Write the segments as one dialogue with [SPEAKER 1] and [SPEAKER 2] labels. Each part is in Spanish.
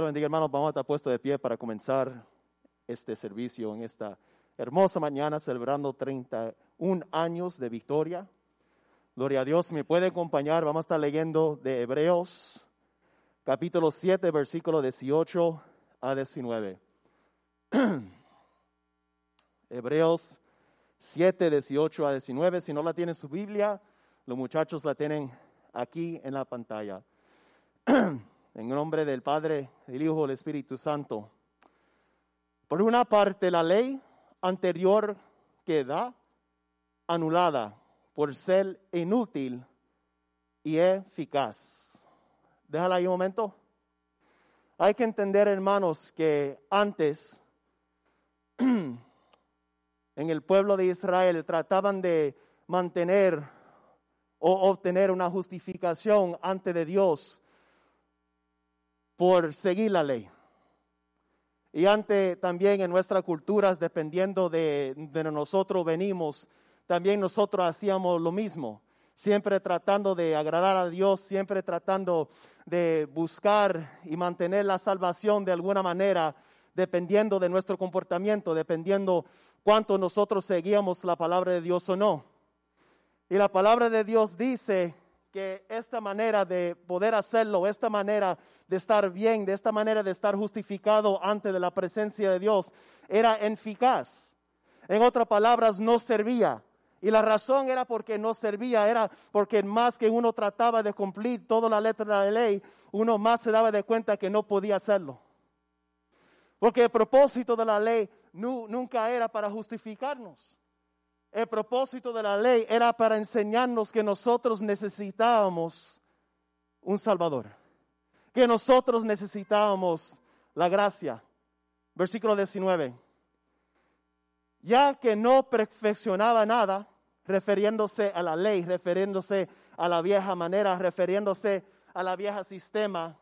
[SPEAKER 1] Dios bendiga, hermanos. Vamos a estar puestos de pie para comenzar este servicio en esta hermosa mañana, celebrando 31 años de victoria. Gloria a Dios. ¿Me puede acompañar? Vamos a estar leyendo de Hebreos, capítulo 7, versículo 18 a 19. Hebreos 7, 18 a 19. Si no la tiene su Biblia, los muchachos la tienen aquí en la pantalla. En nombre del Padre, del Hijo del Espíritu Santo. Por una parte, la ley anterior queda anulada por ser inútil y eficaz. Déjala ahí un momento. Hay que entender, hermanos, que antes en el pueblo de Israel trataban de mantener o obtener una justificación ante de Dios por seguir la ley. Y ante también en nuestras culturas, dependiendo de, de nosotros venimos, también nosotros hacíamos lo mismo, siempre tratando de agradar a Dios, siempre tratando de buscar y mantener la salvación de alguna manera, dependiendo de nuestro comportamiento, dependiendo cuánto nosotros seguíamos la palabra de Dios o no. Y la palabra de Dios dice que esta manera de poder hacerlo, esta manera de estar bien, de esta manera de estar justificado ante de la presencia de Dios, era eficaz. En otras palabras, no servía. Y la razón era porque no servía, era porque más que uno trataba de cumplir toda la letra de la ley, uno más se daba de cuenta que no podía hacerlo. Porque el propósito de la ley nunca era para justificarnos. El propósito de la ley era para enseñarnos que nosotros necesitábamos un Salvador, que nosotros necesitábamos la gracia. Versículo 19. Ya que no perfeccionaba nada, refiriéndose a la ley, refiriéndose a la vieja manera, refiriéndose a la vieja sistema,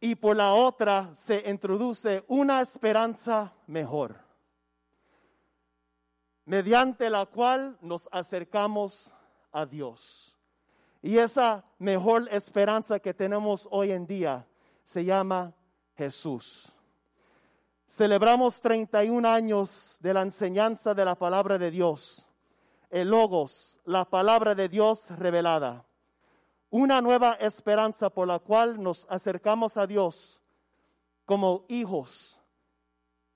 [SPEAKER 1] y por la otra se introduce una esperanza mejor mediante la cual nos acercamos a Dios. Y esa mejor esperanza que tenemos hoy en día se llama Jesús. Celebramos 31 años de la enseñanza de la palabra de Dios, el Logos, la palabra de Dios revelada. Una nueva esperanza por la cual nos acercamos a Dios como hijos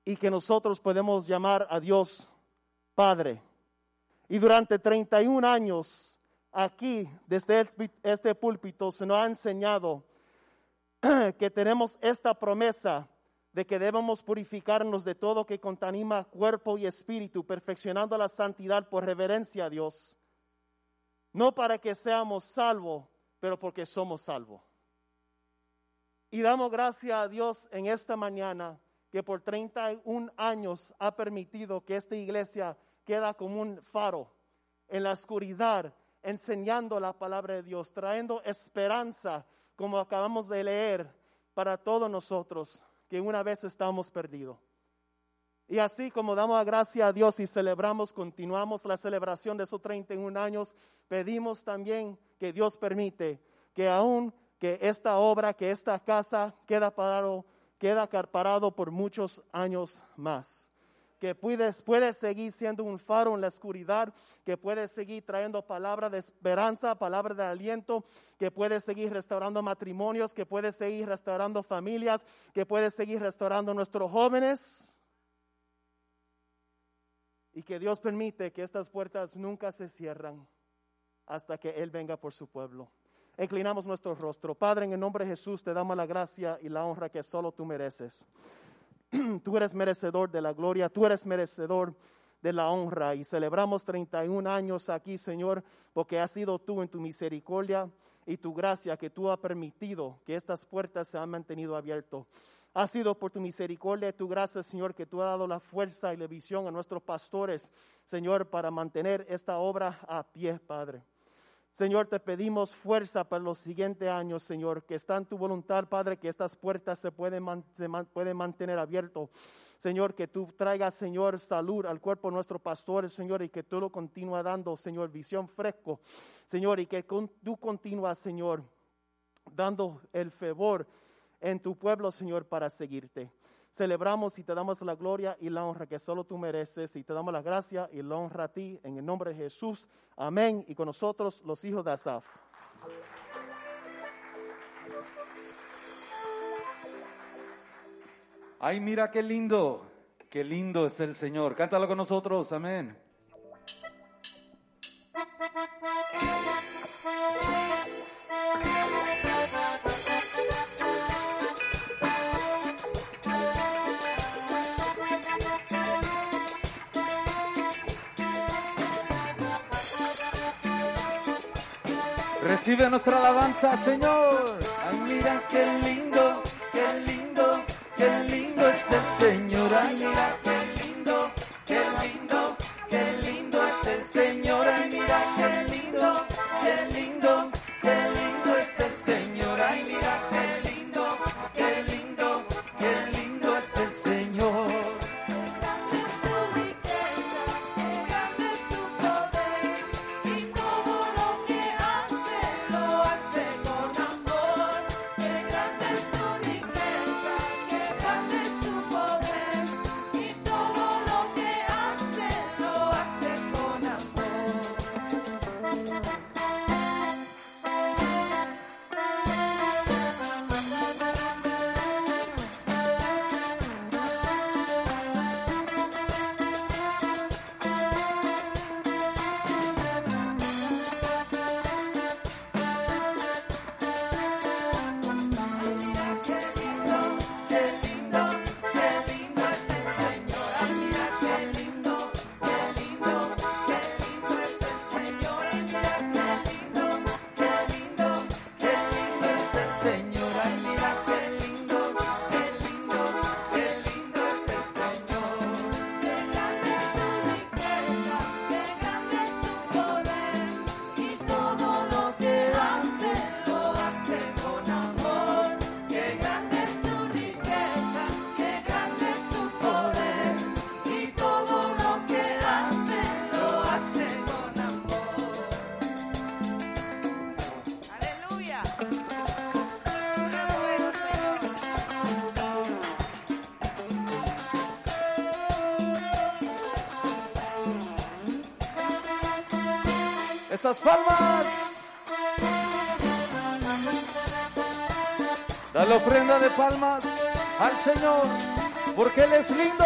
[SPEAKER 1] y que nosotros podemos llamar a Dios Padre. Y durante 31 años aquí, desde este púlpito, se nos ha enseñado que tenemos esta promesa de que debemos purificarnos de todo que contamina cuerpo y espíritu, perfeccionando la santidad por reverencia a Dios. No para que seamos salvos, pero porque somos salvos. Y damos gracias a Dios en esta mañana que por 31 años ha permitido que esta iglesia queda como un faro en la oscuridad, enseñando la palabra de Dios, trayendo esperanza, como acabamos de leer, para todos nosotros que una vez estamos perdidos. Y así como damos gracias a Dios y celebramos, continuamos la celebración de esos 31 años, pedimos también que Dios permite que aún que esta obra, que esta casa queda parado, queda parado por muchos años más que puedes, puedes seguir siendo un faro en la oscuridad, que puedes seguir trayendo palabra de esperanza, palabra de aliento, que puedes seguir restaurando matrimonios, que puedes seguir restaurando familias, que puedes seguir restaurando nuestros jóvenes. Y que Dios permite que estas puertas nunca se cierran hasta que Él venga por su pueblo. Inclinamos nuestro rostro. Padre, en el nombre de Jesús te damos la gracia y la honra que solo tú mereces. tú eres merecedor de la gloria, tú eres merecedor de la honra. Y celebramos 31 años aquí, Señor, porque has sido tú en tu misericordia y tu gracia que tú has permitido que estas puertas se han mantenido abiertas. Ha sido por tu misericordia y tu gracia, Señor, que tú has dado la fuerza y la visión a nuestros pastores, Señor, para mantener esta obra a pie, Padre. Señor, te pedimos fuerza para los siguientes años, Señor, que está en tu voluntad, Padre, que estas puertas se pueden, mantener abiertas. Señor, que tú traigas, Señor, salud al cuerpo de nuestros pastores, Señor, y que tú lo continúa dando, Señor, visión fresco, Señor, y que tú continúas, Señor, dando el favor en tu pueblo, Señor, para seguirte celebramos y te damos la gloria y la honra que solo tú mereces y te damos la gracia y la honra a ti en el nombre de Jesús. Amén. Y con nosotros los hijos de Asaf.
[SPEAKER 2] Ay, mira qué lindo, qué lindo es el Señor. Cántalo con nosotros, amén. Recibe nuestra alabanza, Señor. Ay, mira qué lindo. esas palmas. Dale ofrenda de palmas al Señor, porque Él es lindo.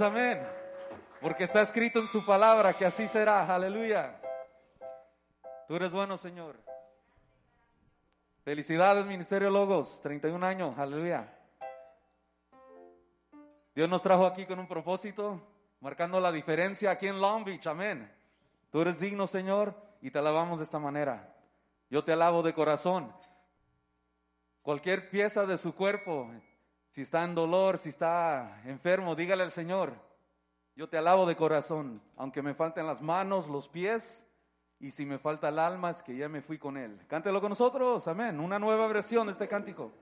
[SPEAKER 2] Amén. Porque está escrito en su palabra que así será, aleluya. Tú eres bueno, Señor. Felicidades, Ministerio Logos, 31 años, aleluya. Dios nos trajo aquí con un propósito, marcando la diferencia aquí en Long Beach, amén. Tú eres digno, Señor, y te alabamos de esta manera. Yo te alabo de corazón. Cualquier pieza de su cuerpo si está en dolor, si está enfermo, dígale al Señor, yo te alabo de corazón, aunque me falten las manos, los pies, y si me falta el alma, es que ya me fui con Él. Cántelo con nosotros, amén. Una nueva versión de este cántico.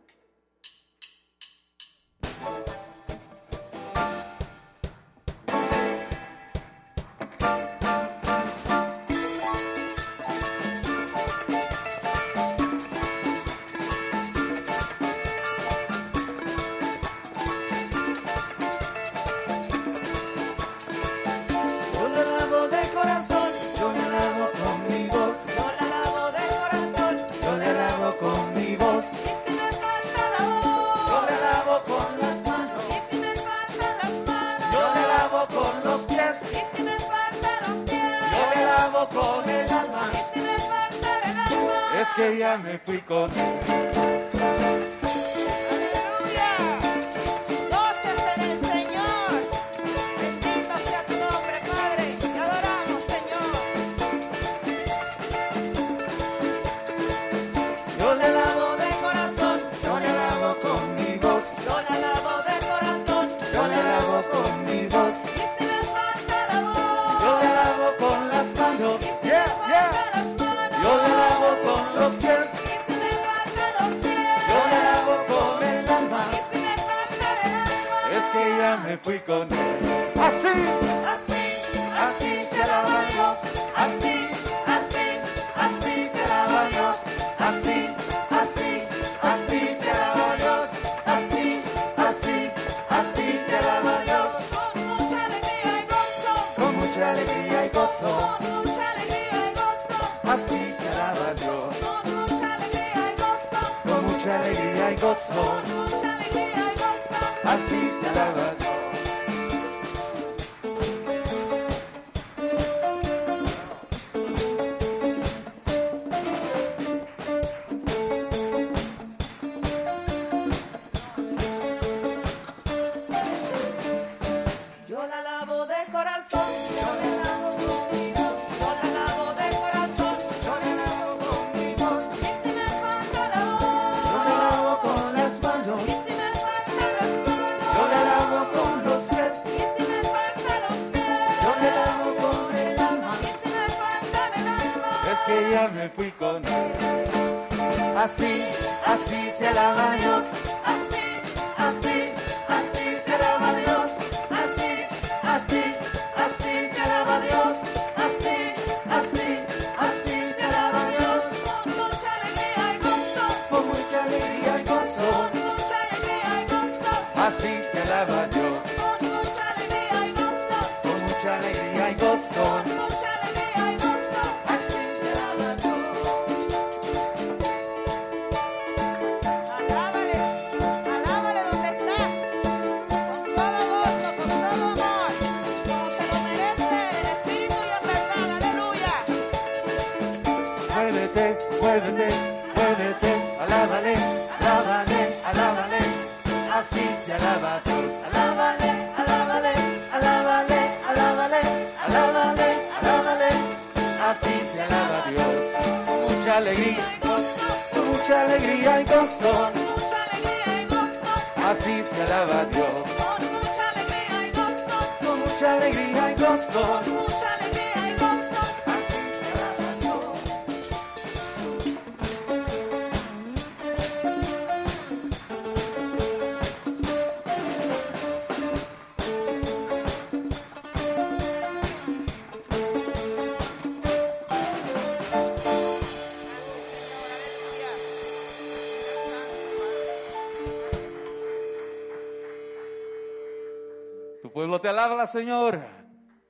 [SPEAKER 3] Señor.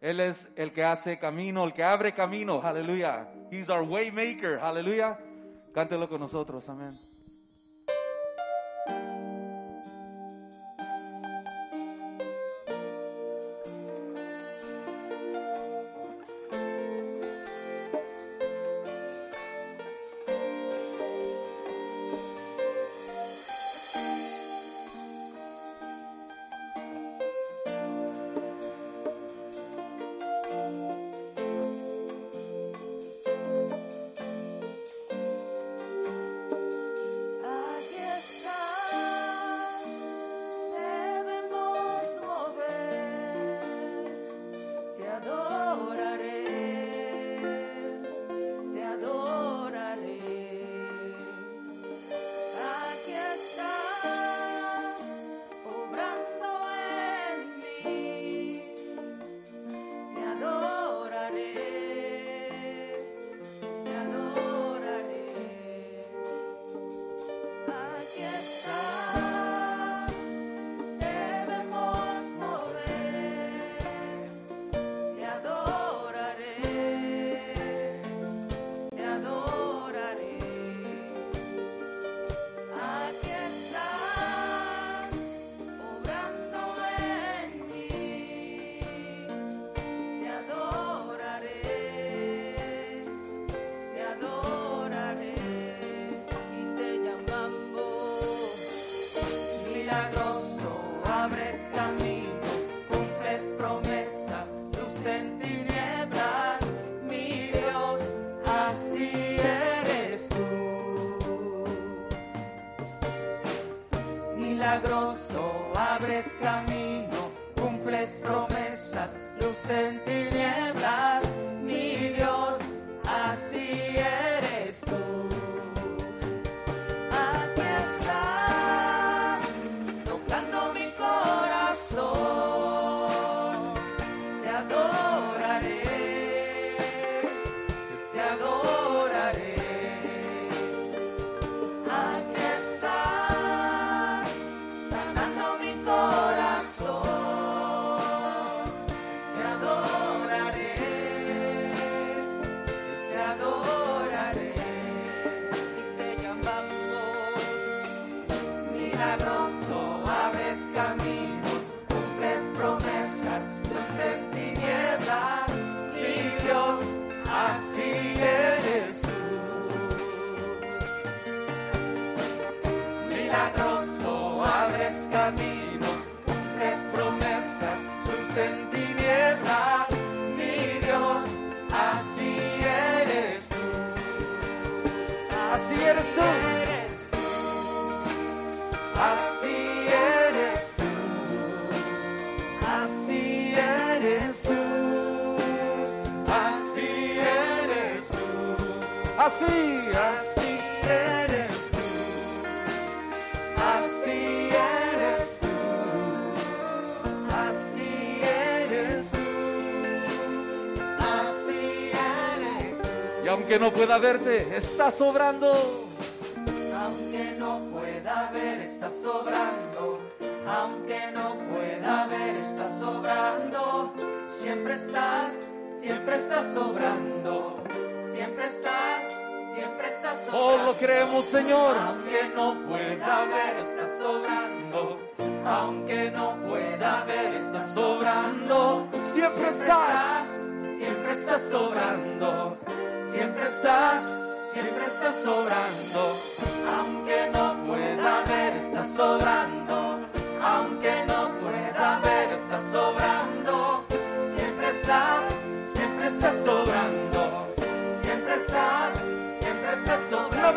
[SPEAKER 2] Él es el que hace camino, el que abre camino. Aleluya. He's our waymaker. Aleluya. Cántelo con nosotros. Amén.
[SPEAKER 3] Aunque no pueda verte, estás sobrando.
[SPEAKER 2] Aunque no pueda ver, está sobrando. Aunque no pueda ver, está sobrando. Siempre estás, siempre estás sobrando. Siempre estás, siempre estás
[SPEAKER 3] Oh,
[SPEAKER 2] sobrando.
[SPEAKER 3] lo creemos, Señor.
[SPEAKER 2] Aunque no pueda ver, está sobrando. Aunque no pueda ver, está sobrando.
[SPEAKER 3] Siempre estás.
[SPEAKER 2] Siempre estás sobrando. Siempre estás, siempre estás sobrando. Aunque no pueda ver, está sobrando. Aunque no pueda ver, está sobrando. Siempre estás, siempre estás sobrando. Siempre estás, siempre estás
[SPEAKER 3] Una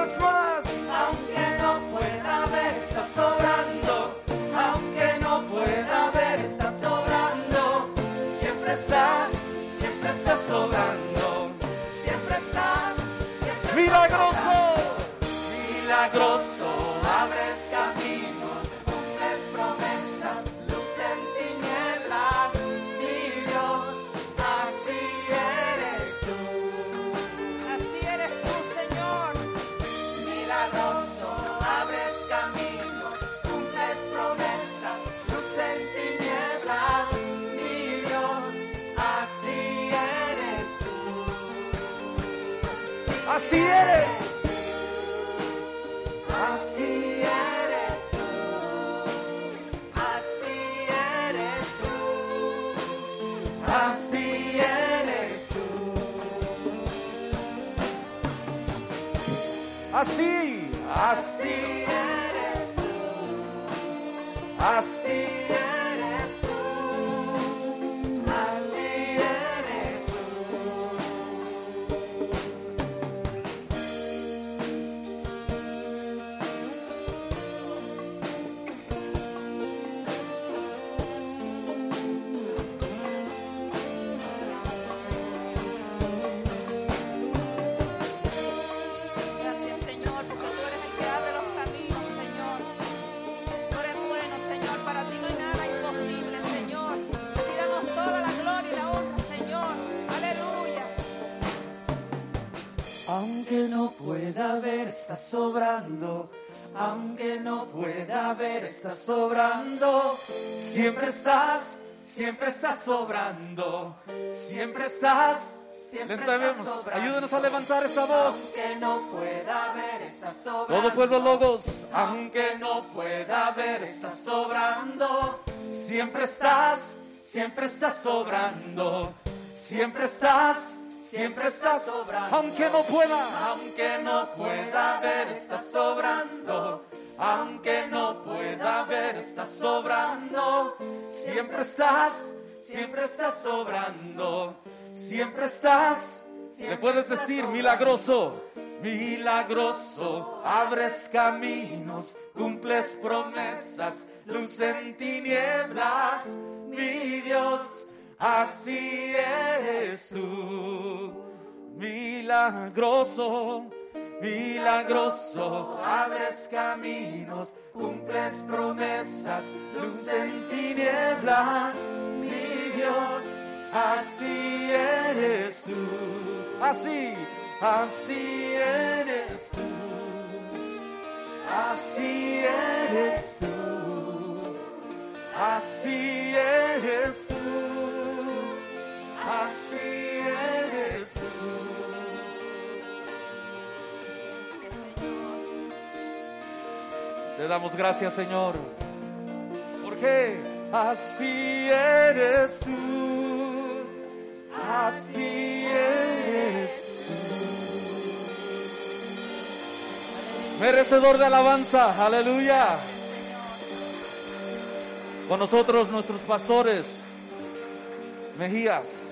[SPEAKER 2] Así eres. Así eres tú,
[SPEAKER 3] así
[SPEAKER 2] eres tú, así eres tú. Así. Ver, está sobrando. Siempre estás, siempre estás sobrando. Siempre estás, siempre estás
[SPEAKER 3] Lentamente,
[SPEAKER 2] sobrando.
[SPEAKER 3] ayúdenos a levantar esta voz.
[SPEAKER 2] Aunque no pueda ver, está sobrando.
[SPEAKER 3] Todo pueblo logos.
[SPEAKER 2] Aunque no pueda ver, está sobrando. Siempre estás, siempre estás sobrando. Siempre estás, siempre estás sobrando.
[SPEAKER 3] Aunque no pueda.
[SPEAKER 2] Aunque no pueda ver, está sobrando.
[SPEAKER 3] Aunque no pueda ver, estás sobrando. Siempre estás, siempre estás sobrando. Siempre estás. Le puedes decir milagroso, milagroso, abres caminos, cumples promesas, luz en tinieblas, mi Dios, así eres tú. Milagroso, milagroso, abres caminos, cumples promesas, luz en tinieblas, mi Dios, así eres tú. Así, así eres tú. Así eres tú. Así eres tú. Así eres Te damos gracias, Señor. Porque así eres tú. Así eres tú. Merecedor de alabanza. Aleluya. Con nosotros nuestros pastores. Mejías.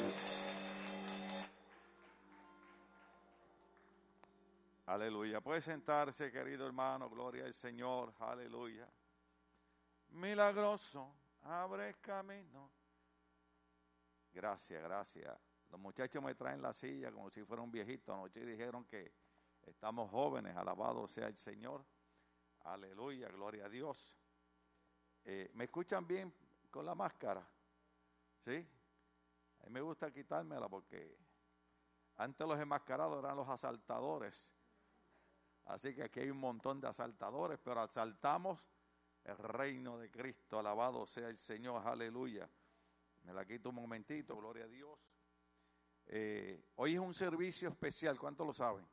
[SPEAKER 4] Aleluya. Puede sentarse, querido hermano. Gloria al Señor. Aleluya. Milagroso. Abre camino. Gracias, gracias. Los muchachos me traen la silla como si fuera un viejito. Anoche dijeron que estamos jóvenes. Alabado sea el Señor. Aleluya. Gloria a Dios. Eh, ¿Me escuchan bien con la máscara? ¿Sí? A mí me gusta quitármela porque antes los enmascarados eran los asaltadores. Así que aquí hay un montón de asaltadores, pero asaltamos el reino de Cristo. Alabado sea el Señor, aleluya. Me la quito un momentito, gloria a Dios. Eh, hoy es un servicio especial, ¿cuántos lo saben?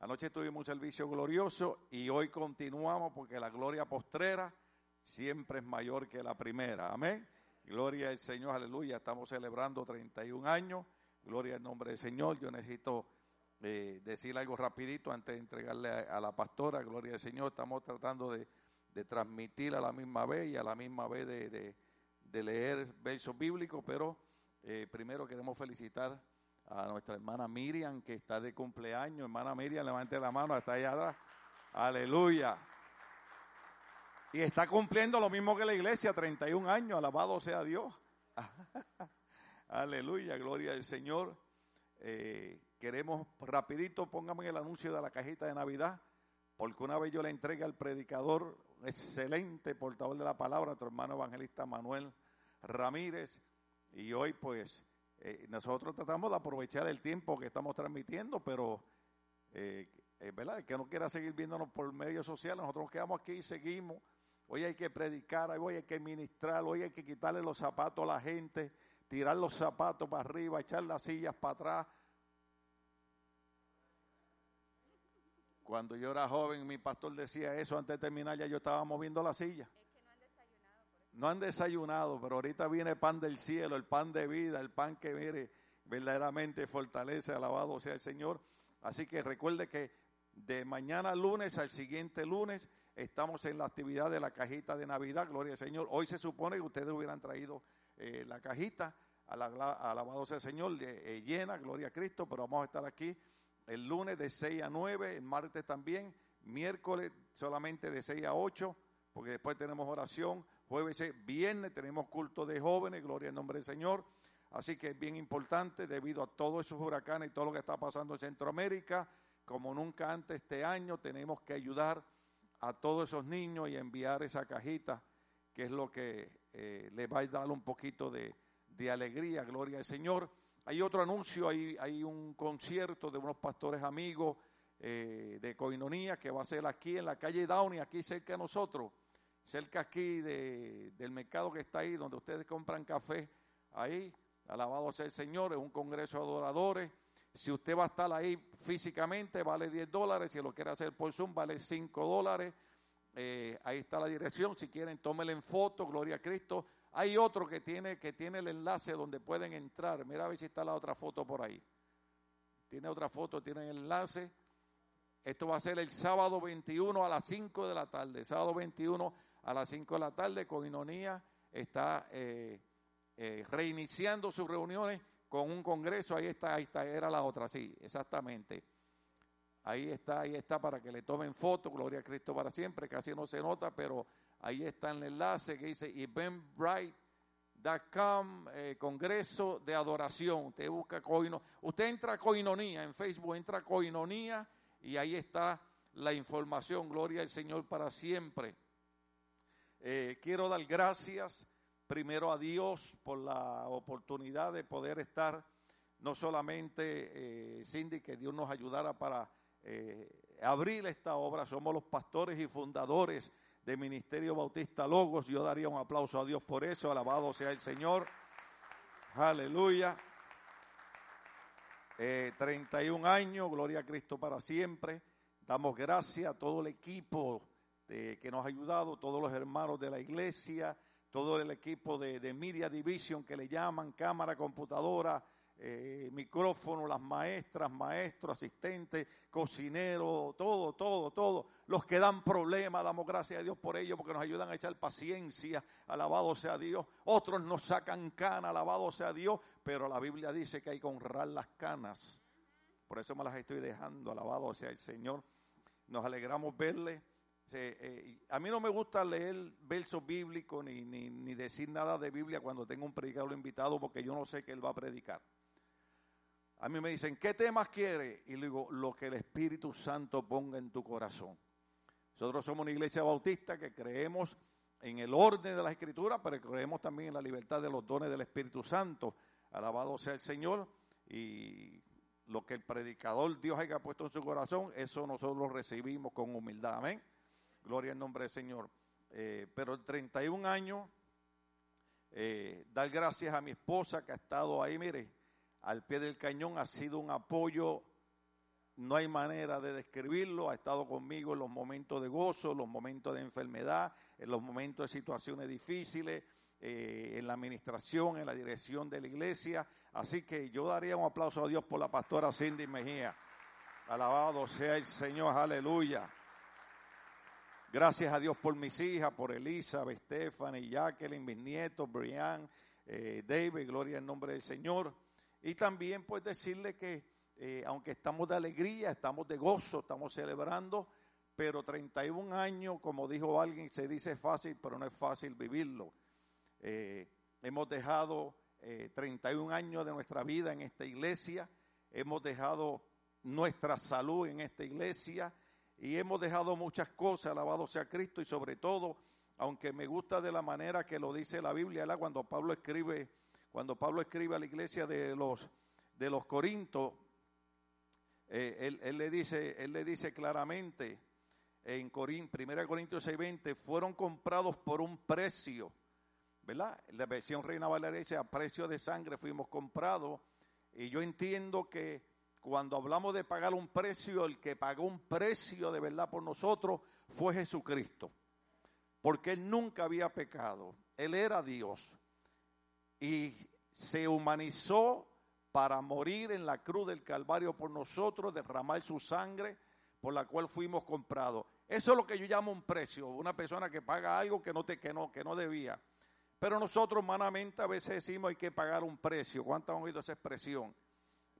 [SPEAKER 4] Anoche tuvimos un servicio glorioso y hoy continuamos porque la gloria postrera siempre es mayor que la primera. Amén. Gloria al Señor, aleluya. Estamos celebrando 31 años. Gloria al nombre del Señor. Yo necesito eh, decir algo rapidito antes de entregarle a, la pastora. Gloria al Señor. Estamos tratando de, transmitir a la misma vez y a la misma vez de, leer versos bíblicos, pero eh, primero queremos felicitar a nuestra hermana Miriam, que está de cumpleaños. Hermana Miriam, levante la mano, está allá atrás. Aleluya. Y está cumpliendo lo mismo que la iglesia, 31 años, alabado sea Dios. Aleluya, gloria al Señor. Eh, queremos rapidito, póngame el anuncio de la cajita de Navidad, porque una vez yo le entregué al predicador, excelente portador de la palabra, nuestro hermano evangelista Manuel Ramírez, y hoy pues eh, nosotros tratamos de aprovechar el tiempo que estamos transmitiendo, pero eh, es verdad, el que no quiera seguir viéndonos por medios sociales, nosotros nos quedamos aquí y seguimos. Hoy hay que predicar, hoy hay que ministrar, hoy hay que quitarle los zapatos a la gente, tirar los zapatos para arriba, echar las sillas para atrás. Cuando yo era joven, mi pastor decía eso, antes de terminar ya yo estaba moviendo la silla. No han desayunado, pero ahorita viene pan del cielo, el pan de vida, el pan que mire, verdaderamente fortalece, alabado sea el Señor. Así que recuerde que de mañana lunes al siguiente lunes estamos en la actividad de la cajita de Navidad, gloria al Señor. Hoy se supone que ustedes hubieran traído eh, la cajita, alabado sea el Señor, eh, llena, gloria a Cristo, pero vamos a estar aquí el lunes de 6 a 9, el martes también, miércoles solamente de 6 a 8, porque después tenemos oración, jueves, viernes tenemos culto de jóvenes, gloria al nombre del Señor. Así que es bien importante debido a todos esos huracanes y todo lo que está pasando en Centroamérica, como nunca antes este año tenemos que ayudar a todos esos niños y enviar esa cajita, que es lo que eh, les va a dar un poquito de, de, alegría, gloria al Señor. Hay otro anuncio, hay, hay un concierto de unos pastores amigos eh, de Coinonía que va a ser aquí en la calle Downey, aquí cerca de nosotros, cerca aquí de, del mercado que está ahí, donde ustedes compran café, ahí, alabado sea el Señor, es un congreso de adoradores. Si usted va a estar ahí físicamente, vale 10 dólares. Si lo quiere hacer por Zoom, vale 5 dólares. Eh, ahí está la dirección. Si quieren, tómenle en foto, gloria a Cristo. Hay otro que tiene, que tiene el enlace donde pueden entrar. Mira a ver si está la otra foto por ahí. Tiene otra foto, tiene el enlace. Esto va a ser el sábado 21 a las 5 de la tarde. Sábado 21 a las 5 de la tarde, Coinonía está eh, eh, reiniciando sus reuniones con un congreso. Ahí está, ahí está, era la otra, sí, exactamente. Ahí está, ahí está para que le tomen foto, gloria a Cristo para siempre, casi no se nota, pero ahí está el enlace que dice eventbrite.com, eh, Congreso de Adoración. Usted busca Coino, usted entra a Coinonía en Facebook, entra a Coinonía y ahí está la información, gloria al Señor para siempre. Eh, quiero dar gracias primero a Dios por la oportunidad de poder estar, no solamente, eh, Cindy, que Dios nos ayudara para eh, abrir esta obra, somos los pastores y fundadores del Ministerio Bautista Logos, yo daría un aplauso a Dios por eso, alabado sea el Señor, aleluya. Eh, 31 años, gloria a Cristo para siempre. Damos gracias a todo el equipo de- que nos ha ayudado, todos los hermanos de la iglesia, todo el equipo de, de Media Division que le llaman, cámara, computadora, eh, micrófono, las maestras, maestros, asistentes, cocineros, todo, todo, todo. Los que dan problemas, damos gracias a Dios por ello, porque nos ayudan a echar paciencia, alabado sea Dios. Otros nos sacan cana, alabado sea Dios, pero la Biblia dice que hay que honrar las canas. Por eso me las estoy dejando, alabado sea el Señor. Nos alegramos verle. Eh, a mí no me gusta leer versos bíblicos ni, ni, ni decir nada de Biblia cuando tengo un predicador invitado porque yo no sé qué él va a predicar. A mí me dicen, ¿qué temas quiere? Y le digo, lo que el Espíritu Santo ponga en tu corazón. Nosotros somos una iglesia bautista que creemos en el orden de la Escritura, pero creemos también en la libertad de los dones del Espíritu Santo. Alabado sea el Señor. Y lo que el predicador Dios haya puesto en su corazón, eso nosotros lo recibimos con humildad. Amén. Gloria al nombre del Señor. Eh, pero el 31 años, eh, dar gracias a mi esposa que ha estado ahí, mire, al pie del cañón, ha sido un apoyo, no hay manera de describirlo, ha estado conmigo en los momentos de gozo, en los momentos de enfermedad, en los momentos de situaciones difíciles, eh, en la administración, en la dirección de la iglesia. Así que yo daría un aplauso a Dios por la pastora Cindy Mejía. Alabado sea el Señor, aleluya. Gracias a Dios por mis hijas, por Elizabeth, Stephanie, Jacqueline, mis nietos, Brian, eh, David, gloria al nombre del Señor. Y también pues decirle que eh, aunque estamos de alegría, estamos de gozo, estamos celebrando, pero 31 años, como dijo alguien, se dice fácil, pero no es fácil vivirlo. Eh, hemos dejado eh, 31 años de nuestra vida en esta iglesia, hemos dejado nuestra salud en esta iglesia y hemos dejado muchas cosas, alabado sea Cristo y sobre todo, aunque me gusta de la manera que lo dice la Biblia, ¿verdad? cuando Pablo escribe, cuando Pablo escribe a la iglesia de los de los Corintios, eh, él, él le dice, él le dice claramente en Corín, 1 Corintios 6:20, fueron comprados por un precio, ¿verdad? La versión Reina Valera dice, a precio de sangre fuimos comprados. Y yo entiendo que cuando hablamos de pagar un precio, el que pagó un precio de verdad por nosotros fue Jesucristo. Porque Él nunca había pecado. Él era Dios. Y se humanizó para morir en la cruz del Calvario por nosotros, derramar su sangre por la cual fuimos comprados. Eso es lo que yo llamo un precio, una persona que paga algo que no, te, que no, que no debía. Pero nosotros humanamente a veces decimos hay que pagar un precio. ¿Cuántos han oído esa expresión?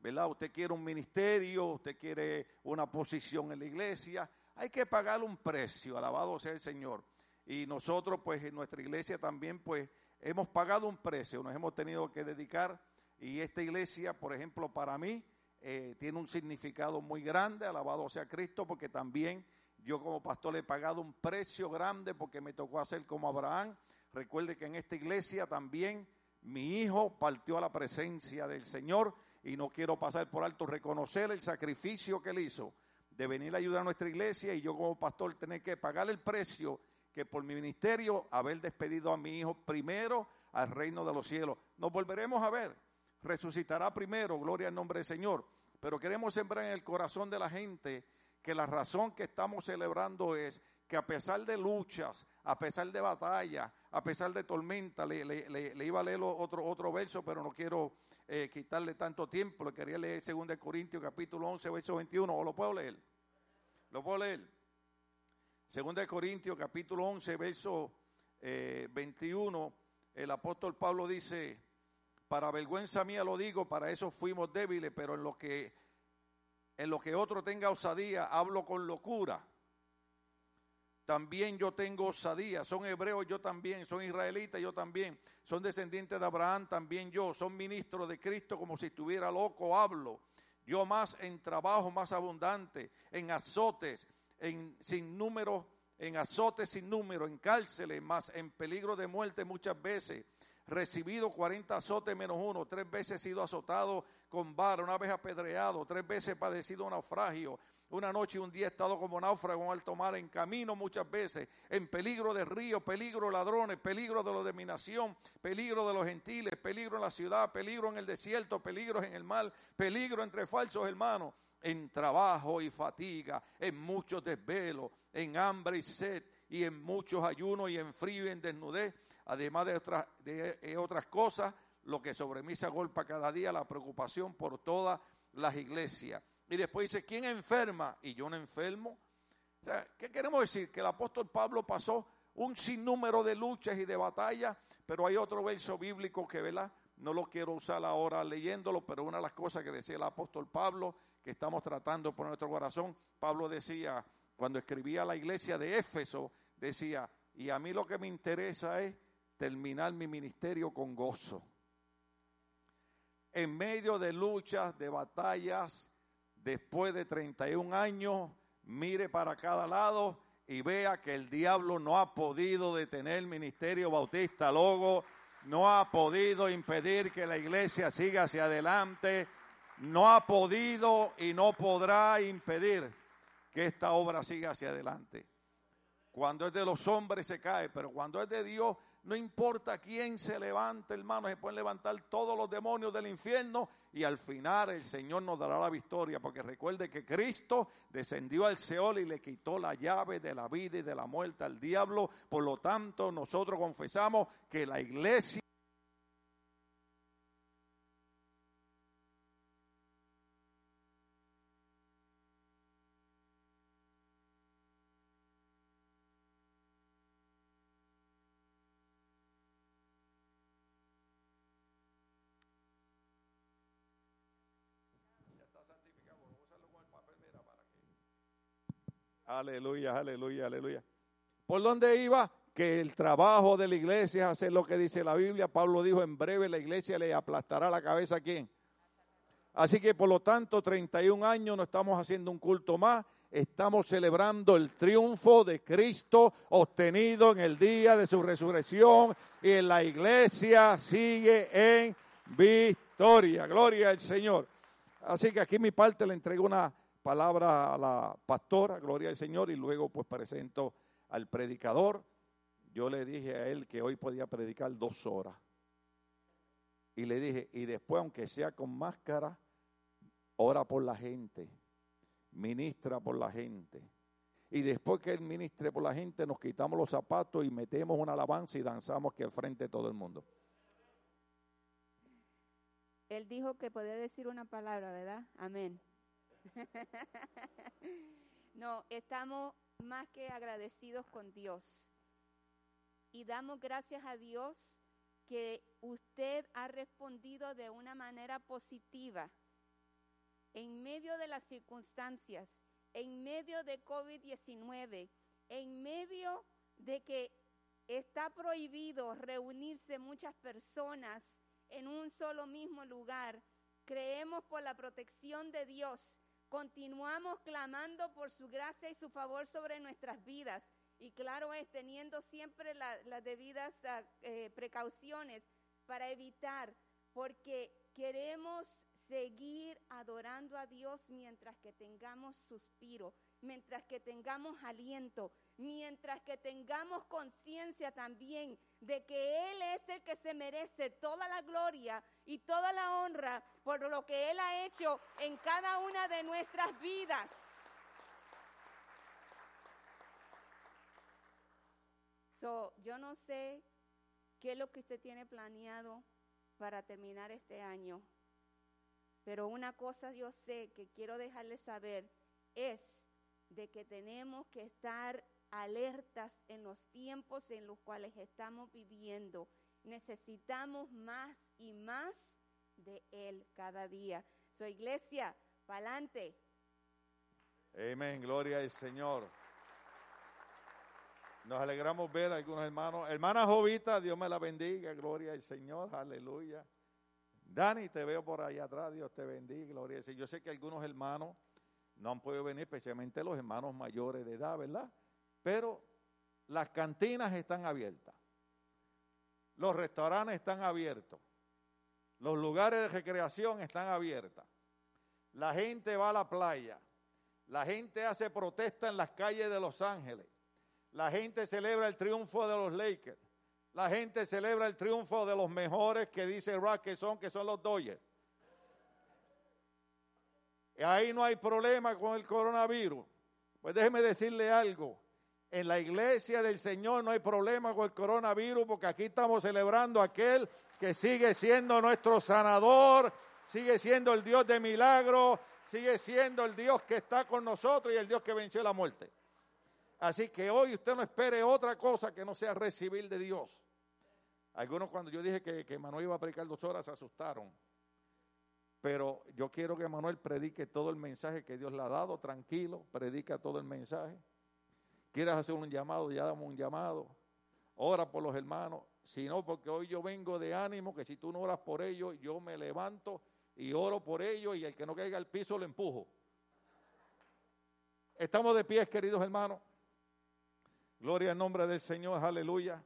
[SPEAKER 4] ¿Verdad? Usted quiere un ministerio, usted quiere una posición en la iglesia, hay que pagar un precio, alabado sea el Señor. Y nosotros pues en nuestra iglesia también pues hemos pagado un precio, nos hemos tenido que dedicar y esta iglesia, por ejemplo, para mí eh, tiene un significado muy grande, alabado sea Cristo, porque también yo como pastor le he pagado un precio grande porque me tocó hacer como Abraham. Recuerde que en esta iglesia también mi hijo partió a la presencia del Señor y no quiero pasar por alto reconocer el sacrificio que él hizo de venir a ayudar a nuestra iglesia y yo como pastor tener que pagar el precio que por mi ministerio haber despedido a mi hijo primero al reino de los cielos. Nos volveremos a ver, resucitará primero, gloria al nombre del Señor. Pero queremos sembrar en el corazón de la gente que la razón que estamos celebrando es que a pesar de luchas, a pesar de batallas, a pesar de tormenta, le, iba a leer otro, otro verso, pero no quiero eh, quitarle tanto tiempo, le quería leer 2 Corintios capítulo 11, verso 21, ¿o lo puedo leer? Lo puedo leer. Segunda de Corintios, capítulo 11, verso eh, 21, el apóstol Pablo dice, para vergüenza mía lo digo, para eso fuimos débiles, pero en lo que en lo que otro tenga osadía, hablo con locura. También yo tengo osadía. Son hebreos, yo también. Son israelitas, yo también. Son descendientes de Abraham, también yo. Son ministros de Cristo, como si estuviera loco, hablo. Yo más en trabajo más abundante, en azotes, en sin número, en azotes sin número, en cárceles, más en peligro de muerte muchas veces. Recibido 40 azotes menos uno, tres veces sido azotado con vara, una vez apedreado, tres veces padecido naufragio. Una noche y un día estado como náufrago en alto mar, en camino muchas veces, en peligro de río, peligro de ladrones, peligro de los de mi nación, peligro de los gentiles, peligro en la ciudad, peligro en el desierto, peligro en el mar, peligro entre falsos hermanos, en trabajo y fatiga, en muchos desvelos, en hambre y sed, y en muchos ayunos y en frío y en desnudez, además de otras, de, eh, otras cosas, lo que sobre mí se agolpa cada día, la preocupación por todas las iglesias. Y después dice, ¿quién enferma? Y yo no enfermo. ¿qué queremos decir? Que el apóstol Pablo pasó un sinnúmero de luchas y de batallas, pero hay otro verso bíblico que, ¿verdad? No lo quiero usar ahora leyéndolo, pero una de las cosas que decía el apóstol Pablo, que estamos tratando por nuestro corazón, Pablo decía, cuando escribía a la iglesia de Éfeso, decía, y a mí lo que me interesa es terminar mi ministerio con gozo. En medio de luchas, de batallas, después de 31 años, mire para cada lado y vea que el diablo no ha podido detener el ministerio bautista Logo, no ha podido impedir que la iglesia siga hacia adelante, no ha podido y no podrá impedir que esta obra siga hacia adelante. Cuando es de los hombres se cae, pero cuando es de Dios no importa quién se levante, hermano, se pueden levantar todos los demonios del infierno y al final el Señor nos dará la victoria, porque recuerde que Cristo descendió al Seol y le quitó la llave de la vida y de la muerte al diablo. Por lo tanto, nosotros confesamos que la iglesia Aleluya, aleluya, aleluya. ¿Por dónde iba? Que el trabajo de la iglesia es hacer lo que dice la Biblia. Pablo dijo, en breve la iglesia le aplastará la cabeza a quién. Así que por lo tanto, 31 años no estamos haciendo un culto más, estamos celebrando el triunfo de Cristo obtenido en el día de su resurrección y en la iglesia sigue en victoria. Gloria al Señor. Así que aquí mi parte le entrego una palabra a la pastora, gloria al Señor, y luego pues presento al predicador. Yo le dije a él que hoy podía predicar dos horas. Y le dije, y después, aunque sea con máscara, ora por la gente, ministra por la gente. Y después que él ministre por la gente, nos quitamos los zapatos y metemos una alabanza y danzamos aquí al frente de todo el mundo.
[SPEAKER 5] Él dijo que podía decir una palabra, ¿verdad? Amén. no, estamos más que agradecidos con Dios. Y damos gracias a Dios que usted ha respondido de una manera positiva en medio de las circunstancias, en medio de COVID-19, en medio de que está prohibido reunirse muchas personas en un solo mismo lugar. Creemos por la protección de Dios continuamos clamando por su gracia y su favor sobre nuestras vidas. Y claro es, teniendo siempre la- las debidas ah, eh, precauciones para evitar, porque queremos seguir adorando a Dios mientras que tengamos suspiro, mientras que tengamos aliento, mientras que tengamos conciencia también de que Él es el que se merece toda la gloria y toda la honra por lo que Él ha hecho en cada una de nuestras vidas. Yo no sé qué es lo que usted tiene planeado para terminar este año, pero una cosa yo sé que quiero dejarle saber es de que tenemos que estar alertas en los tiempos en los cuales estamos viviendo. Necesitamos más y más de Él cada día. So, iglesia, pa'lante.
[SPEAKER 4] Amén, gloria al Señor. Nos alegramos ver a algunos hermanos. Hermana Jovita, Dios me la bendiga, gloria al Señor, aleluya. Dani, te veo por ahí atrás, Dios te bendiga, gloria al Señor. Yo sé que algunos hermanos no han podido venir, especialmente los hermanos mayores de edad, ¿verdad? Pero las cantinas están abiertas, los restaurantes están abiertos, los lugares de recreación están abiertos, la gente va a la playa, la gente hace protesta en las calles de Los Ángeles, la gente celebra el triunfo de los Lakers, la gente celebra el triunfo de los mejores que dice Rock que son, que son los Dodgers. Ahí no hay problema con el coronavirus. Pues déjeme decirle algo. En la iglesia del Señor no hay problema con el coronavirus porque aquí estamos celebrando a aquel que sigue siendo nuestro sanador, sigue siendo el Dios de milagros, sigue siendo el Dios que está con nosotros y el Dios que venció la muerte. Así que hoy usted no espere otra cosa que no sea recibir de Dios. Algunos cuando yo dije que, que Manuel iba a predicar dos horas se asustaron. Pero yo quiero que Manuel predique todo el mensaje que Dios le ha dado, tranquilo, predica todo el mensaje. Quieres hacer un llamado, ya damos un llamado. Ora por los hermanos. Si no, porque hoy yo vengo de ánimo, que si tú no oras por ellos, yo me levanto y oro por ellos y el que no caiga al piso lo empujo. Estamos de pies, queridos hermanos. Gloria al nombre del Señor, aleluya.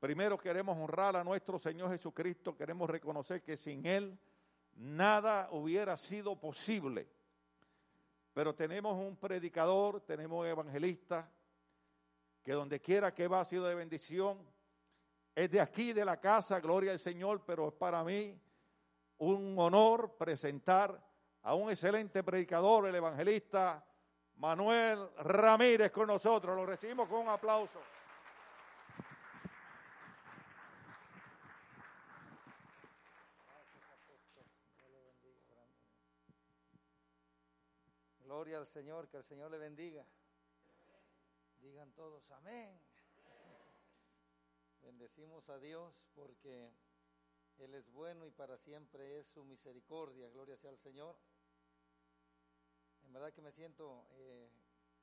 [SPEAKER 4] Primero queremos honrar a nuestro Señor Jesucristo, queremos reconocer que sin Él nada hubiera sido posible. Pero tenemos un predicador, tenemos un evangelista, que donde quiera que va ha sido de bendición. Es de aquí, de la casa, gloria al Señor, pero es para mí un honor presentar a un excelente predicador, el evangelista Manuel Ramírez con nosotros. Lo recibimos con un aplauso.
[SPEAKER 6] Gloria al Señor, que el Señor le bendiga. Digan todos amén. Bendecimos a Dios porque Él es bueno y para siempre es su misericordia. Gloria sea al Señor. En verdad que me siento eh,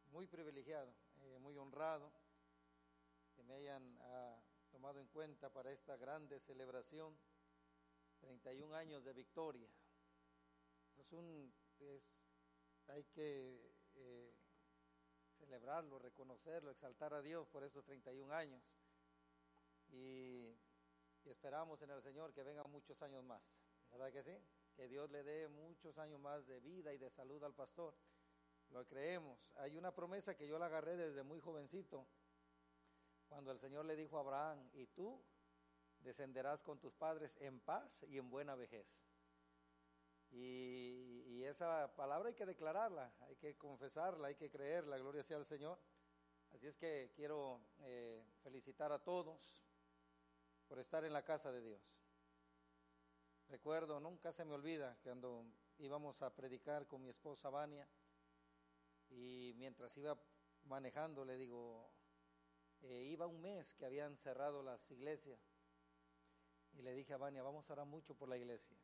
[SPEAKER 6] muy privilegiado, eh, muy honrado que me hayan ah, tomado en cuenta para esta grande celebración, 31 años de victoria. Es un, hay que eh, celebrarlo, reconocerlo, exaltar a Dios por esos 31 años. Y, y esperamos en el Señor que vengan muchos años más, ¿verdad que sí? Que Dios le dé muchos años más de vida y de salud al pastor. Lo creemos. Hay una promesa que yo la agarré desde muy jovencito, cuando el Señor le dijo a Abraham, y tú descenderás con tus padres en paz y en buena vejez. Y, esa palabra hay que declararla, hay que confesarla, hay que creerla, gloria sea al Señor. Así es que quiero eh, felicitar a todos por estar en la casa de Dios. Recuerdo, nunca se me olvida, cuando íbamos a predicar con mi esposa Vania, y mientras iba manejando le digo, eh, iba un mes que habían cerrado las iglesias, y le dije a Vania, vamos a orar mucho por la iglesia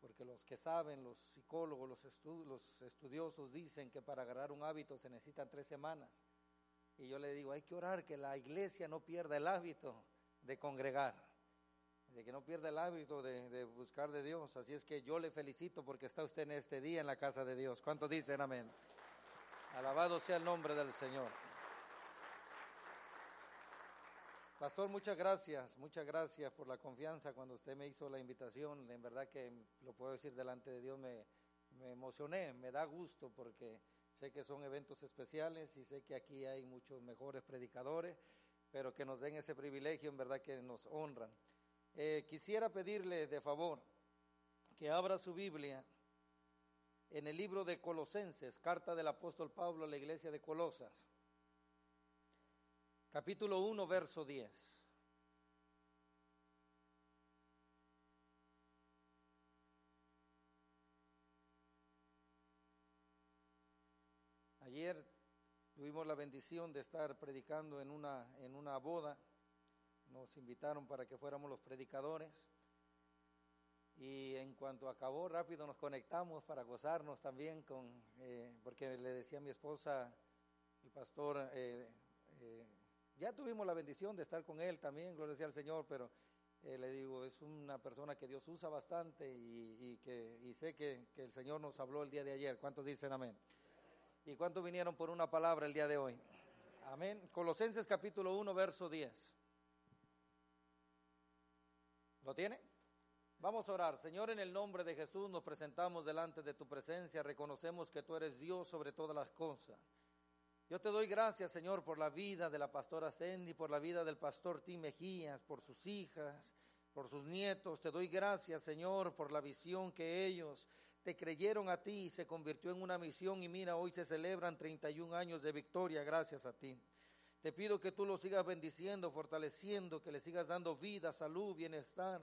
[SPEAKER 6] porque los que saben, los psicólogos, los, los, estudiosos dicen que para agarrar un hábito se necesitan tres semanas. Y yo le digo, hay que orar que la iglesia no pierda el hábito de congregar, de que no pierda el hábito de, de buscar de Dios. Así es que yo le felicito porque está usted en este día en la casa de Dios. ¿Cuántos dicen amén? Alabado sea el nombre del Señor. Pastor, muchas gracias, muchas gracias por la confianza cuando usted me hizo la invitación. En verdad que lo puedo decir delante de Dios, me, emocioné, me da gusto porque sé que son eventos especiales y sé que aquí hay muchos mejores predicadores, pero que nos den ese privilegio, en verdad que nos honran. Eh, quisiera pedirle de favor que abra su Biblia en el libro de Colosenses, carta del apóstol Pablo a la iglesia de Colosas capítulo 1, verso 10. Ayer tuvimos la bendición de estar predicando en una, en una boda. Nos invitaron para que fuéramos los predicadores. Y en cuanto acabó, rápido nos conectamos para gozarnos también con, eh, porque le decía a mi esposa, el pastor, eh, eh, ya tuvimos la bendición de estar con él también, gloria sea al Señor, pero eh, le digo, es una persona que Dios usa bastante y, que, sé que, que el Señor nos habló el día de ayer. ¿Cuántos dicen amén? ¿Y cuántos vinieron por una palabra el día de hoy? Amén. Colosenses capítulo 1, verso 10. ¿Lo tiene? Vamos a orar. Señor, en el nombre de Jesús nos presentamos delante de tu presencia. Reconocemos que tú eres Dios sobre todas las cosas. Yo te doy gracias, Señor, por la vida de la pastora Cindy, por la vida del pastor Tim Mejías, por sus hijas, por sus nietos. Te doy gracias, Señor, por la visión que ellos te creyeron a ti y se convirtió en una misión. Y mira, hoy se celebran 31 años de victoria gracias a ti. Te pido que tú los sigas bendiciendo, fortaleciendo, que les sigas dando vida, salud, bienestar,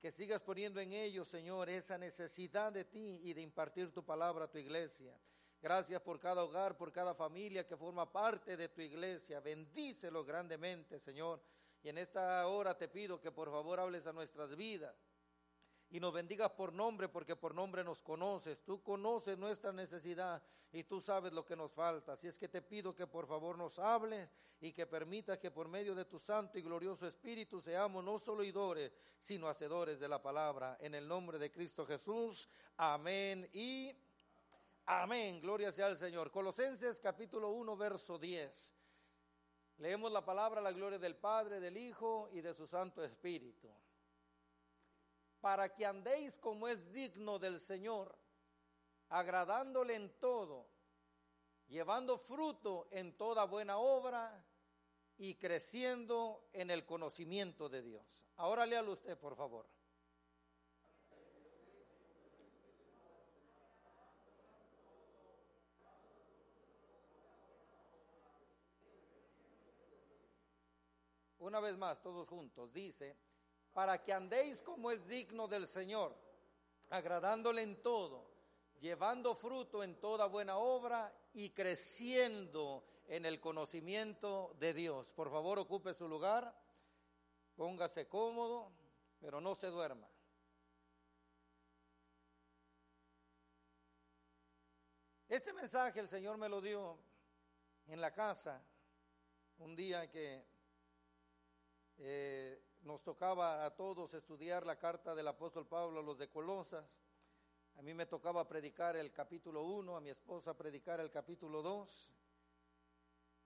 [SPEAKER 6] que sigas poniendo en ellos, Señor, esa necesidad de ti y de impartir tu palabra a tu iglesia. Gracias por cada hogar, por cada familia que forma parte de tu iglesia. Bendícelos grandemente, Señor. Y en esta hora te pido que por favor hables a nuestras vidas y nos bendigas por nombre, porque por nombre nos conoces. Tú conoces nuestra necesidad y tú sabes lo que nos falta. Así es que te pido que por favor nos hables y que permitas que por medio de tu santo y glorioso Espíritu seamos no solo oidores, sino hacedores de la palabra. En el nombre de Cristo Jesús. Amén y amén. Gloria sea al Señor. Colosenses capítulo 1, verso 10. Leemos la palabra, la gloria del Padre, del Hijo y de su Santo Espíritu para que andéis como es digno del Señor, agradándole en todo, llevando fruto en toda buena obra y creciendo en el conocimiento de Dios. Ahora léalo usted, por favor. Una vez más, todos juntos, dice, para que andéis como es digno del Señor, agradándole en todo, llevando fruto en toda buena obra y creciendo en el conocimiento de Dios. Por favor, ocupe su lugar, póngase cómodo, pero no se duerma. Este mensaje el Señor me lo dio en la casa un día que eh, nos tocaba a todos estudiar la carta del apóstol Pablo a los de Colosas. A mí me tocaba predicar el capítulo 1, a mi esposa predicar el capítulo 2.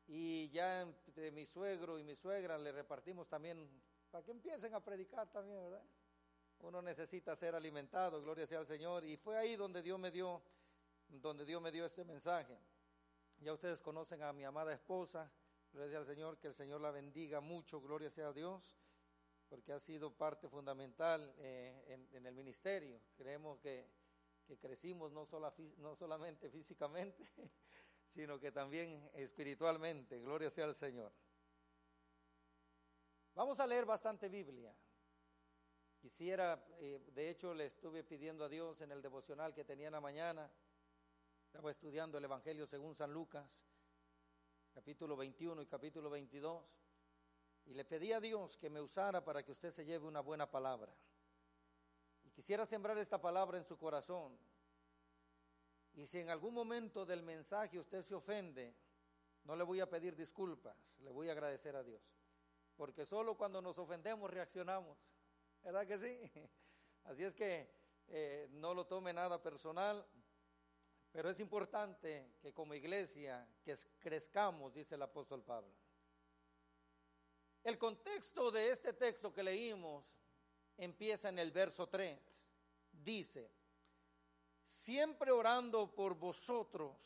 [SPEAKER 6] Y ya entre mi suegro y mi suegra le repartimos también, para que empiecen a predicar también, ¿verdad? Uno necesita ser alimentado, gloria sea al Señor. Y fue ahí donde Dios me dio, donde Dios me dio este mensaje. Ya ustedes conocen a mi amada esposa, sea al Señor, que el Señor la bendiga mucho, gloria sea a Dios porque ha sido parte fundamental eh, en, en, el ministerio. Creemos que, que crecimos no, sola, no solamente físicamente, sino que también espiritualmente. Gloria sea al Señor. Vamos a leer bastante Biblia. Quisiera, eh, de hecho, le estuve pidiendo a Dios en el devocional que tenía en la mañana. Estaba estudiando el Evangelio según San Lucas, capítulo 21 y capítulo 22 y le pedí a Dios que me usara para que usted se lleve una buena palabra. Y quisiera sembrar esta palabra en su corazón. Y si en algún momento del mensaje usted se ofende, no le voy a pedir disculpas, le voy a agradecer a Dios. Porque solo cuando nos ofendemos reaccionamos. ¿Verdad que sí? Así es que eh, no lo tome nada personal, pero es importante que como iglesia que crezcamos, dice el apóstol Pablo. El contexto de este texto que leímos empieza en el verso 3. Dice, siempre orando por vosotros,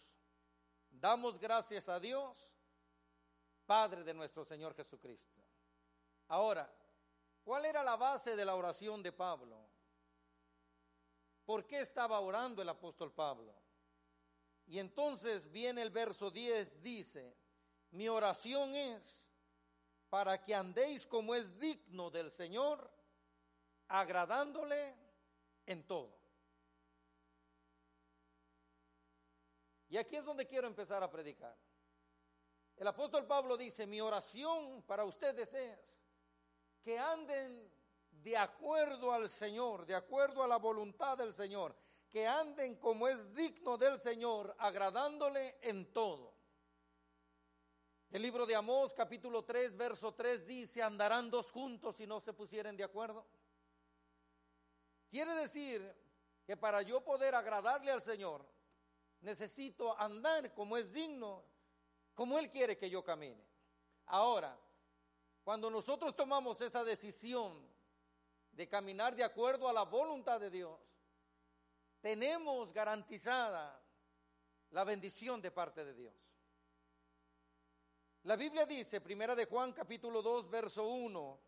[SPEAKER 6] damos gracias a Dios, Padre de nuestro Señor Jesucristo. Ahora, ¿cuál era la base de la oración de Pablo? ¿Por qué estaba orando el apóstol Pablo? Y entonces viene el verso 10, dice, mi oración es para que andéis como es digno del Señor, agradándole en todo. Y aquí es donde quiero empezar a predicar. El apóstol Pablo dice, mi oración para ustedes es que anden de acuerdo al Señor, de acuerdo a la voluntad del Señor, que anden como es digno del Señor, agradándole en todo. El libro de Amós, capítulo 3, verso 3 dice, andarán dos juntos si no se pusieren de acuerdo. Quiere decir que para yo poder agradarle al Señor, necesito andar como es digno, como Él quiere que yo camine. Ahora, cuando nosotros tomamos esa decisión de caminar de acuerdo a la voluntad de Dios, tenemos garantizada la bendición de parte de Dios. La Biblia dice, primera de Juan capítulo 2, verso 1,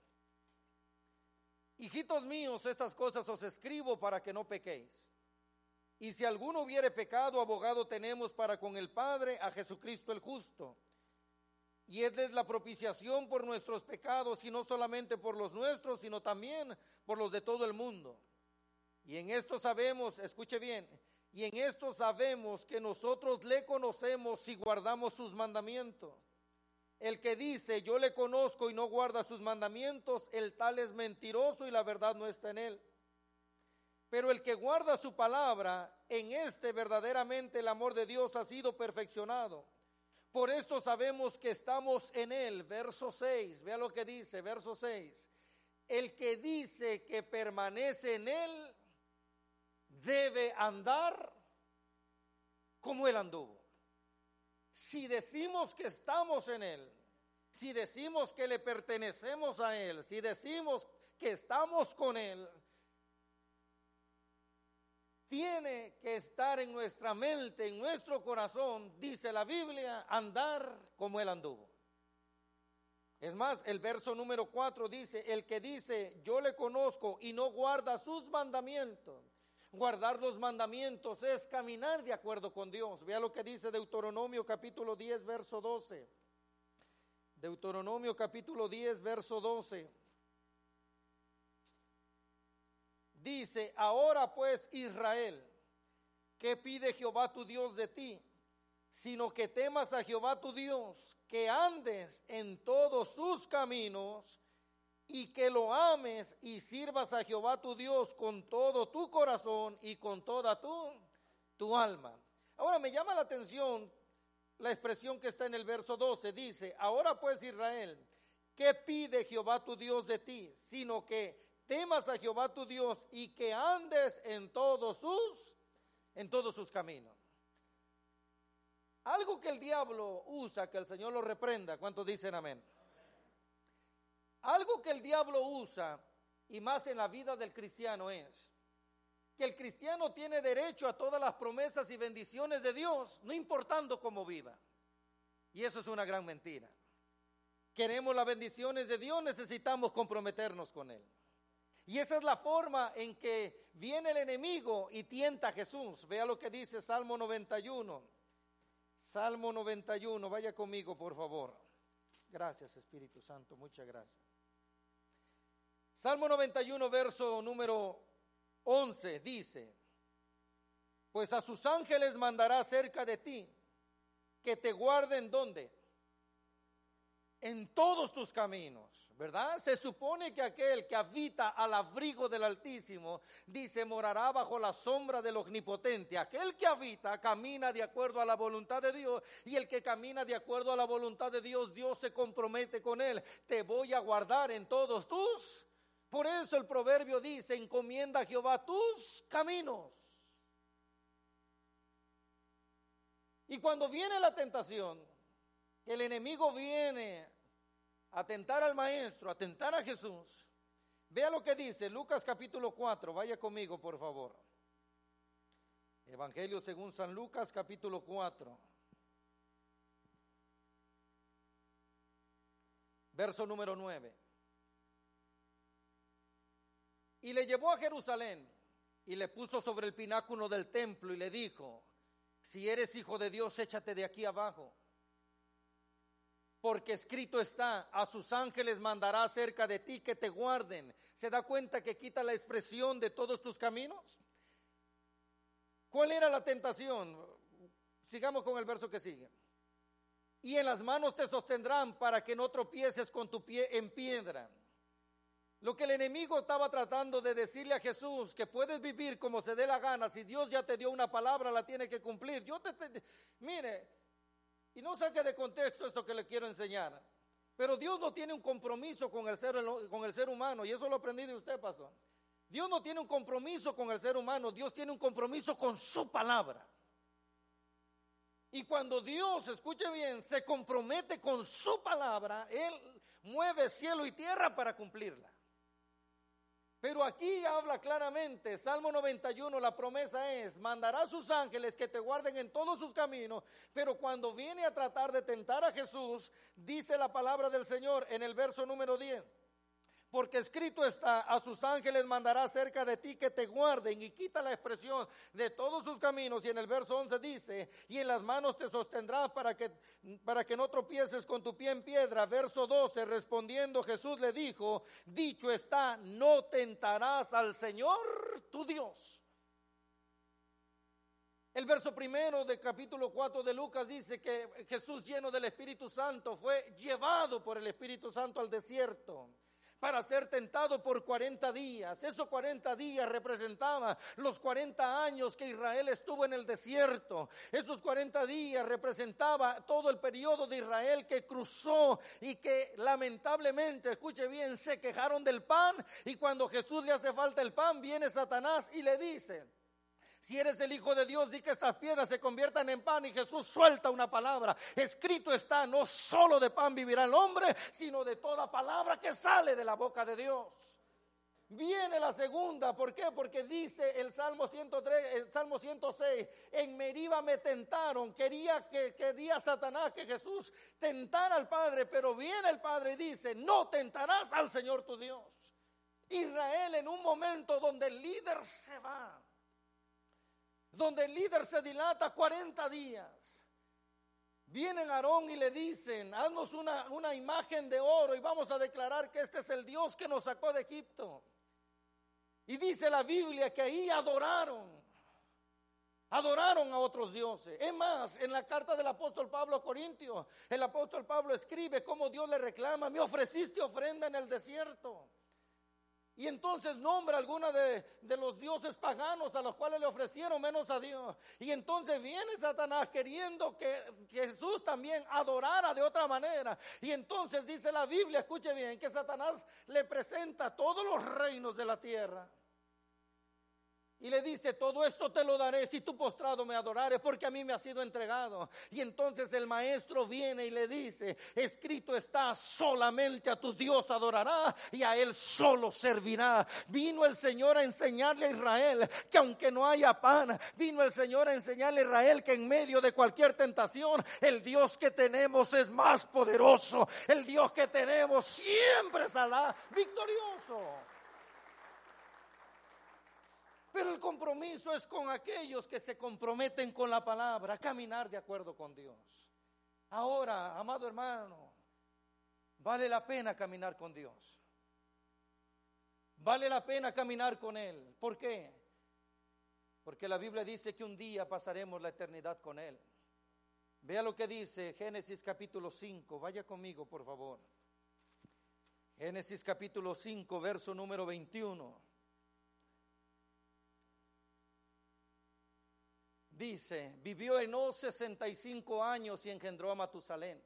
[SPEAKER 6] Hijitos míos, estas cosas os escribo para que no pequéis. Y si alguno hubiere pecado, abogado tenemos para con el Padre a Jesucristo el justo. Y Él es la propiciación por nuestros pecados, y no solamente por los nuestros, sino también por los de todo el mundo. Y en esto sabemos, escuche bien, y en esto sabemos que nosotros le conocemos si guardamos sus mandamientos. El que dice, yo le conozco y no guarda sus mandamientos, el tal es mentiroso y la verdad no está en él. Pero el que guarda su palabra, en este verdaderamente el amor de Dios ha sido perfeccionado. Por esto sabemos que estamos en él. Verso 6, vea lo que dice, verso 6. El que dice que permanece en él, debe andar como él anduvo. Si decimos que estamos en Él, si decimos que le pertenecemos a Él, si decimos que estamos con Él, tiene que estar en nuestra mente, en nuestro corazón, dice la Biblia, andar como Él anduvo. Es más, el verso número 4 dice, el que dice, yo le conozco y no guarda sus mandamientos. Guardar los mandamientos es caminar de acuerdo con Dios. Vea lo que dice Deuteronomio capítulo 10, verso 12. Deuteronomio capítulo 10, verso 12. Dice, ahora pues Israel, ¿qué pide Jehová tu Dios de ti? Sino que temas a Jehová tu Dios, que andes en todos sus caminos y que lo ames y sirvas a Jehová tu Dios con todo tu corazón y con toda tu, tu alma. Ahora me llama la atención la expresión que está en el verso 12. Dice, ahora pues Israel, ¿qué pide Jehová tu Dios de ti? Sino que temas a Jehová tu Dios y que andes en todos sus, en todos sus caminos. Algo que el diablo usa, que el Señor lo reprenda. ¿Cuántos dicen amén? Algo que el diablo usa, y más en la vida del cristiano, es que el cristiano tiene derecho a todas las promesas y bendiciones de Dios, no importando cómo viva. Y eso es una gran mentira. Queremos las bendiciones de Dios, necesitamos comprometernos con Él. Y esa es la forma en que viene el enemigo y tienta a Jesús. Vea lo que dice Salmo 91. Salmo 91, vaya conmigo por favor. Gracias Espíritu Santo, muchas gracias. Salmo 91, verso número 11 dice, pues a sus ángeles mandará cerca de ti, que te guarden donde? En todos tus caminos, ¿verdad? Se supone que aquel que habita al abrigo del Altísimo, dice, morará bajo la sombra del Omnipotente. Aquel que habita camina de acuerdo a la voluntad de Dios y el que camina de acuerdo a la voluntad de Dios, Dios se compromete con él. Te voy a guardar en todos tus por eso el proverbio dice, encomienda a Jehová tus caminos. Y cuando viene la tentación, que el enemigo viene a tentar al maestro, a tentar a Jesús, vea lo que dice Lucas capítulo 4, vaya conmigo por favor. Evangelio según San Lucas capítulo 4. Verso número 9. Y le llevó a Jerusalén y le puso sobre el pináculo del templo y le dijo, si eres hijo de Dios, échate de aquí abajo. Porque escrito está, a sus ángeles mandará cerca de ti que te guarden. ¿Se da cuenta que quita la expresión de todos tus caminos? ¿Cuál era la tentación? Sigamos con el verso que sigue. y en las manos te sostendrán para que no tropieces con tu pie en piedra. Lo que el enemigo estaba tratando de decirle a Jesús, que puedes vivir como se dé la gana, si Dios ya te dio una palabra, la tiene que cumplir. Yo te, te- mire, y no saque de contexto esto que le quiero enseñar, pero Dios no tiene un compromiso con el ser, con el ser humano, y eso lo aprendí de usted, pastor. Dios no tiene un compromiso con el ser humano, Dios tiene un compromiso con su palabra. Y cuando Dios, escuche bien, se compromete con su palabra, Él mueve cielo y tierra para cumplirla. Pero aquí habla claramente, Salmo 91, la promesa es, mandará a sus ángeles que te guarden en todos sus caminos, pero cuando viene a tratar de tentar a Jesús, dice la palabra del Señor en el verso número 10. Porque escrito está, a sus ángeles mandará cerca de ti que te guarden y quita la expresión de todos sus caminos. Y en el verso 11 dice, y en las manos te sostendrás para que, para que no tropieces con tu pie en piedra. Verso 12, respondiendo Jesús le dijo, dicho está, no tentarás al Señor tu Dios. El verso primero del capítulo 4 de Lucas dice que Jesús lleno del Espíritu Santo fue llevado por el Espíritu Santo al desierto para ser tentado por 40 días. Esos 40 días representaban los 40 años que Israel estuvo en el desierto. Esos 40 días representaba todo el periodo de Israel que cruzó y que lamentablemente, escuche bien, se quejaron del pan y cuando Jesús le hace falta el pan, viene Satanás y le dice, si eres el Hijo de Dios, di que estas piedras se conviertan en pan. Y Jesús suelta una palabra. Escrito está, no solo de pan vivirá el hombre, sino de toda palabra que sale de la boca de Dios. Viene la segunda, ¿por qué? Porque dice el Salmo 103, el Salmo 106, en Meriba me tentaron, quería que quería Satanás que Jesús tentara al Padre, pero viene el Padre y dice, no tentarás al Señor tu Dios. Israel en un momento donde el líder se va, donde el líder se dilata 40 días. Vienen Aarón y le dicen, haznos una, una imagen de oro y vamos a declarar que este es el Dios que nos sacó de Egipto. Y dice la Biblia que ahí adoraron, adoraron a otros dioses. Es más, en la carta del apóstol Pablo a Corintios, el apóstol Pablo escribe cómo Dios le reclama, me ofreciste ofrenda en el desierto. Y entonces nombra algunos de, de, los dioses paganos a los cuales le ofrecieron menos a Dios. Y entonces viene Satanás queriendo que, que, Jesús también adorara de otra manera. Y entonces dice la Biblia, escuche bien, que Satanás le presenta todos los reinos de la tierra. Y le dice, todo esto te lo daré si tú postrado me adorares, porque a mí me ha sido entregado. Y entonces el maestro viene y le dice, escrito está, solamente a tu Dios adorará y a él solo servirá. Vino el Señor a enseñarle a Israel que aunque no haya pan, vino el Señor a enseñarle a Israel que en medio de cualquier tentación, el Dios que tenemos es más poderoso. El Dios que tenemos siempre saldrá victorioso. Pero el compromiso es con aquellos que se comprometen con la palabra, a caminar de acuerdo con Dios. Ahora, amado hermano, vale la pena caminar con Dios. Vale la pena caminar con Él. ¿Por qué? Porque la Biblia dice que un día pasaremos la eternidad con Él. Vea lo que dice Génesis capítulo 5. Vaya conmigo, por favor. Génesis capítulo 5, verso número 21. Dice, vivió Enos 65 años y engendró a Matusalén.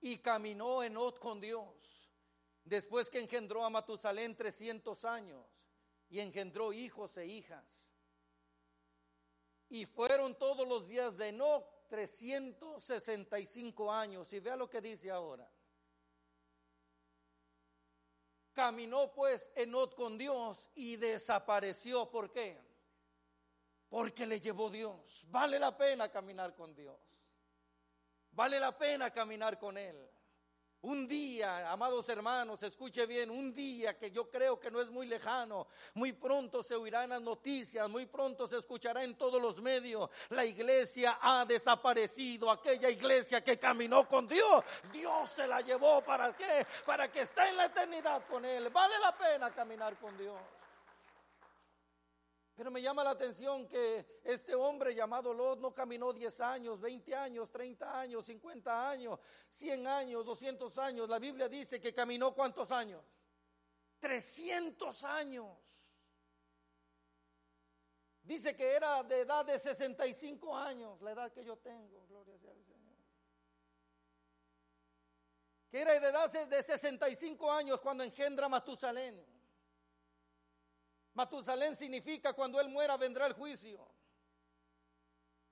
[SPEAKER 6] Y caminó Enos con Dios. Después que engendró a Matusalén 300 años y engendró hijos e hijas. Y fueron todos los días de Enoch 365 años. Y vea lo que dice ahora. Caminó pues Enoch con Dios y desapareció. ¿Por qué? Porque le llevó Dios. Vale la pena caminar con Dios. Vale la pena caminar con Él. Un día, amados hermanos, escuche bien, un día que yo creo que no es muy lejano, muy pronto se oirán las noticias, muy pronto se escuchará en todos los medios, la iglesia ha desaparecido, aquella iglesia que caminó con Dios, Dios se la llevó, ¿para qué? Para que esté en la eternidad con Él. Vale la pena caminar con Dios. Pero me llama la atención que este hombre llamado Lot no caminó 10 años, 20 años, 30 años, 50 años, 100 años, 200 años. La Biblia dice que caminó cuántos años? 300 años. Dice que era de edad de 65 años, la edad que yo tengo, gloria sea al Señor. Que era de edad de 65 años cuando engendra Matusalén. Matusalén significa cuando él muera vendrá el juicio.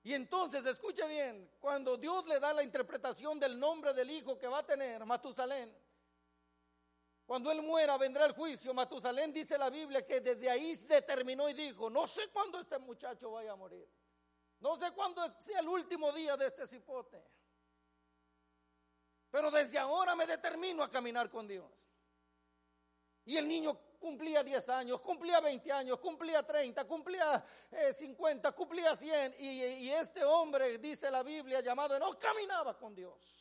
[SPEAKER 6] Y entonces, escuche bien, cuando Dios le da la interpretación del nombre del hijo que va a tener, Matusalén, cuando él muera vendrá el juicio. Matusalén dice la Biblia que desde ahí se determinó y dijo, no sé cuándo este muchacho vaya a morir. No sé cuándo sea el último día de este cipote. Pero desde ahora me determino a caminar con Dios. Y el niño cumplía 10 años, cumplía 20 años, cumplía 30, cumplía eh, 50, cumplía 100. Y, y este hombre, dice la Biblia, llamado no caminaba con Dios.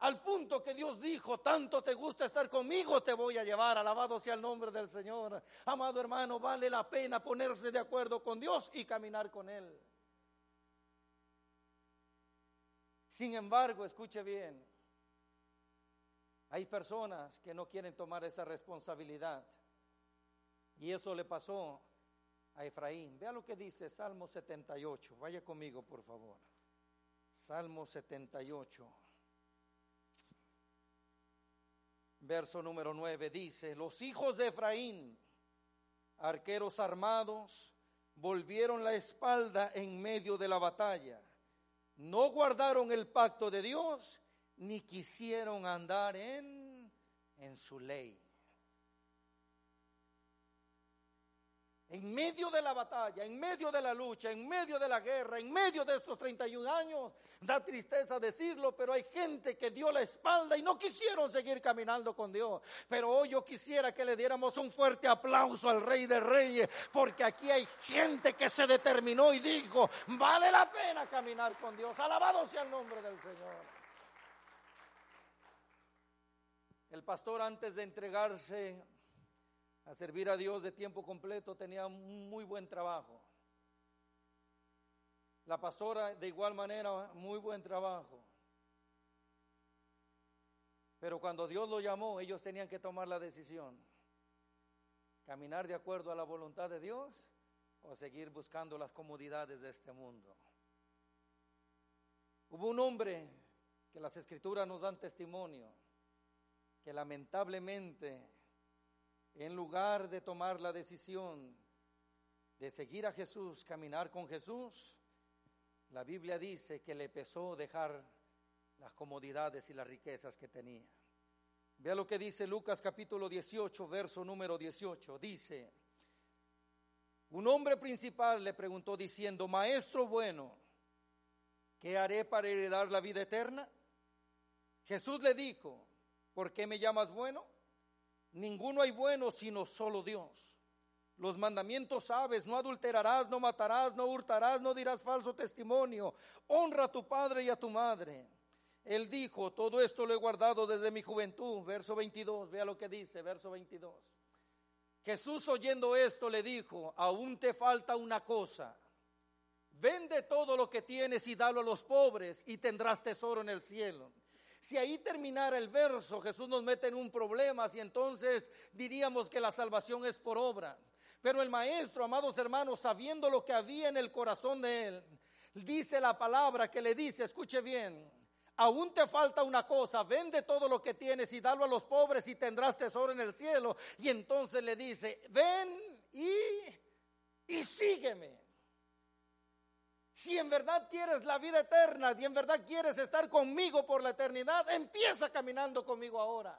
[SPEAKER 6] Al punto que Dios dijo, tanto te gusta estar conmigo, te voy a llevar. Alabado sea el nombre del Señor. Amado hermano, vale la pena ponerse de acuerdo con Dios y caminar con Él. Sin embargo, escuche bien, hay personas que no quieren tomar esa responsabilidad. Y eso le pasó a Efraín. Vea lo que dice Salmo 78. Vaya conmigo, por favor. Salmo 78. Verso número 9 dice, los hijos de Efraín, arqueros armados, volvieron la espalda en medio de la batalla. No guardaron el pacto de Dios, ni quisieron andar en, en su ley. En medio de la batalla, en medio de la lucha, en medio de la guerra, en medio de estos 31 años, da tristeza decirlo, pero hay gente que dio la espalda y no quisieron seguir caminando con Dios. Pero hoy yo quisiera que le diéramos un fuerte aplauso al Rey de Reyes, porque aquí hay gente que se determinó y dijo, vale la pena caminar con Dios. Alabado sea el nombre del Señor. El pastor antes de entregarse a servir a Dios de tiempo completo tenía un muy buen trabajo. La pastora de igual manera, muy buen trabajo. Pero cuando Dios lo llamó, ellos tenían que tomar la decisión. Caminar de acuerdo a la voluntad de Dios o seguir buscando las comodidades de este mundo. Hubo un hombre que las escrituras nos dan testimonio, que lamentablemente en lugar de tomar la decisión de seguir a Jesús, caminar con Jesús, la Biblia dice que le pesó dejar las comodidades y las riquezas que tenía. Vea lo que dice Lucas capítulo 18, verso número 18. Dice, un hombre principal le preguntó diciendo, Maestro bueno, ¿qué haré para heredar la vida eterna? Jesús le dijo, ¿por qué me llamas bueno? Ninguno hay bueno sino solo Dios. Los mandamientos sabes, no adulterarás, no matarás, no hurtarás, no dirás falso testimonio. Honra a tu padre y a tu madre. Él dijo, todo esto lo he guardado desde mi juventud. Verso 22, vea lo que dice, verso 22. Jesús oyendo esto le dijo, aún te falta una cosa. Vende todo lo que tienes y dalo a los pobres y tendrás tesoro en el cielo. Si ahí terminara el verso, Jesús nos mete en un problema, si entonces diríamos que la salvación es por obra. Pero el maestro, amados hermanos, sabiendo lo que había en el corazón de él, dice la palabra que le dice, escuche bien, aún te falta una cosa, vende todo lo que tienes y dalo a los pobres y tendrás tesoro en el cielo. Y entonces le dice, ven y, y sígueme. Si en verdad quieres la vida eterna, y en verdad quieres estar conmigo por la eternidad, empieza caminando conmigo ahora.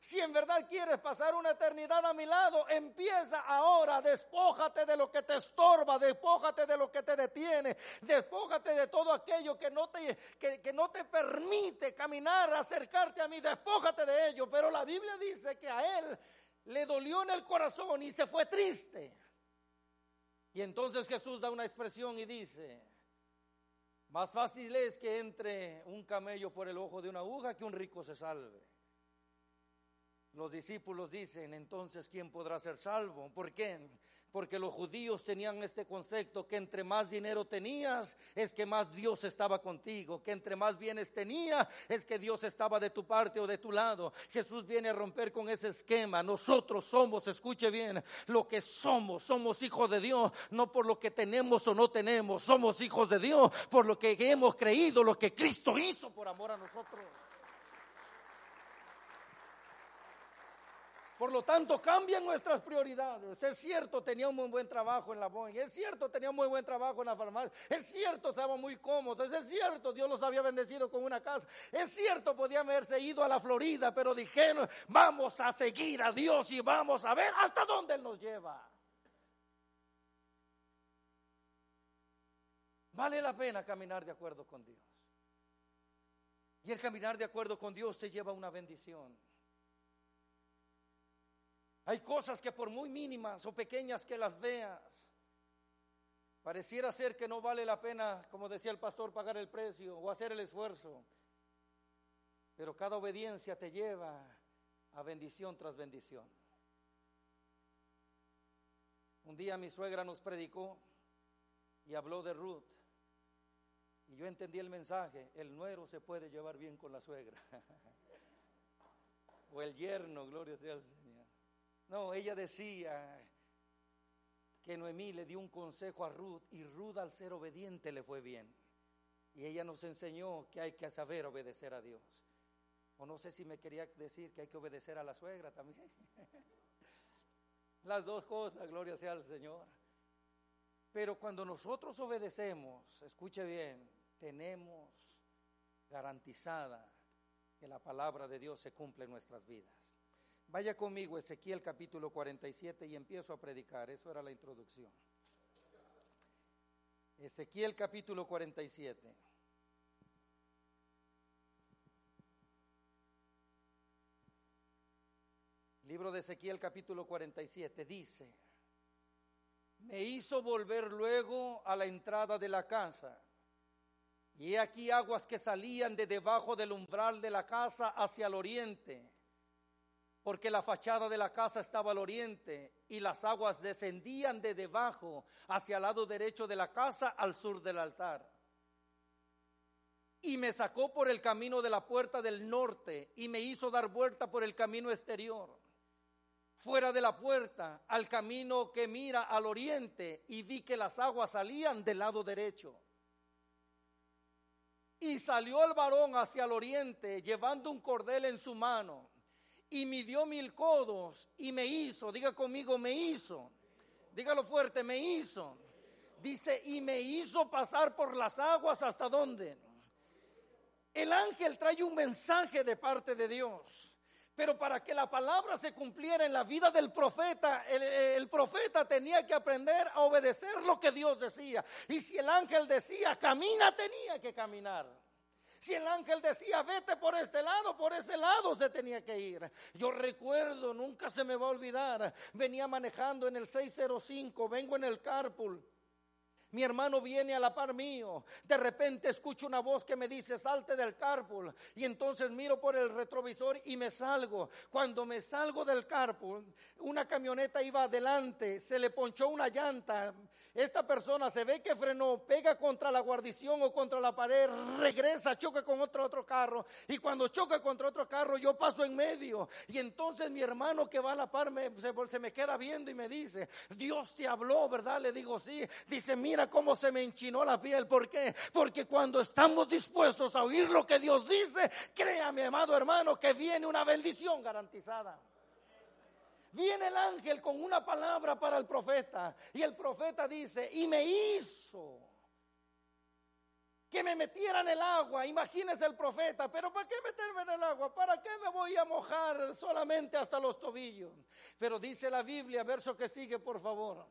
[SPEAKER 6] Si en verdad quieres pasar una eternidad a mi lado, empieza ahora, despójate de lo que te estorba, despójate de lo que te detiene, despójate de todo aquello que no te, que, que no te permite caminar, acercarte a mí, despójate de ello. Pero la Biblia dice que a él le dolió en el corazón y se fue triste. Y entonces Jesús da una expresión y dice, más fácil es que entre un camello por el ojo de una aguja que un rico se salve. Los discípulos dicen, entonces, ¿quién podrá ser salvo? ¿Por qué? Porque los judíos tenían este concepto que entre más dinero tenías es que más Dios estaba contigo, que entre más bienes tenía es que Dios estaba de tu parte o de tu lado. Jesús viene a romper con ese esquema. Nosotros somos, escuche bien, lo que somos, somos hijos de Dios, no por lo que tenemos o no tenemos, somos hijos de Dios por lo que hemos creído, lo que Cristo hizo por amor a nosotros. Por lo tanto, cambian nuestras prioridades. Es cierto, tenía un muy buen trabajo en la Boeing. Es cierto, tenía un muy buen trabajo en la farmacia. Es cierto, estaba muy cómodo. Es cierto, Dios los había bendecido con una casa. Es cierto, podían haberse ido a la Florida, pero dijeron, vamos a seguir a Dios y vamos a ver hasta dónde Él nos lleva. Vale la pena caminar de acuerdo con Dios. Y el caminar de acuerdo con Dios te lleva una bendición. Hay cosas que por muy mínimas o pequeñas que las veas, pareciera ser que no vale la pena, como decía el pastor, pagar el precio o hacer el esfuerzo. Pero cada obediencia te lleva a bendición tras bendición. Un día mi suegra nos predicó y habló de Ruth. Y yo entendí el mensaje, el nuero se puede llevar bien con la suegra. o el yerno, gloria al Señor. No, ella decía que Noemí le dio un consejo a Ruth y Ruth al ser obediente le fue bien. Y ella nos enseñó que hay que saber obedecer a Dios. O no sé si me quería decir que hay que obedecer a la suegra también. Las dos cosas, gloria sea al Señor. Pero cuando nosotros obedecemos, escuche bien, tenemos garantizada que la palabra de Dios se cumple en nuestras vidas. Vaya conmigo Ezequiel capítulo 47 y empiezo a predicar. Eso era la introducción. Ezequiel capítulo 47. Libro de Ezequiel capítulo 47 dice, me hizo volver luego a la entrada de la casa. Y he aquí aguas que salían de debajo del umbral de la casa hacia el oriente porque la fachada de la casa estaba al oriente y las aguas descendían de debajo hacia el lado derecho de la casa al sur del altar. Y me sacó por el camino de la puerta del norte y me hizo dar vuelta por el camino exterior, fuera de la puerta, al camino que mira al oriente y vi que las aguas salían del lado derecho. Y salió el varón hacia el oriente llevando un cordel en su mano y midió mil codos y me hizo, diga conmigo, me hizo, dígalo fuerte, me hizo. Dice, y me hizo pasar por las aguas hasta dónde. El ángel trae un mensaje de parte de Dios. Pero para que la palabra se cumpliera en la vida del profeta, el, el, profeta tenía que aprender a obedecer lo que Dios decía. Y si el ángel decía, camina, tenía que caminar. Si el ángel decía, vete por este lado, por ese lado se tenía que ir. Yo recuerdo, nunca se me va a olvidar, venía manejando en el 605, vengo en el carpool. Mi hermano viene a la par mío. De repente escucho una voz que me dice, salte del carpool. Y entonces miro por el retrovisor y me salgo. Cuando me salgo del carpool, una camioneta iba adelante, se le ponchó una llanta. Esta persona se ve que frenó, pega contra la guarnición o contra la pared, regresa, choca con otro otro carro. Y cuando choca contra otro carro, yo paso en medio. Y entonces mi hermano que va a la par me, se, se me queda viendo y me dice, Dios te habló, ¿verdad? Le digo, sí. Dice, mira Mira cómo se me enchinó la piel. ¿Por qué? Porque cuando estamos dispuestos a oír lo que Dios dice, créame, amado hermano, que viene una bendición garantizada. Viene el ángel con una palabra para el profeta y el profeta dice, y me hizo que me metiera en el agua. Imagínese el profeta, pero ¿para qué meterme en el agua? ¿Para qué me voy a mojar solamente hasta los tobillos? Pero dice la Biblia, verso que sigue, por favor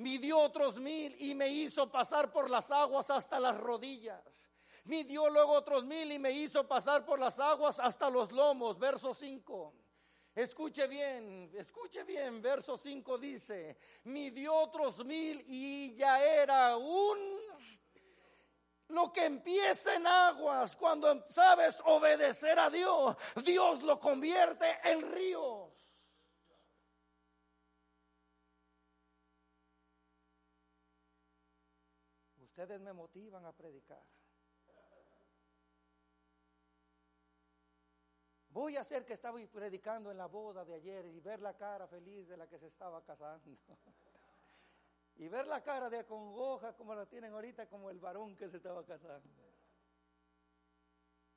[SPEAKER 6] midió otros mil y me hizo pasar por las aguas hasta las rodillas. Midió luego otros mil y me hizo pasar por las aguas hasta los lomos. Verso 5. Escuche bien, escuche bien, verso 5 dice, midió otros mil y ya era un... Lo que empieza en aguas, cuando sabes obedecer a Dios, Dios lo convierte en ríos. Ustedes me motivan a predicar. Voy a hacer que estaba predicando en la boda de ayer y ver la cara feliz de la que se estaba casando. Y ver la cara de acongoja como la tienen ahorita, como el varón que se estaba casando.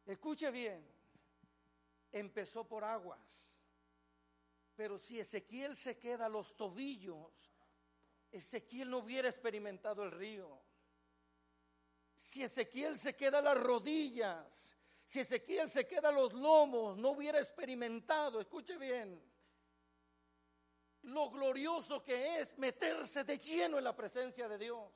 [SPEAKER 6] Escuche bien, empezó por aguas, pero si Ezequiel se queda a los tobillos, Ezequiel no hubiera experimentado el río. Si Ezequiel se queda las rodillas, si Ezequiel se queda los lomos, no hubiera experimentado, escuche bien, lo glorioso que es meterse de lleno en la presencia de Dios.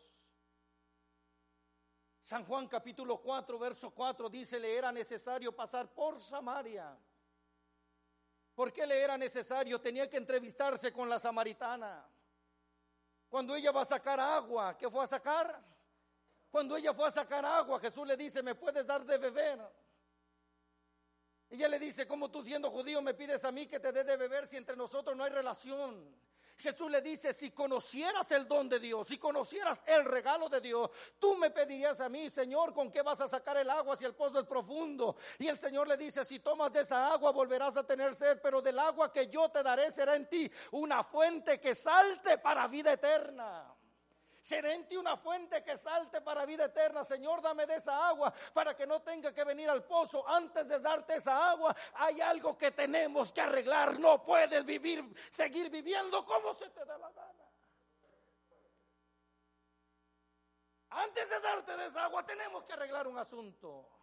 [SPEAKER 6] San Juan capítulo 4, verso 4 dice, le era necesario pasar por Samaria. ¿Por qué le era necesario? Tenía que entrevistarse con la samaritana. Cuando ella va a sacar agua, ¿qué fue a sacar? Cuando ella fue a sacar agua, Jesús le dice, ¿me puedes dar de beber? Ella le dice, ¿cómo tú siendo judío me pides a mí que te dé de beber si entre nosotros no hay relación? Jesús le dice, si conocieras el don de Dios, si conocieras el regalo de Dios, tú me pedirías a mí, Señor, ¿con qué vas a sacar el agua si el pozo es profundo? Y el Señor le dice, si tomas de esa agua volverás a tener sed, pero del agua que yo te daré será en ti una fuente que salte para vida eterna. Será en ti una fuente que salte para vida eterna. Señor, dame de esa agua para que no tenga que venir al pozo. Antes de darte esa agua, hay algo que tenemos que arreglar. No puedes vivir, seguir viviendo como se te da la gana. Antes de darte de esa agua, tenemos que arreglar un asunto.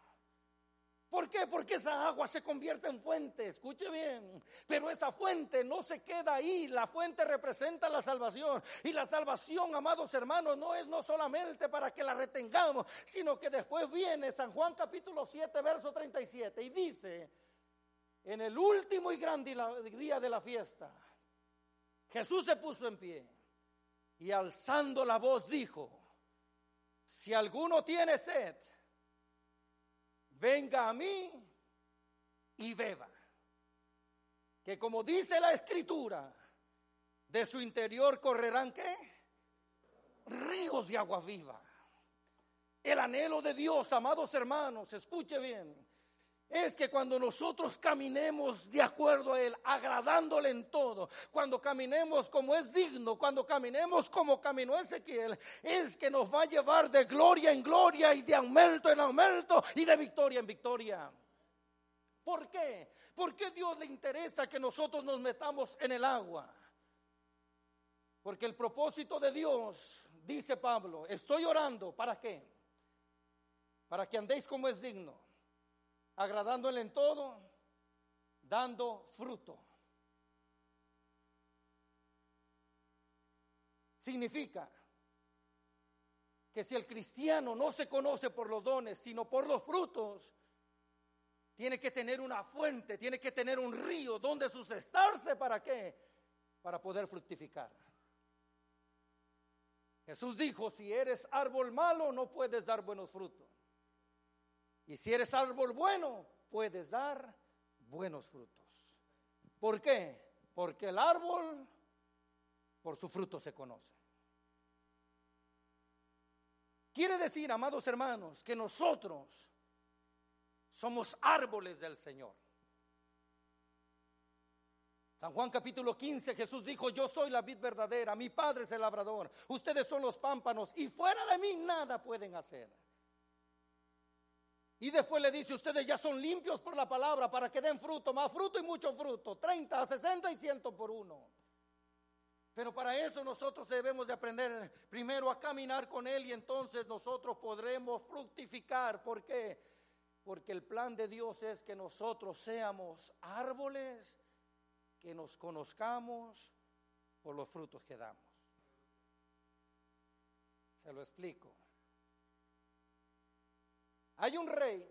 [SPEAKER 6] ¿Por qué? Porque esa agua se convierte en fuente, escuche bien. Pero esa fuente no se queda ahí, la fuente representa la salvación. Y la salvación, amados hermanos, no es no solamente para que la retengamos, sino que después viene San Juan capítulo 7, verso 37 y dice, en el último y gran día de la fiesta, Jesús se puso en pie y alzando la voz dijo, si alguno tiene sed, venga a mí y beba. Que como dice la escritura, de su interior correrán qué? Ríos de agua viva. El anhelo de Dios, amados hermanos, escuche bien, es que cuando nosotros caminemos de acuerdo a Él, agradándole en todo, cuando caminemos como es digno, cuando caminemos como caminó Ezequiel, es que nos va a llevar de gloria en gloria y de aumento en aumento y de victoria en victoria. ¿Por qué? ¿Por qué Dios le interesa que nosotros nos metamos en el agua? Porque el propósito de Dios, dice Pablo, estoy orando, ¿para qué? Para que andéis como es digno agradándole en todo, dando fruto. Significa que si el cristiano no se conoce por los dones, sino por los frutos, tiene que tener una fuente, tiene que tener un río donde sustentarse para qué? Para poder fructificar. Jesús dijo, si eres árbol malo no puedes dar buenos frutos. Y si eres árbol bueno, puedes dar buenos frutos. ¿Por qué? Porque el árbol por su fruto se conoce. Quiere decir, amados hermanos, que nosotros somos árboles del Señor. San Juan capítulo 15, Jesús dijo, yo soy la vid verdadera, mi Padre es el labrador, ustedes son los pámpanos y fuera de mí nada pueden hacer. Y después le dice, ustedes ya son limpios por la palabra para que den fruto, más fruto y mucho fruto, 30, 60 y 100 por uno. Pero para eso nosotros debemos de aprender primero a caminar con Él y entonces nosotros podremos fructificar. ¿Por qué? Porque el plan de Dios es que nosotros seamos árboles, que nos conozcamos por los frutos que damos. Se lo explico. Hay un rey,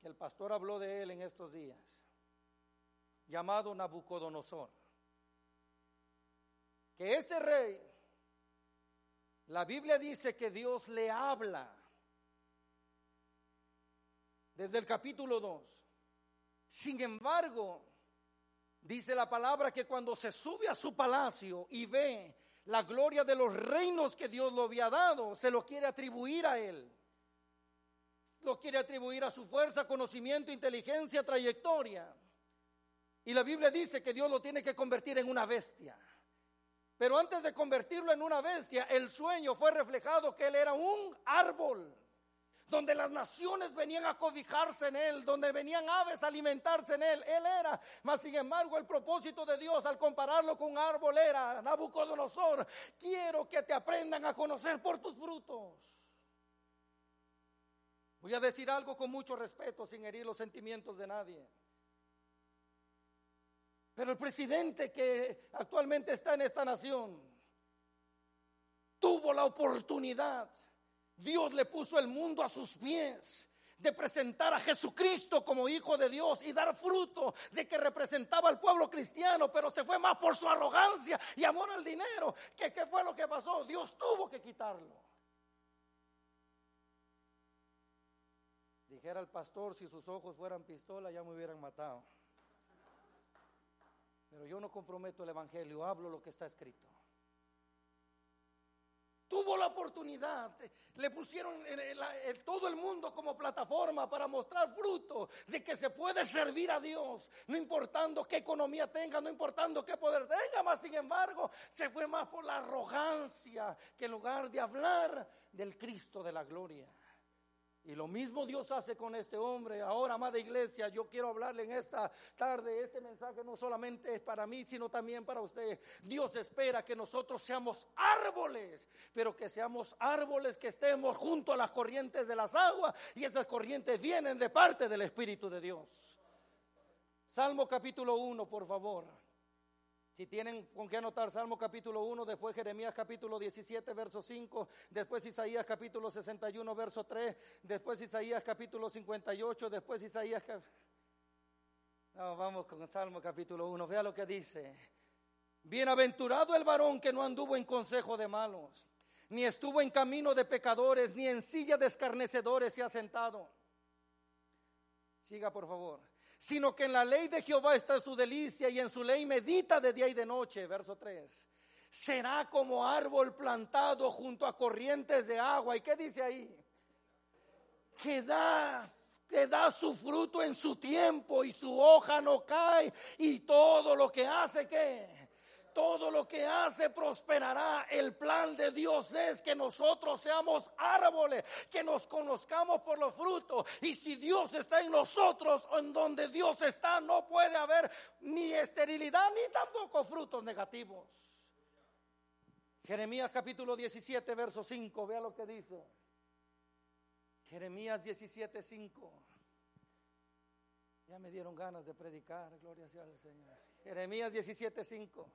[SPEAKER 6] que el pastor habló de él en estos días, llamado Nabucodonosor. Que este rey, la Biblia dice que Dios le habla desde el capítulo 2. Sin embargo, dice la palabra que cuando se sube a su palacio y ve la gloria de los reinos que Dios lo había dado, se lo quiere atribuir a él. Lo quiere atribuir a su fuerza, conocimiento, inteligencia, trayectoria. Y la Biblia dice que Dios lo tiene que convertir en una bestia. Pero antes de convertirlo en una bestia, el sueño fue reflejado que él era un árbol, donde las naciones venían a cobijarse en él, donde venían aves a alimentarse en él. Él era, mas sin embargo, el propósito de Dios al compararlo con un árbol era, Nabucodonosor, quiero que te aprendan a conocer por tus frutos. Voy a decir algo con mucho respeto, sin herir los sentimientos de nadie. Pero el presidente que actualmente está en esta nación tuvo la oportunidad, Dios le puso el mundo a sus pies de presentar a Jesucristo como hijo de Dios y dar fruto de que representaba al pueblo cristiano, pero se fue más por su arrogancia y amor al dinero. qué fue lo que pasó? Dios tuvo que quitarlo. Dijera el pastor, si sus ojos fueran pistola ya me hubieran matado. Pero yo no comprometo el Evangelio, hablo lo que está escrito. Tuvo la oportunidad, le pusieron todo el mundo como plataforma para mostrar fruto de que se puede servir a Dios, no importando qué economía tenga, no importando qué poder tenga, más sin embargo, se fue más por la arrogancia que en lugar de hablar del Cristo de la gloria. Y lo mismo Dios hace con este hombre. Ahora, amada iglesia, yo quiero hablarle en esta tarde. Este mensaje no solamente es para mí, sino también para usted. Dios espera que nosotros seamos árboles, pero que seamos árboles que estemos junto a las corrientes de las aguas. Y esas corrientes vienen de parte del Espíritu de Dios. Salmo capítulo 1, por favor. Si tienen con qué anotar Salmo capítulo 1, después Jeremías capítulo 17, verso 5, después Isaías capítulo 61, verso 3, después Isaías capítulo 58, después Isaías... vamos con Salmo capítulo 1, vea lo que dice. Bienaventurado el varón que no anduvo en consejo de malos, ni estuvo en camino de pecadores, ni en silla de escarnecedores se ha sentado. Siga, por favor. Sino que en la ley de Jehová está su delicia y en su ley medita de día y de noche. Verso 3. Será como árbol plantado junto a corrientes de agua. ¿Y qué dice ahí? Que da, que da su fruto en su tiempo y su hoja no cae. Y todo lo que hace, ¿qué? Todo lo que hace prosperará. El plan de Dios es que nosotros seamos árboles, que nos conozcamos por los frutos. Y si Dios está en nosotros, en donde Dios está, no puede haber ni esterilidad ni tampoco frutos negativos. Jeremías capítulo 17, verso 5, vea lo que dice. Jeremías 17, 5. Ya me dieron ganas de predicar, gloria sea al Señor. Jeremías 17, 5.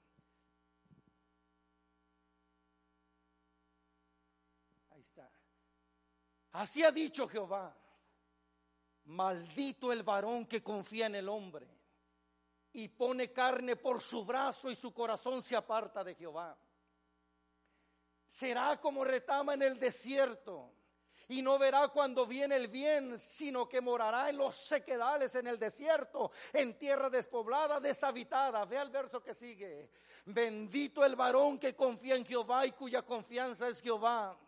[SPEAKER 6] Así ha dicho Jehová. Maldito el varón que confía en el hombre y pone carne por su brazo y su corazón se aparta de Jehová. Será como retama en el desierto y no verá cuando viene el bien, sino que morará en los sequedales en el desierto, en tierra despoblada, deshabitada. Ve al verso que sigue. Bendito el varón que confía en Jehová y cuya confianza es Jehová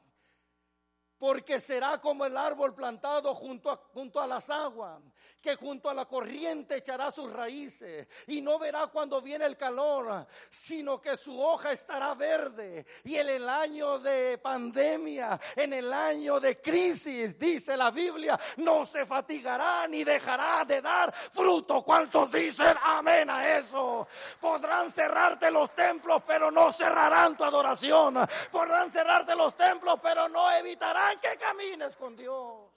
[SPEAKER 6] porque será como el árbol plantado junto a, junto a las aguas, que junto a la corriente echará sus raíces y no verá cuando viene el calor, sino que su hoja estará verde. Y en el año de pandemia, en el año de crisis, dice la Biblia, no se fatigará ni dejará de dar fruto. ¿Cuántos dicen amén a eso? Podrán cerrarte los templos, pero no cerrarán tu adoración. Podrán cerrarte los templos, pero no evitarán que camines con Dios.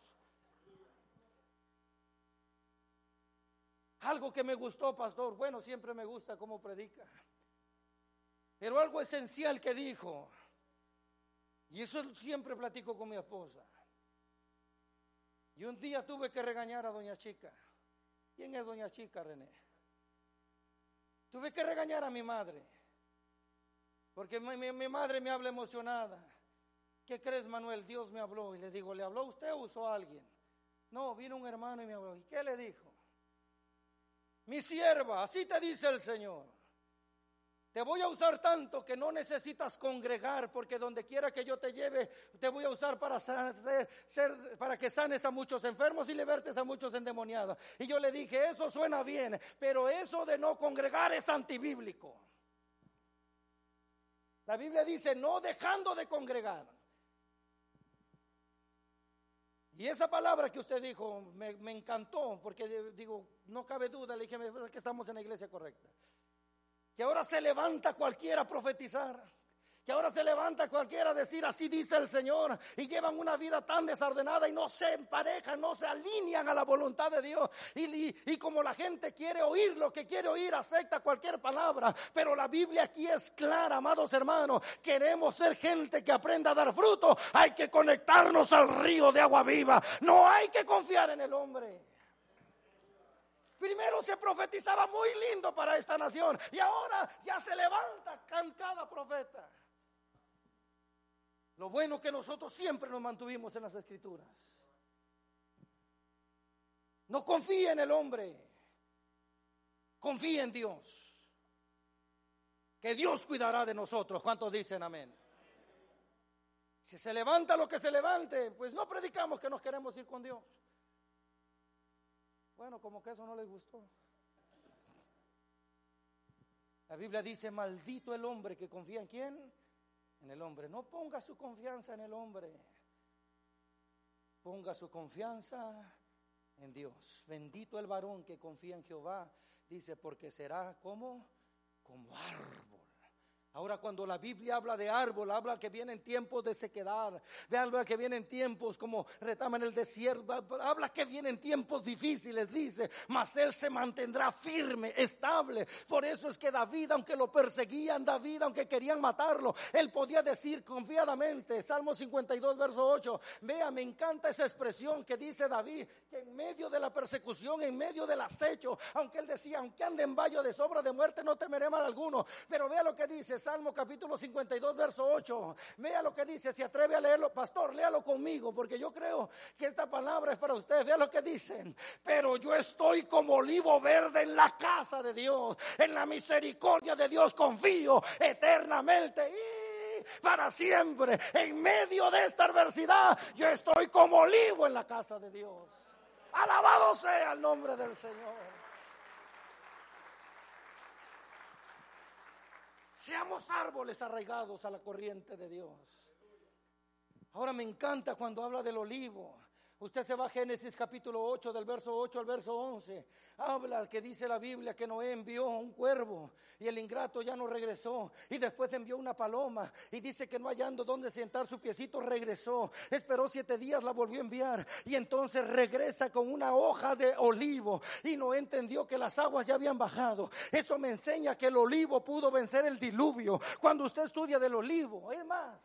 [SPEAKER 6] Algo que me gustó, pastor. Bueno, siempre me gusta cómo predica. Pero algo esencial que dijo. Y eso siempre platico con mi esposa. Y un día tuve que regañar a doña Chica. ¿Quién es doña Chica, René? Tuve que regañar a mi madre. Porque mi, madre me habla emocionada. ¿Qué crees, Manuel? Dios me habló. Y le digo, ¿le habló usted o usó a alguien? No, vino un hermano y me habló. ¿Y qué le dijo? Mi sierva, así te dice el Señor. Te voy a usar tanto que no necesitas congregar, porque donde quiera que yo te lleve, te voy a usar para, para que sanes a muchos enfermos y libertes a muchos endemoniados. Y yo le dije, eso suena bien, pero eso de no congregar es antibíblico. La Biblia dice, no dejando de congregar. Y esa palabra que usted dijo me, me encantó, porque digo, no cabe duda, le dije "Me parece que estamos en la iglesia correcta. Que ahora se levanta cualquiera a profetizar. Que ahora se levanta cualquiera a decir así dice el Señor y llevan una vida tan desordenada y no se emparejan, no se alinean a la voluntad de Dios. Y, como la gente quiere oír lo que quiere oír, acepta cualquier palabra. Pero la Biblia aquí es clara, amados hermanos. Queremos ser gente que aprenda a dar fruto. Hay que conectarnos al río de agua viva. No hay que confiar en el hombre. Primero se profetizaba muy lindo para esta nación y ahora ya se levanta cada profeta. Lo bueno que nosotros siempre nos mantuvimos en las escrituras. No confíe en el hombre, confíe en Dios. Que Dios cuidará de nosotros. ¿Cuántos dicen amén? Si se levanta lo que se levante, pues no predicamos que nos queremos ir con Dios. Bueno, como que eso no les gustó. La Biblia dice, maldito el hombre que confía en quién? En el hombre. No ponga su confianza en el hombre. Ponga su confianza en Dios. Bendito el varón que confía en Jehová. Dice, porque será como, como. Ahora cuando la Biblia habla de árbol, habla que vienen tiempos de sequedad, habla que vienen tiempos como retama en el desierto, habla que vienen tiempos difíciles, dice, mas él se mantendrá firme, estable. Por eso es que David, aunque lo perseguían, David, aunque querían matarlo, él podía decir confiadamente, Salmo 52, verso 8, vea, me encanta esa expresión que dice David, que en medio de la persecución, en medio del acecho, aunque él decía, aunque ande en valle de sobra de muerte, no temeré mal alguno. Pero vea lo que dice Salmo capítulo 52, verso 8. Vea lo que dice, si atreve a leerlo, pastor, léalo conmigo, porque yo creo que esta palabra es para usted. Vea lo que dicen. Pero yo estoy como olivo verde en la casa de Dios, en la misericordia de Dios confío eternamente. Y para siempre, en medio de esta adversidad, yo estoy como olivo en la casa de Dios. Alabado sea el nombre del Señor. Seamos árboles arraigados a la corriente de Dios. Ahora me encanta cuando habla del olivo. Usted se va a Génesis capítulo 8, del verso 8 al verso 11. Habla que dice la Biblia que Noé envió un cuervo y el ingrato ya no regresó. Y después envió una paloma y dice que no hallando donde sentar su piecito regresó. Esperó siete días, la volvió a enviar y entonces regresa con una hoja de olivo. Y Noé entendió que las aguas ya habían bajado. Eso me enseña que el olivo pudo vencer el diluvio. Cuando usted estudia del olivo, es más,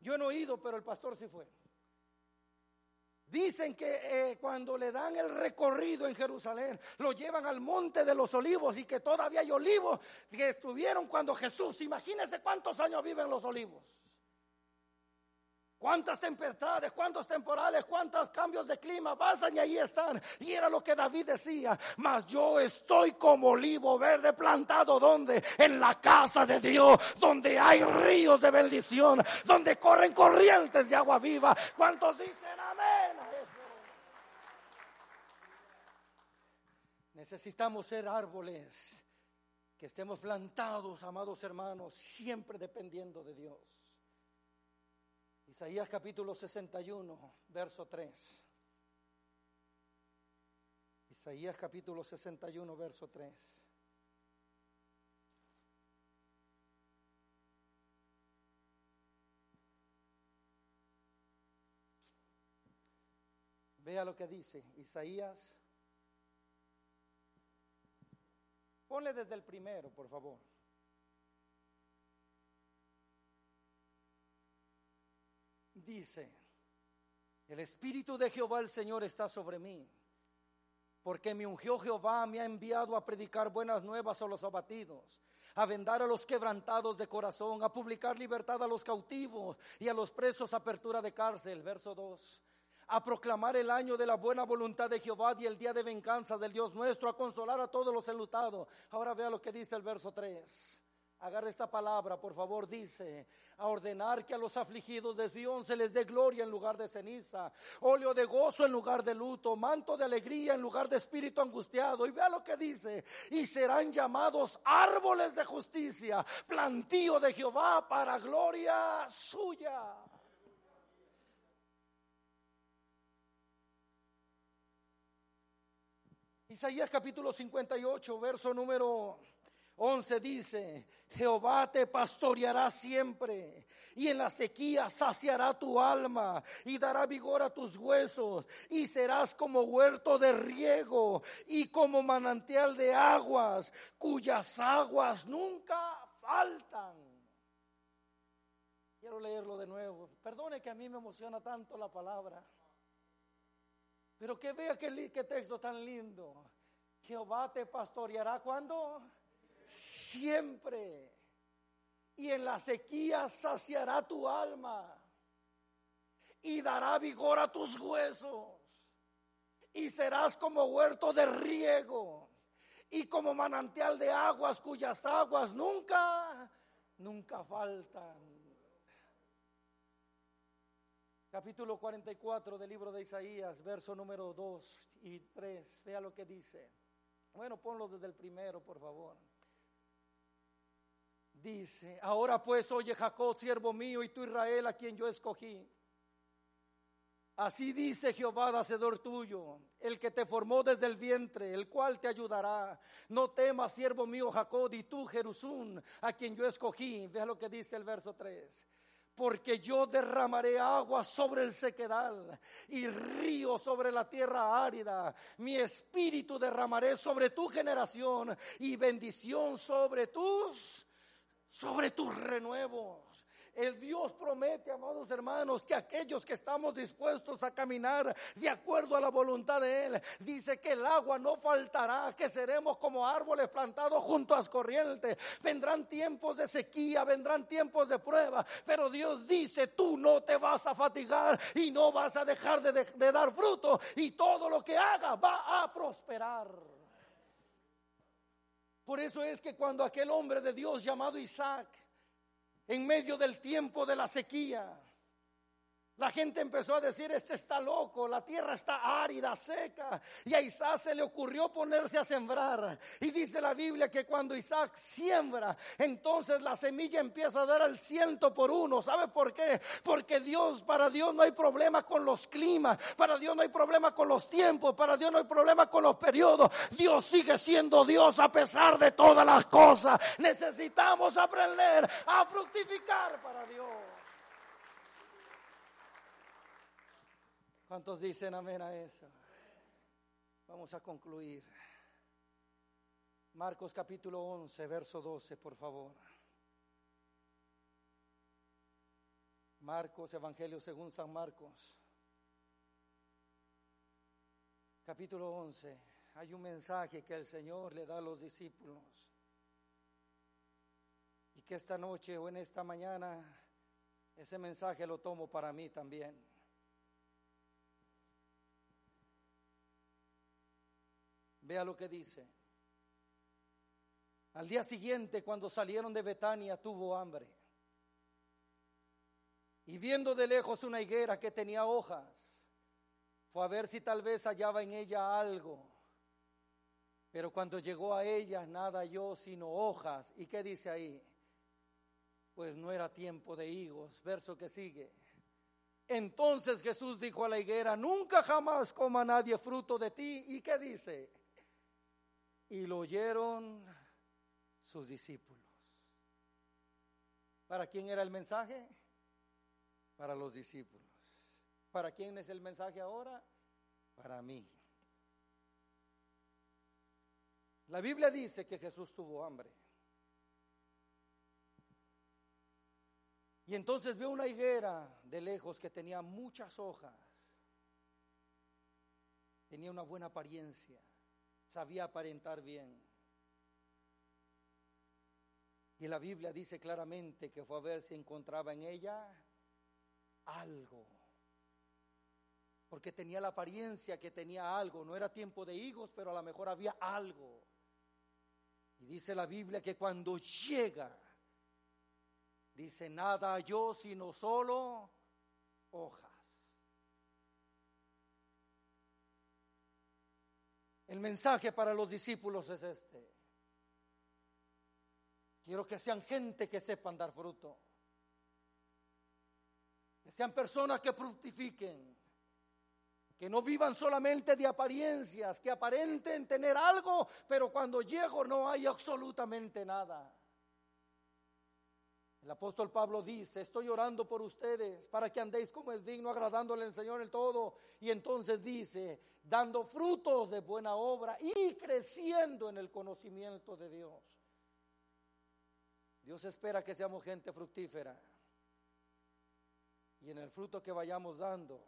[SPEAKER 6] yo no he oído, pero el pastor sí fue. Dicen que eh, cuando le dan el recorrido en Jerusalén, lo llevan al monte de los olivos y que todavía hay olivos que estuvieron cuando Jesús, imagínense cuántos años viven los olivos. Cuántas tempestades, cuántos temporales, cuántos cambios de clima pasan y ahí están. Y era lo que David decía, mas yo estoy como olivo verde plantado donde? En la casa de Dios, donde hay ríos de bendición, donde corren corrientes de agua viva. ¿Cuántos dicen amén? a eso? Necesitamos ser árboles que estemos plantados, amados hermanos, siempre dependiendo de Dios. Isaías capítulo 61, verso 3. Isaías capítulo 61, verso 3. Vea lo que dice Isaías. Ponle desde el primero, por favor. dice, el Espíritu de Jehová el Señor está sobre mí, porque me ungió Jehová, me ha enviado a predicar buenas nuevas a los abatidos, a vendar a los quebrantados de corazón, a publicar libertad a los cautivos y a los presos apertura de cárcel. Verso 2. A proclamar el año de la buena voluntad de Jehová y el día de venganza del Dios nuestro, a consolar a todos los enlutados. Ahora vea lo que dice el verso 3. Agarre esta palabra, por favor, dice, a ordenar que a los afligidos de Sion se les dé gloria en lugar de ceniza, óleo de gozo en lugar de luto, manto de alegría en lugar de espíritu angustiado. Y vea lo que dice, y serán llamados árboles de justicia, plantío de Jehová para gloria suya. Isaías capítulo 58, verso número 11 dice, Jehová te pastoreará siempre y en la sequía saciará tu alma y dará vigor a tus huesos y serás como huerto de riego y como manantial de aguas cuyas aguas nunca faltan. Quiero leerlo de nuevo. Perdone que a mí me emociona tanto la palabra. Pero que vea qué, qué texto tan lindo. Jehová te pastoreará cuando siempre. Y en la sequía saciará tu alma. Y dará vigor a tus huesos. Y serás como huerto de riego. Y como manantial de aguas cuyas aguas nunca, nunca faltan. Capítulo 44 del libro de Isaías, verso número 2 y 3. Vea lo que dice. Bueno, ponlo desde el primero, por favor. Dice, ahora pues oye Jacob, siervo mío, y tú Israel, a quien yo escogí. Así dice Jehová, hacedor tuyo, el que te formó desde el vientre, el cual te ayudará. No temas, siervo mío Jacob, y tú Jerusún, a quien yo escogí. Vea lo que dice el verso 3 porque yo derramaré agua sobre el sequedal y río sobre la tierra árida. Mi espíritu derramaré sobre tu generación y bendición sobre tus, sobre tus renuevos. El Dios promete, amados hermanos, que aquellos que estamos dispuestos a caminar de acuerdo a la voluntad de Él, dice que el agua no faltará, que seremos como árboles plantados junto a las corrientes. Vendrán tiempos de sequía, vendrán tiempos de prueba, pero Dios dice, tú no te vas a fatigar y no vas a dejar de, de- dar fruto y todo lo que haga va a prosperar. Por eso es que cuando aquel hombre de Dios llamado Isaac, en medio del tiempo de la sequía. La gente empezó a decir, este está loco, la tierra está árida, seca. Y a Isaac se le ocurrió ponerse a sembrar. Y dice la Biblia que cuando Isaac siembra, entonces la semilla empieza a dar al ciento por uno. ¿Sabe por qué? Porque Dios, para Dios no hay problema con los climas, para Dios no hay problema con los tiempos, para Dios no hay problema con los periodos. Dios sigue siendo Dios a pesar de todas las cosas. Necesitamos aprender a fructificar para Dios. ¿Cuántos dicen amén a eso? Vamos a concluir. Marcos capítulo 11, verso 12, por favor. Marcos, Evangelio según San Marcos. Capítulo 11. Hay un mensaje que el Señor le da a los discípulos. Y que esta noche o en esta mañana ese mensaje lo tomo para mí también. Vea lo que dice. Al día siguiente, cuando salieron de Betania, tuvo hambre. Y viendo de lejos una higuera que tenía hojas, fue a ver si tal vez hallaba en ella algo. Pero cuando llegó a ella, nada halló sino hojas. ¿Y qué dice ahí? Pues no era tiempo de higos. Verso que sigue. Entonces Jesús dijo a la higuera, nunca jamás coma nadie fruto de ti. ¿Y qué dice? Y lo oyeron sus discípulos. ¿Para quién era el mensaje? Para los discípulos. ¿Para quién es el mensaje ahora? Para mí. La Biblia dice que Jesús tuvo hambre. Y entonces vio una higuera de lejos que tenía muchas hojas. Tenía una buena apariencia. Sabía aparentar bien. Y la Biblia dice claramente que fue a ver si encontraba en ella algo. porque tenía la apariencia que tenía algo. No era tiempo de higos, pero a lo mejor había algo. Y dice la Biblia que cuando llega, dice, nada yo sino solo hojas. El mensaje para los discípulos es este. Quiero que sean gente que sepan dar fruto. Que sean personas que fructifiquen. Que no vivan solamente de apariencias, que aparenten tener algo, pero cuando llego no hay absolutamente nada. El apóstol Pablo dice, estoy orando por ustedes para que andéis como es digno, agradándole al Señor en todo. Y entonces dice, dando frutos de buena obra y creciendo en el conocimiento de Dios. Dios espera que seamos gente fructífera. Y en el fruto que vayamos dando,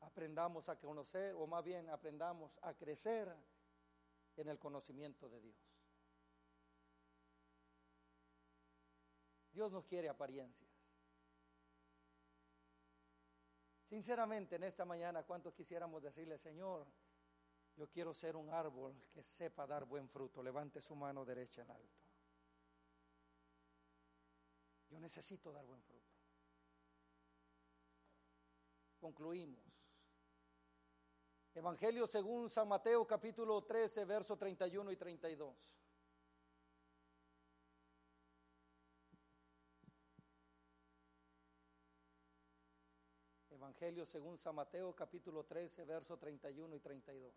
[SPEAKER 6] aprendamos a conocer, o más bien aprendamos a crecer en el conocimiento de Dios. Dios nos quiere apariencias. Sinceramente, en esta mañana, ¿cuántos quisiéramos decirle, Señor, yo quiero ser un árbol que sepa dar buen fruto? Levante su mano derecha en alto. Yo necesito dar buen fruto. Concluimos. Evangelio según San Mateo capítulo 13, verso 31 y 32. Evangelio según San Mateo capítulo 13, verso 31 y 32.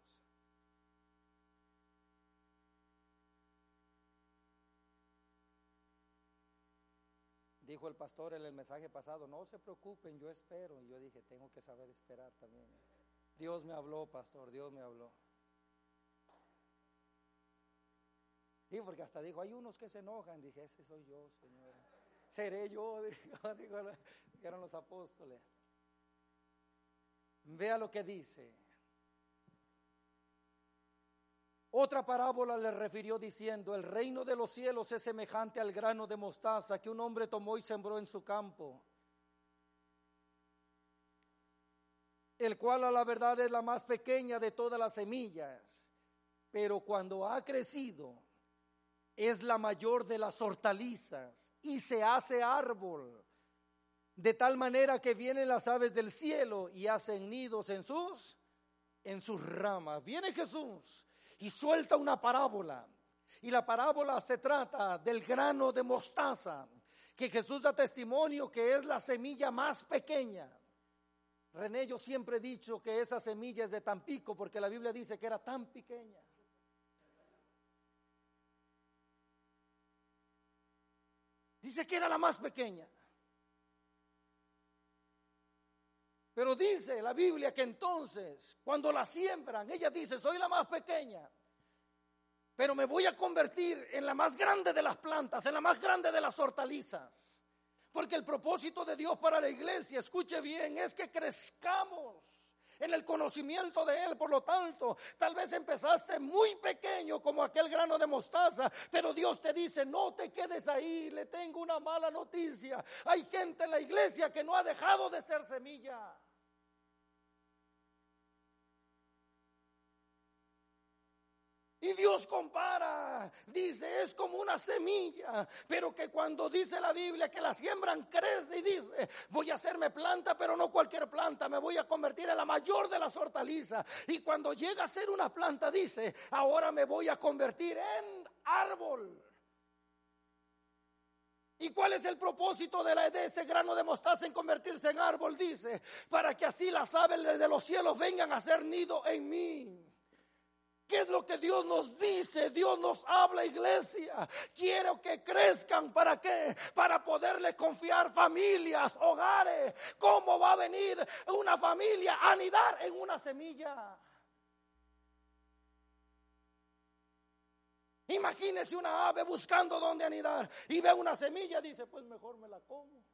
[SPEAKER 6] Dijo el pastor en el mensaje pasado, no se preocupen, yo espero. Y yo dije, tengo que saber esperar también. Dios me habló, pastor, Dios me habló. Sí, porque hasta dijo, hay unos que se enojan. Dije, ese soy yo, Señor. Seré yo, dijeron los apóstoles. Vea lo que dice. Otra parábola le refirió diciendo, el reino de los cielos es semejante al grano de mostaza que un hombre tomó y sembró en su campo, el cual a la verdad es la más pequeña de todas las semillas, pero cuando ha crecido es la mayor de las hortalizas y se hace árbol, de tal manera que vienen las aves del cielo y hacen nidos en sus en sus ramas. Viene Jesús y suelta una parábola. Y la parábola se trata del grano de mostaza, que Jesús da testimonio que es la semilla más pequeña. René, yo siempre he dicho que esa semilla es de Tampico, porque la Biblia dice que era tan pequeña. Dice que era la más pequeña. Pero dice la Biblia que entonces, cuando la siembran, ella dice, soy la más pequeña, pero me voy a convertir en la más grande de las plantas, en la más grande de las hortalizas. Porque el propósito de Dios para la iglesia, escuche bien, es que crezcamos en el conocimiento de Él. Por lo tanto, tal vez empezaste muy pequeño como aquel grano de mostaza, pero Dios te dice, no te quedes ahí, le tengo una mala noticia. Hay gente en la iglesia que no ha dejado de ser semilla. Y Dios compara, dice, es como una semilla, pero que cuando dice la Biblia que la siembran crece y dice, voy a hacerme planta, pero no cualquier planta, me voy a convertir en la mayor de las hortalizas. Y cuando llega a ser una planta, dice, ahora me voy a convertir en árbol. ¿Y cuál es el propósito de, la, de ese grano de mostaza en convertirse en árbol? Dice, para que así las aves de los cielos vengan a hacer nido en mí. ¿Qué es lo que Dios nos dice? Dios nos habla, iglesia. Quiero que crezcan. ¿Para qué? Para poderle confiar familias, hogares. ¿Cómo va a venir una familia a anidar en una semilla? Imagínese una ave buscando dónde anidar y ve una semilla, dice, pues mejor me la como.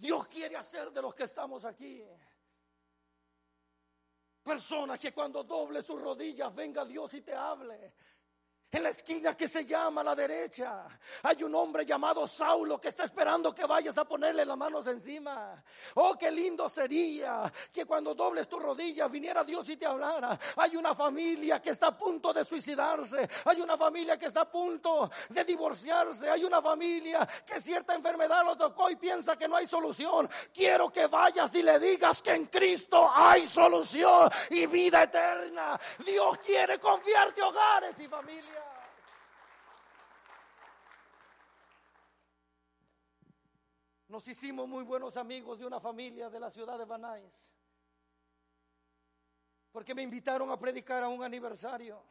[SPEAKER 6] Dios quiere hacer de los que estamos aquí. Personas que cuando doble sus rodillas venga Dios y te hable. En la esquina que se llama a la derecha, hay un hombre llamado Saulo que está esperando que vayas a ponerle las manos encima. Oh, qué lindo sería que cuando dobles tus rodillas viniera Dios y te hablara. Hay una familia que está a punto de suicidarse. Hay una familia que está a punto de divorciarse. Hay una familia que cierta enfermedad lo tocó y piensa que no hay solución. Quiero que vayas y le digas que en Cristo hay solución y vida eterna. Dios quiere confiarte hogares y familias. Nos hicimos muy buenos amigos de una familia de la ciudad de Banais. Porque me invitaron a predicar a un aniversario.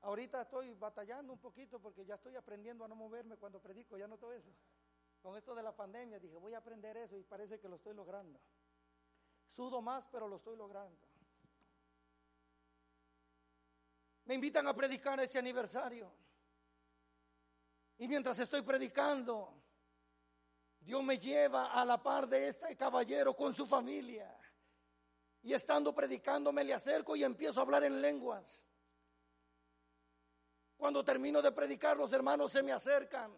[SPEAKER 6] Ahorita estoy batallando un poquito porque ya estoy aprendiendo a no moverme cuando predico, ya noto eso. Con esto de la pandemia dije, voy a aprender eso y parece que lo estoy logrando. Sudo más, pero lo estoy logrando. Me invitan a predicar ese aniversario. Y mientras estoy predicando, Dios me lleva a la par de este caballero con su familia. Y estando predicando me le acerco y empiezo a hablar en lenguas. Cuando termino de predicar, los hermanos se me acercan.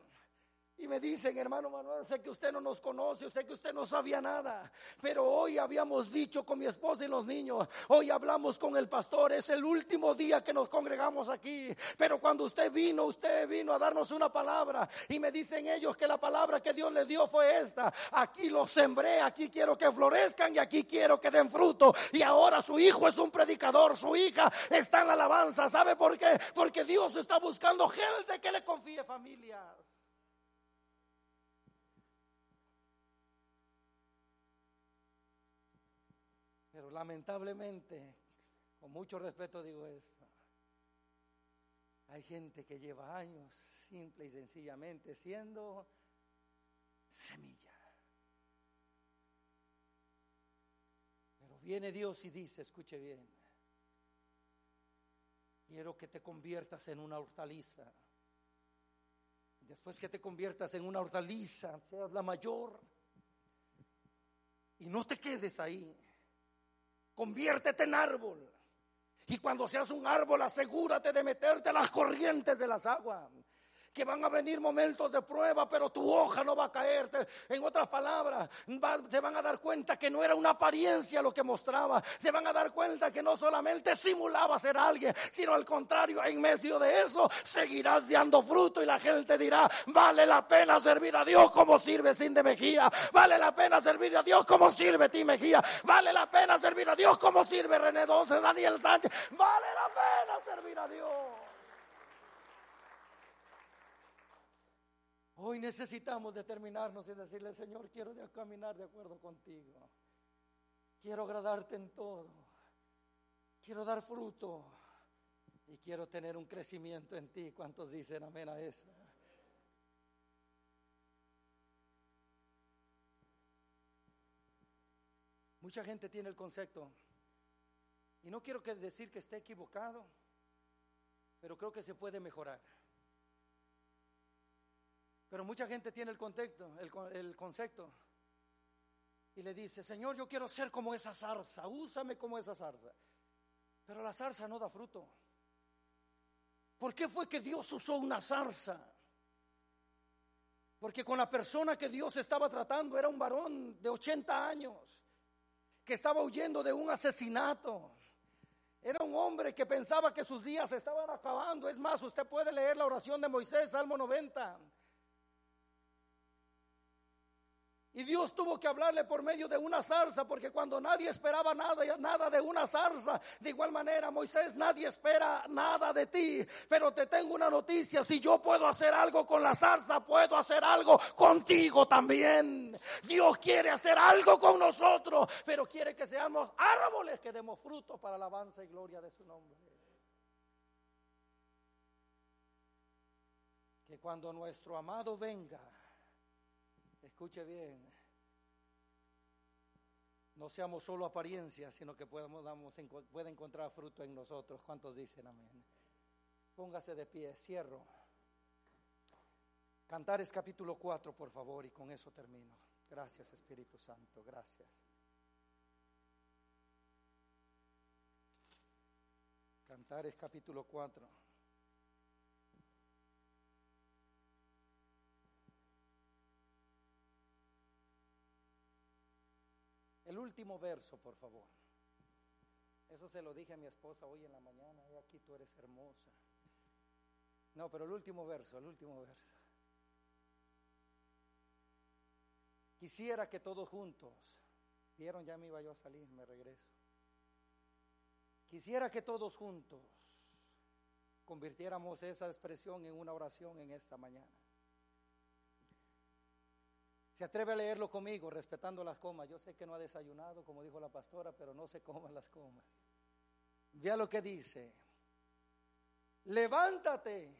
[SPEAKER 6] Y me dicen, hermano Manuel, sé que usted no nos conoce, sé que usted no sabía nada, pero hoy habíamos dicho con mi esposa y los niños, hoy hablamos con el pastor, es el último día que nos congregamos aquí, pero cuando usted vino, usted vino a darnos una palabra y me dicen ellos que la palabra que Dios le dio fue esta, aquí los sembré, aquí quiero que florezcan y aquí quiero que den fruto y ahora su hijo es un predicador, su hija está en la alabanza, ¿sabe por qué? Porque Dios está buscando gente que le confíe familias. Lamentablemente, con mucho respeto digo esto, hay gente que lleva años simple y sencillamente siendo semilla. Pero viene Dios y dice, escuche bien, quiero que te conviertas en una hortaliza. Después que te conviertas en una hortaliza, seas la mayor, y no te quedes ahí conviértete en árbol. Y cuando seas un árbol, asegúrate de meterte a las corrientes de las aguas. Que van a venir momentos de prueba, pero tu hoja no va a caerte. En otras palabras, va- te van a dar cuenta que no era una apariencia lo que mostraba. Te van a dar cuenta que no solamente simulaba ser alguien, sino al contrario, en medio de eso seguirás dando fruto y la gente dirá, vale la pena servir a Dios como sirve Cindy Mejía. Vale la pena servir a Dios como sirve Ti Mejía. Vale la pena servir a Dios como sirve René Donce, Daniel Sánchez. Vale la pena servir a Dios. Hoy necesitamos determinarnos y decirle, Señor, quiero caminar de acuerdo contigo. Quiero agradarte en todo. Quiero dar fruto. Y quiero tener un crecimiento en ti. ¿Cuántos dicen amén a eso? Mucha gente tiene el concepto. Y no quiero decir que esté equivocado, pero creo que se puede mejorar. Pero mucha gente tiene el contexto, el, el concepto. Y le dice, Señor, yo quiero ser como esa zarza, úsame como esa zarza. Pero la zarza no da fruto. ¿Por qué fue que Dios usó una zarza? Porque con la persona que Dios estaba tratando era un varón de 80 años, que estaba huyendo de un asesinato. Era un hombre que pensaba que sus días estaban acabando. Es más, usted puede leer la oración de Moisés, Salmo 90. Y Dios tuvo que hablarle por medio de una zarza, porque cuando nadie esperaba nada, nada de una zarza, de igual manera, Moisés, nadie espera nada de ti. Pero te tengo una noticia, si yo puedo hacer algo con la zarza, puedo hacer algo contigo también. Dios quiere hacer algo con nosotros, pero quiere que seamos árboles que demos fruto para alabanza y gloria de su nombre. Que cuando nuestro amado venga, Escuche bien. No seamos solo apariencias, sino que podamos, pueda encontrar fruto en nosotros. ¿Cuántos dicen amén? Póngase de pie, cierro. Cantares capítulo 4, por favor, y con eso termino. Gracias, Espíritu Santo, gracias. Cantares capítulo 4. El último verso, por favor. Eso se lo dije a mi esposa hoy en la mañana. "He aquí tú eres hermosa. No, pero el último verso, el último verso. Quisiera que todos juntos, vieron, ya me iba yo a salir, me regreso. Quisiera que todos juntos convirtiéramos esa expresión en una oración en esta mañana. Se atreve a leerlo conmigo, respetando las comas. Yo sé que no ha desayunado, como dijo la pastora, pero no se coman las comas. Vea lo que dice. Levántate,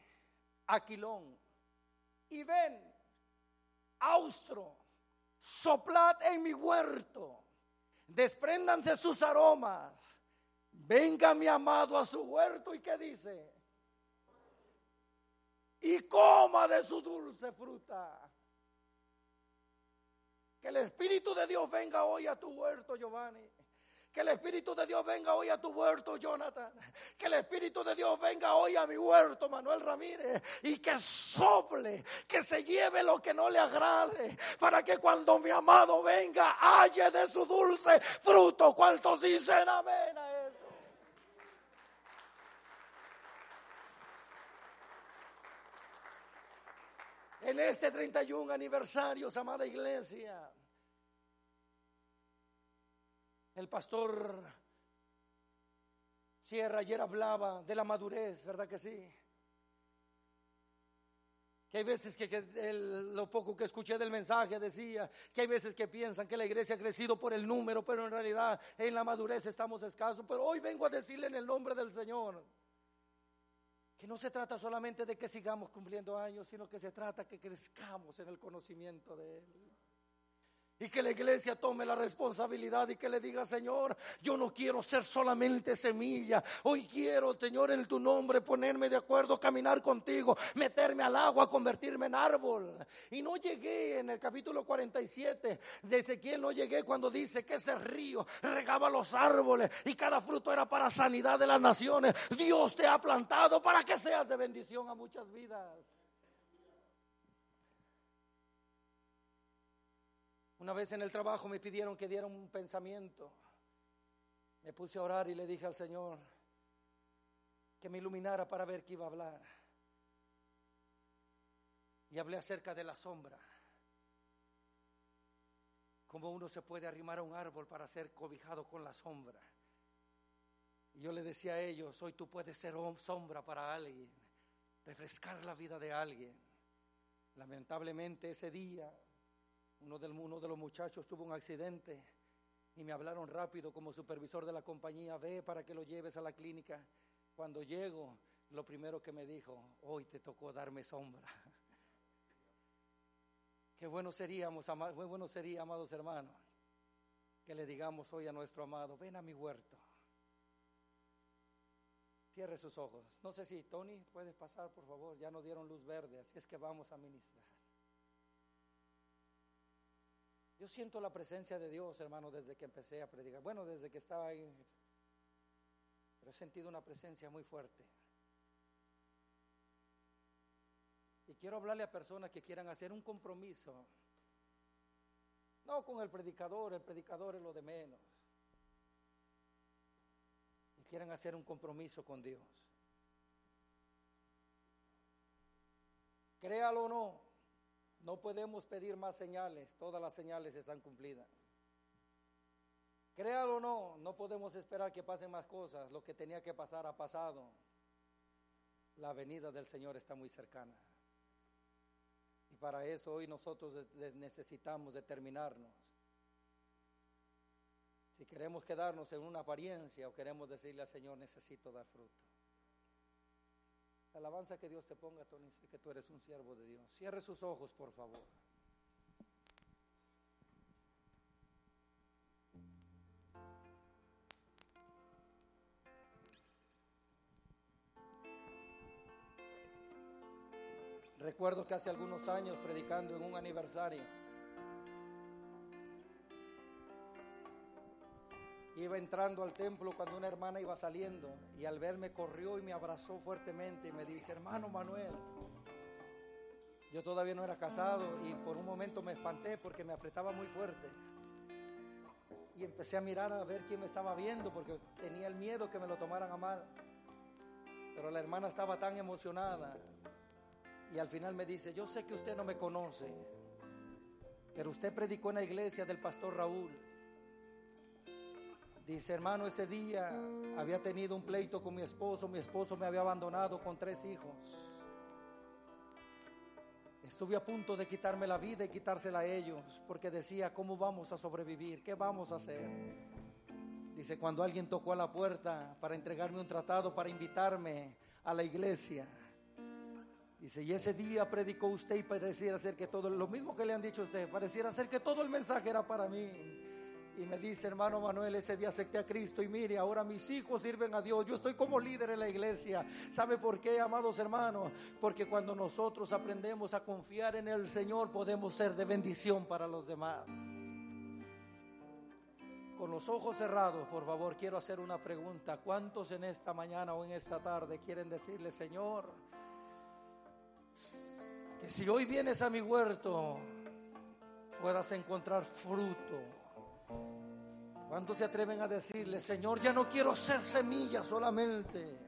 [SPEAKER 6] Aquilón, y ven, Austro, soplad en mi huerto, despréndanse sus aromas, venga mi amado a su huerto, ¿y qué dice? Y coma de su dulce fruta. Que el Espíritu de Dios venga hoy a tu huerto, Giovanni. Que el Espíritu de Dios venga hoy a tu huerto, Jonathan. Que el Espíritu de Dios venga hoy a mi huerto, Manuel Ramírez. Y que sople, que se lleve lo que no le agrade. Para que cuando mi amado venga, halle de su dulce fruto. ¿Cuántos dicen amén a eso? En este 31 aniversario, amada iglesia, el pastor Sierra ayer hablaba de la madurez, ¿verdad que sí? Que hay veces que, lo poco que escuché del mensaje decía que hay veces que piensan que la iglesia ha crecido por el número, pero en realidad en la madurez estamos escasos. Pero hoy vengo a decirle en el nombre del Señor que no se trata solamente de que sigamos cumpliendo años, sino que se trata que crezcamos en el conocimiento de Él. Y que la iglesia tome la responsabilidad y que le diga, Señor, yo no quiero ser solamente semilla. Hoy quiero, Señor, en tu nombre ponerme de acuerdo, caminar contigo, meterme al agua, convertirme en árbol. Y no llegué en el capítulo 47 de Ezequiel, no llegué cuando dice que ese río regaba los árboles y cada fruto era para sanidad de las naciones. Dios te ha plantado para que seas de bendición a muchas vidas. Una vez en el trabajo me pidieron que diera un pensamiento. Me puse a orar y le dije al Señor que me iluminara para ver qué iba a hablar. Y hablé acerca de la sombra. Cómo uno se puede arrimar a un árbol para ser cobijado con la sombra. Y yo le decía a ellos, hoy tú puedes ser sombra para alguien, refrescar la vida de alguien. Lamentablemente ese día uno, de los muchachos tuvo un accidente y me hablaron rápido como supervisor de la compañía, ve para que lo lleves a la clínica. Cuando llego, lo primero que me dijo, hoy te tocó darme sombra. Qué bueno seríamos, ama- qué bueno sería, amados hermanos, que le digamos hoy a nuestro amado, ven a mi huerto. Cierre sus ojos. No sé si Tony puedes pasar, por favor. Ya nos dieron luz verde, así es que vamos a ministrar. Yo siento la presencia de Dios, hermano, desde que empecé a predicar. Bueno, desde que estaba ahí. Pero he sentido una presencia muy fuerte. Y quiero hablarle a personas que quieran hacer un compromiso. No con el predicador, el predicador es lo de menos. Y quieran hacer un compromiso con Dios. Créalo o no, no podemos pedir más señales, todas las señales están cumplidas. Créalo o no, no podemos esperar que pasen más cosas, lo que tenía que pasar ha pasado. La venida del Señor está muy cercana. Y para eso hoy nosotros necesitamos determinarnos. Si queremos quedarnos en una apariencia o queremos decirle al Señor, necesito dar fruto. La alabanza que Dios te ponga, sé que tú eres un siervo de Dios. Cierre sus ojos, por favor. Recuerdo que hace algunos años predicando en un aniversario, Iba entrando al templo cuando una hermana iba saliendo y al verme corrió y me abrazó fuertemente y me dice, hermano Manuel, yo todavía no era casado y por un momento me espanté porque me apretaba muy fuerte. Y empecé a mirar a ver quién me estaba viendo porque tenía el miedo que me lo tomaran a mal. Pero la hermana estaba tan emocionada y al final me dice, yo sé que usted no me conoce, pero usted predicó en la iglesia del pastor Raúl. Dice, hermano, ese día había tenido un pleito con mi esposo, mi esposo me había abandonado con tres hijos. Estuve a punto de quitarme la vida y quitársela a ellos, porque decía, ¿cómo vamos a sobrevivir? ¿Qué vamos a hacer? Dice, cuando alguien tocó a la puerta para entregarme un tratado, para invitarme a la iglesia. Dice, y ese día predicó usted y pareciera ser que todo, lo mismo que le han dicho a usted, pareciera ser que todo el mensaje era para mí. Y me dice, hermano Manuel, ese día acepté a Cristo y mire, ahora mis hijos sirven a Dios. Yo estoy como líder en la iglesia. ¿Sabe por qué, amados hermanos? Porque cuando nosotros aprendemos a confiar en el Señor, podemos ser de bendición para los demás. Con los ojos cerrados, por favor, quiero hacer una pregunta. ¿Cuántos en esta mañana o en esta tarde quieren decirle, Señor, que si hoy vienes a mi huerto, puedas encontrar fruto? ¿Cuántos se atreven a decirle, Señor, ya no quiero ser semilla solamente?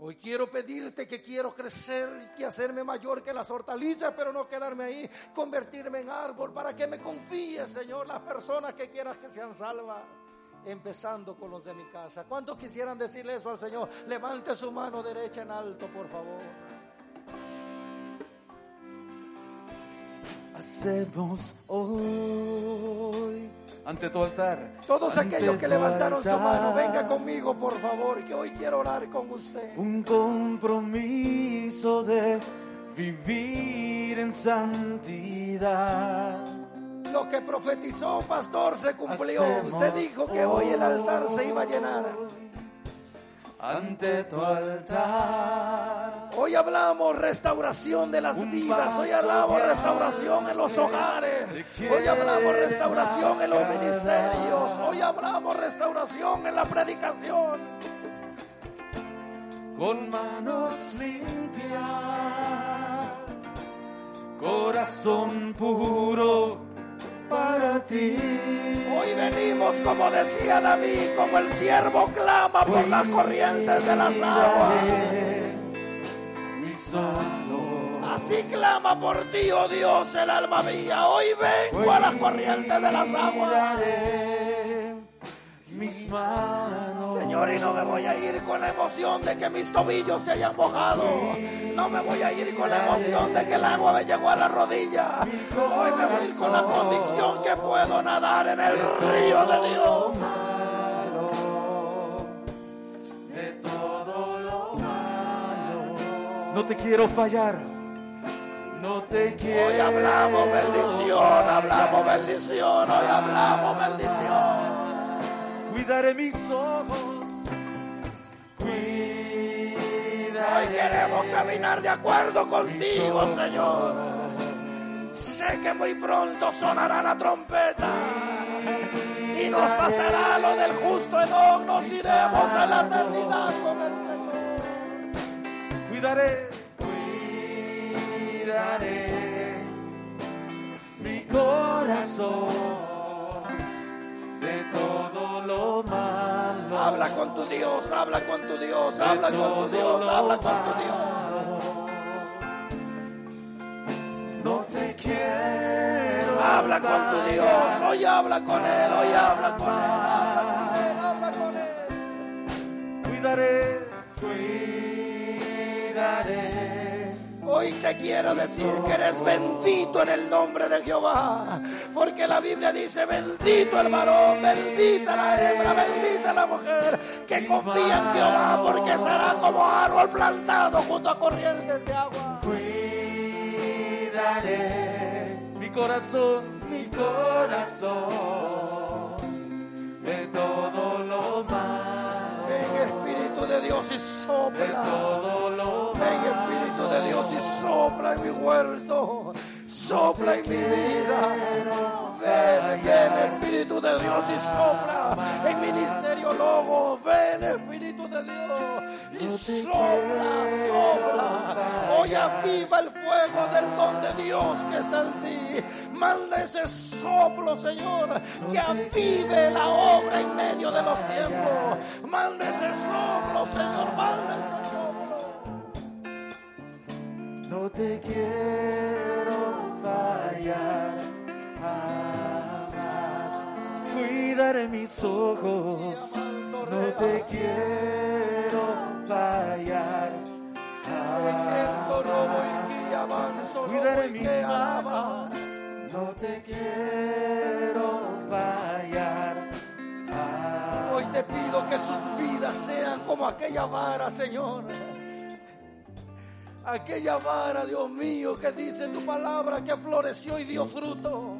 [SPEAKER 6] Hoy quiero pedirte que quiero crecer y hacerme mayor que las hortalizas, pero no quedarme ahí, convertirme en árbol para que me confíes, Señor, las personas que quieras que sean salvas, empezando con los de mi casa. ¿Cuántos quisieran decirle eso al Señor? Levante su mano derecha en alto, por favor.
[SPEAKER 3] Hacemos hoy ante tu altar.
[SPEAKER 6] Todos
[SPEAKER 3] ante
[SPEAKER 6] aquellos que levantaron su mano, venga conmigo, por favor, que hoy quiero orar con usted.
[SPEAKER 3] Un compromiso de vivir en santidad.
[SPEAKER 6] Lo que profetizó, pastor, se cumplió.
[SPEAKER 3] Hacemos
[SPEAKER 6] Usted dijo que hoy el altar se iba a llenar.
[SPEAKER 3] Ante tu altar.
[SPEAKER 6] Hoy hablamos restauración de las vidas, hoy hablamos restauración en los hogares, hoy hablamos restauración en los ministerios, hoy hablamos restauración en la predicación.
[SPEAKER 3] con manos limpias, corazón puro para ti.
[SPEAKER 6] Hoy venimos, como decía David, como el siervo clama por las corrientes de las aguas.
[SPEAKER 3] Mi
[SPEAKER 6] Así clama por ti, oh Dios, el alma mía. Hoy vengo a las corrientes de las aguas.
[SPEAKER 3] Mis manos.
[SPEAKER 6] Señor, y no me voy a ir con la emoción de que mis tobillos se hayan mojado. No me voy a ir con la emoción de que el agua me llegó a la rodilla. Hoy me voy a ir con la convicción que puedo nadar en el río de Dios.
[SPEAKER 3] No te quiero fallar. No te quiero.
[SPEAKER 6] Hoy hablamos bendición, hablamos bendición, hoy hablamos bendición.
[SPEAKER 3] Cuidaré mis ojos.
[SPEAKER 6] Hoy queremos caminar de acuerdo contigo, Señor. Sé que muy pronto sonará la trompeta y nos pasará lo del justo Enoch. Nos iremos a la eternidad con el Señor.
[SPEAKER 3] Cuidaré. Cuidaré mi corazón de todo lo malo.
[SPEAKER 6] Habla con tu Dios, habla con tu Dios, habla con tu Dios, habla con tu Dios.
[SPEAKER 3] No te quiero.
[SPEAKER 6] Habla con tu. Dios, hoy habla con Él, hoy habla con Él, habla con Él, habla con Él.
[SPEAKER 3] Cuidaré, cuidaré.
[SPEAKER 6] Hoy te quiero decir que eres bendito en el nombre de Jehová, porque la Biblia dice, bendito el varón, bendita la hembra, bendita la mujer que confía en Jehová, porque será como árbol plantado junto a corrientes de agua.
[SPEAKER 3] Cuidaré mi corazón, mi corazón de todo lo malo.
[SPEAKER 6] Ven Espíritu de Dios y
[SPEAKER 3] De
[SPEAKER 6] sopla.
[SPEAKER 3] todo lo
[SPEAKER 6] Ven Espíritu de Dios y sopla en mi huerto, sopla en mi vida. Ven Viene Espíritu de Dios y sopla en Ministerio Logo. Ven Espíritu de Dios y sopla, sopla. Hoy aviva el fuego del don de Dios que está en ti. Manda ese soplo, Señor, que avive la obra en medio de los tiempos. Manda ese soplo, Señor, manda ese soplo.
[SPEAKER 2] No te quiero fallar jamás. Cuidaré mis ojos. No te quiero fallar
[SPEAKER 6] robo
[SPEAKER 2] Cuidaré mis manos. No te quiero fallar jamás.
[SPEAKER 6] Hoy te pido que sus vidas sean como aquella vara, Señor. Aquella vara, Dios mío, que dice tu palabra que floreció y dio fruto.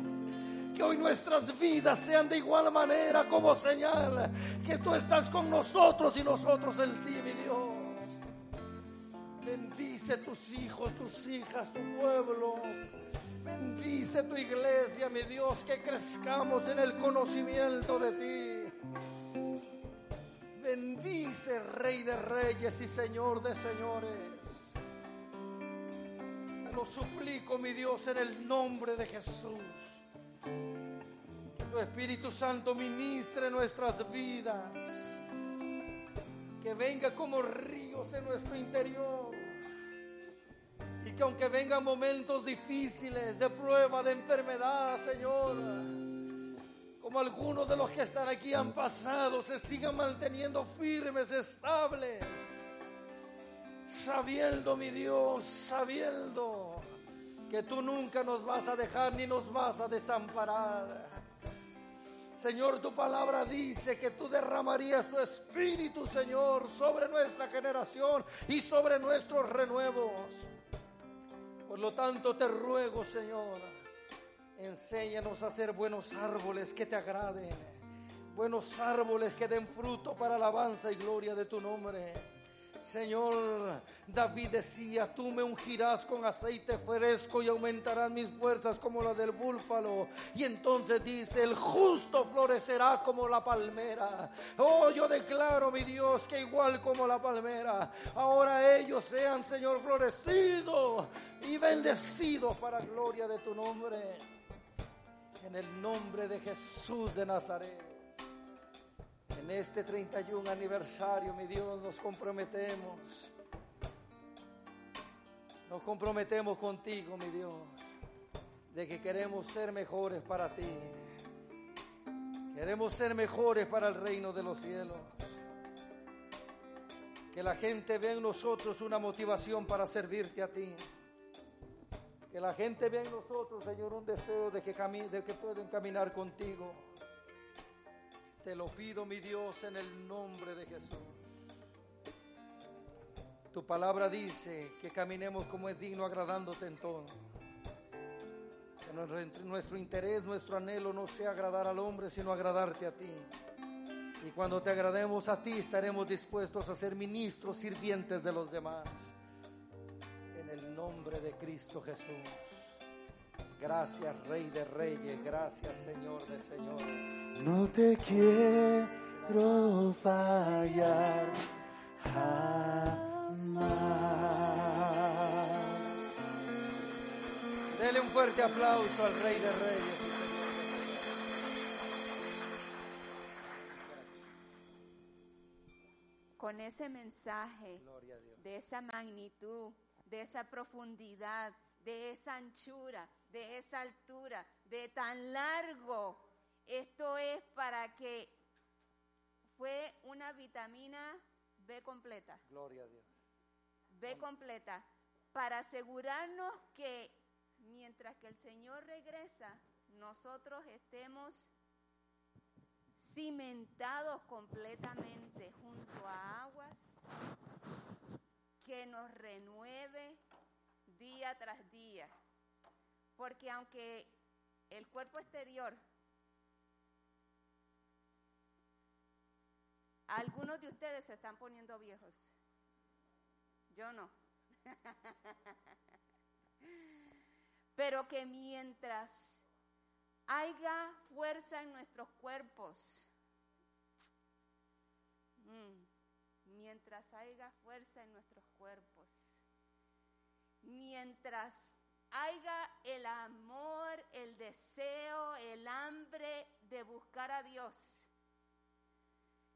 [SPEAKER 6] Que hoy nuestras vidas sean de igual manera como señal que tú estás con nosotros y nosotros en ti, mi Dios. Bendice tus hijos, tus hijas, tu pueblo. Bendice tu iglesia, mi Dios, que crezcamos en el conocimiento de ti. Bendice, Rey de Reyes y Señor de Señores. Lo suplico, mi Dios, en el nombre de Jesús. Que tu Espíritu Santo ministre nuestras vidas. Que venga como ríos en nuestro interior. Y que aunque vengan momentos difíciles, de prueba, de enfermedad, Señor, como algunos de los que están aquí han pasado, se sigan manteniendo firmes, estables, sabiendo, mi Dios, sabiendo que tú nunca nos vas a dejar ni nos vas a desamparar. Señor, tu palabra dice que tú derramarías tu espíritu, Señor, sobre nuestra generación y sobre nuestros renuevos. Por lo tanto, te ruego, Señor, enséñanos a ser buenos árboles que te agraden, buenos árboles que den fruto para alabanza y gloria de tu nombre. Señor, David decía, tú me ungirás con aceite fresco y aumentarán mis fuerzas como la del búfalo. Y entonces dice, el justo florecerá como la palmera. Oh, yo declaro, mi Dios, que igual como la palmera, ahora ellos sean, Señor, florecidos y bendecidos para gloria de tu nombre. En el nombre de Jesús de Nazaret. En este 31 aniversario, mi Dios, nos comprometemos. Nos comprometemos contigo, mi Dios, de que queremos ser mejores para ti. Queremos ser mejores para el reino de los cielos. Que la gente vea en nosotros una motivación para servirte a ti. Que la gente vea en nosotros, Señor, un deseo de que, de que puedan caminar contigo. Te lo pido, mi Dios, en el nombre de Jesús. Tu palabra dice que caminemos como es digno, agradándote en todo. Que nuestro, nuestro interés, nuestro anhelo no sea agradar al hombre, sino agradarte a ti. Y cuando te agrademos a ti, estaremos dispuestos a ser ministros, sirvientes de los demás. En el nombre de Cristo Jesús. Gracias, Rey de Reyes. Gracias, Señor de Señores.
[SPEAKER 2] No te quiero fallar jamás.
[SPEAKER 6] Dele un fuerte aplauso al Rey de Reyes. y Señor de Señores.
[SPEAKER 5] Con ese mensaje de esa magnitud, de esa profundidad, de esa anchura, de esa altura, de tan largo. Esto es para que fue una vitamina B completa,
[SPEAKER 6] Gloria a Dios.
[SPEAKER 5] B completa, para asegurarnos que mientras que el Señor regresa, nosotros estemos cimentados completamente junto a aguas que nos renueve día tras día. Porque aunque el cuerpo exterior, algunos de ustedes se están poniendo viejos, yo no. Pero que mientras haya fuerza en nuestros cuerpos. Mm. Mientras haya fuerza en nuestros cuerpos. Mientras haya el amor, el deseo, el hambre de buscar a Dios.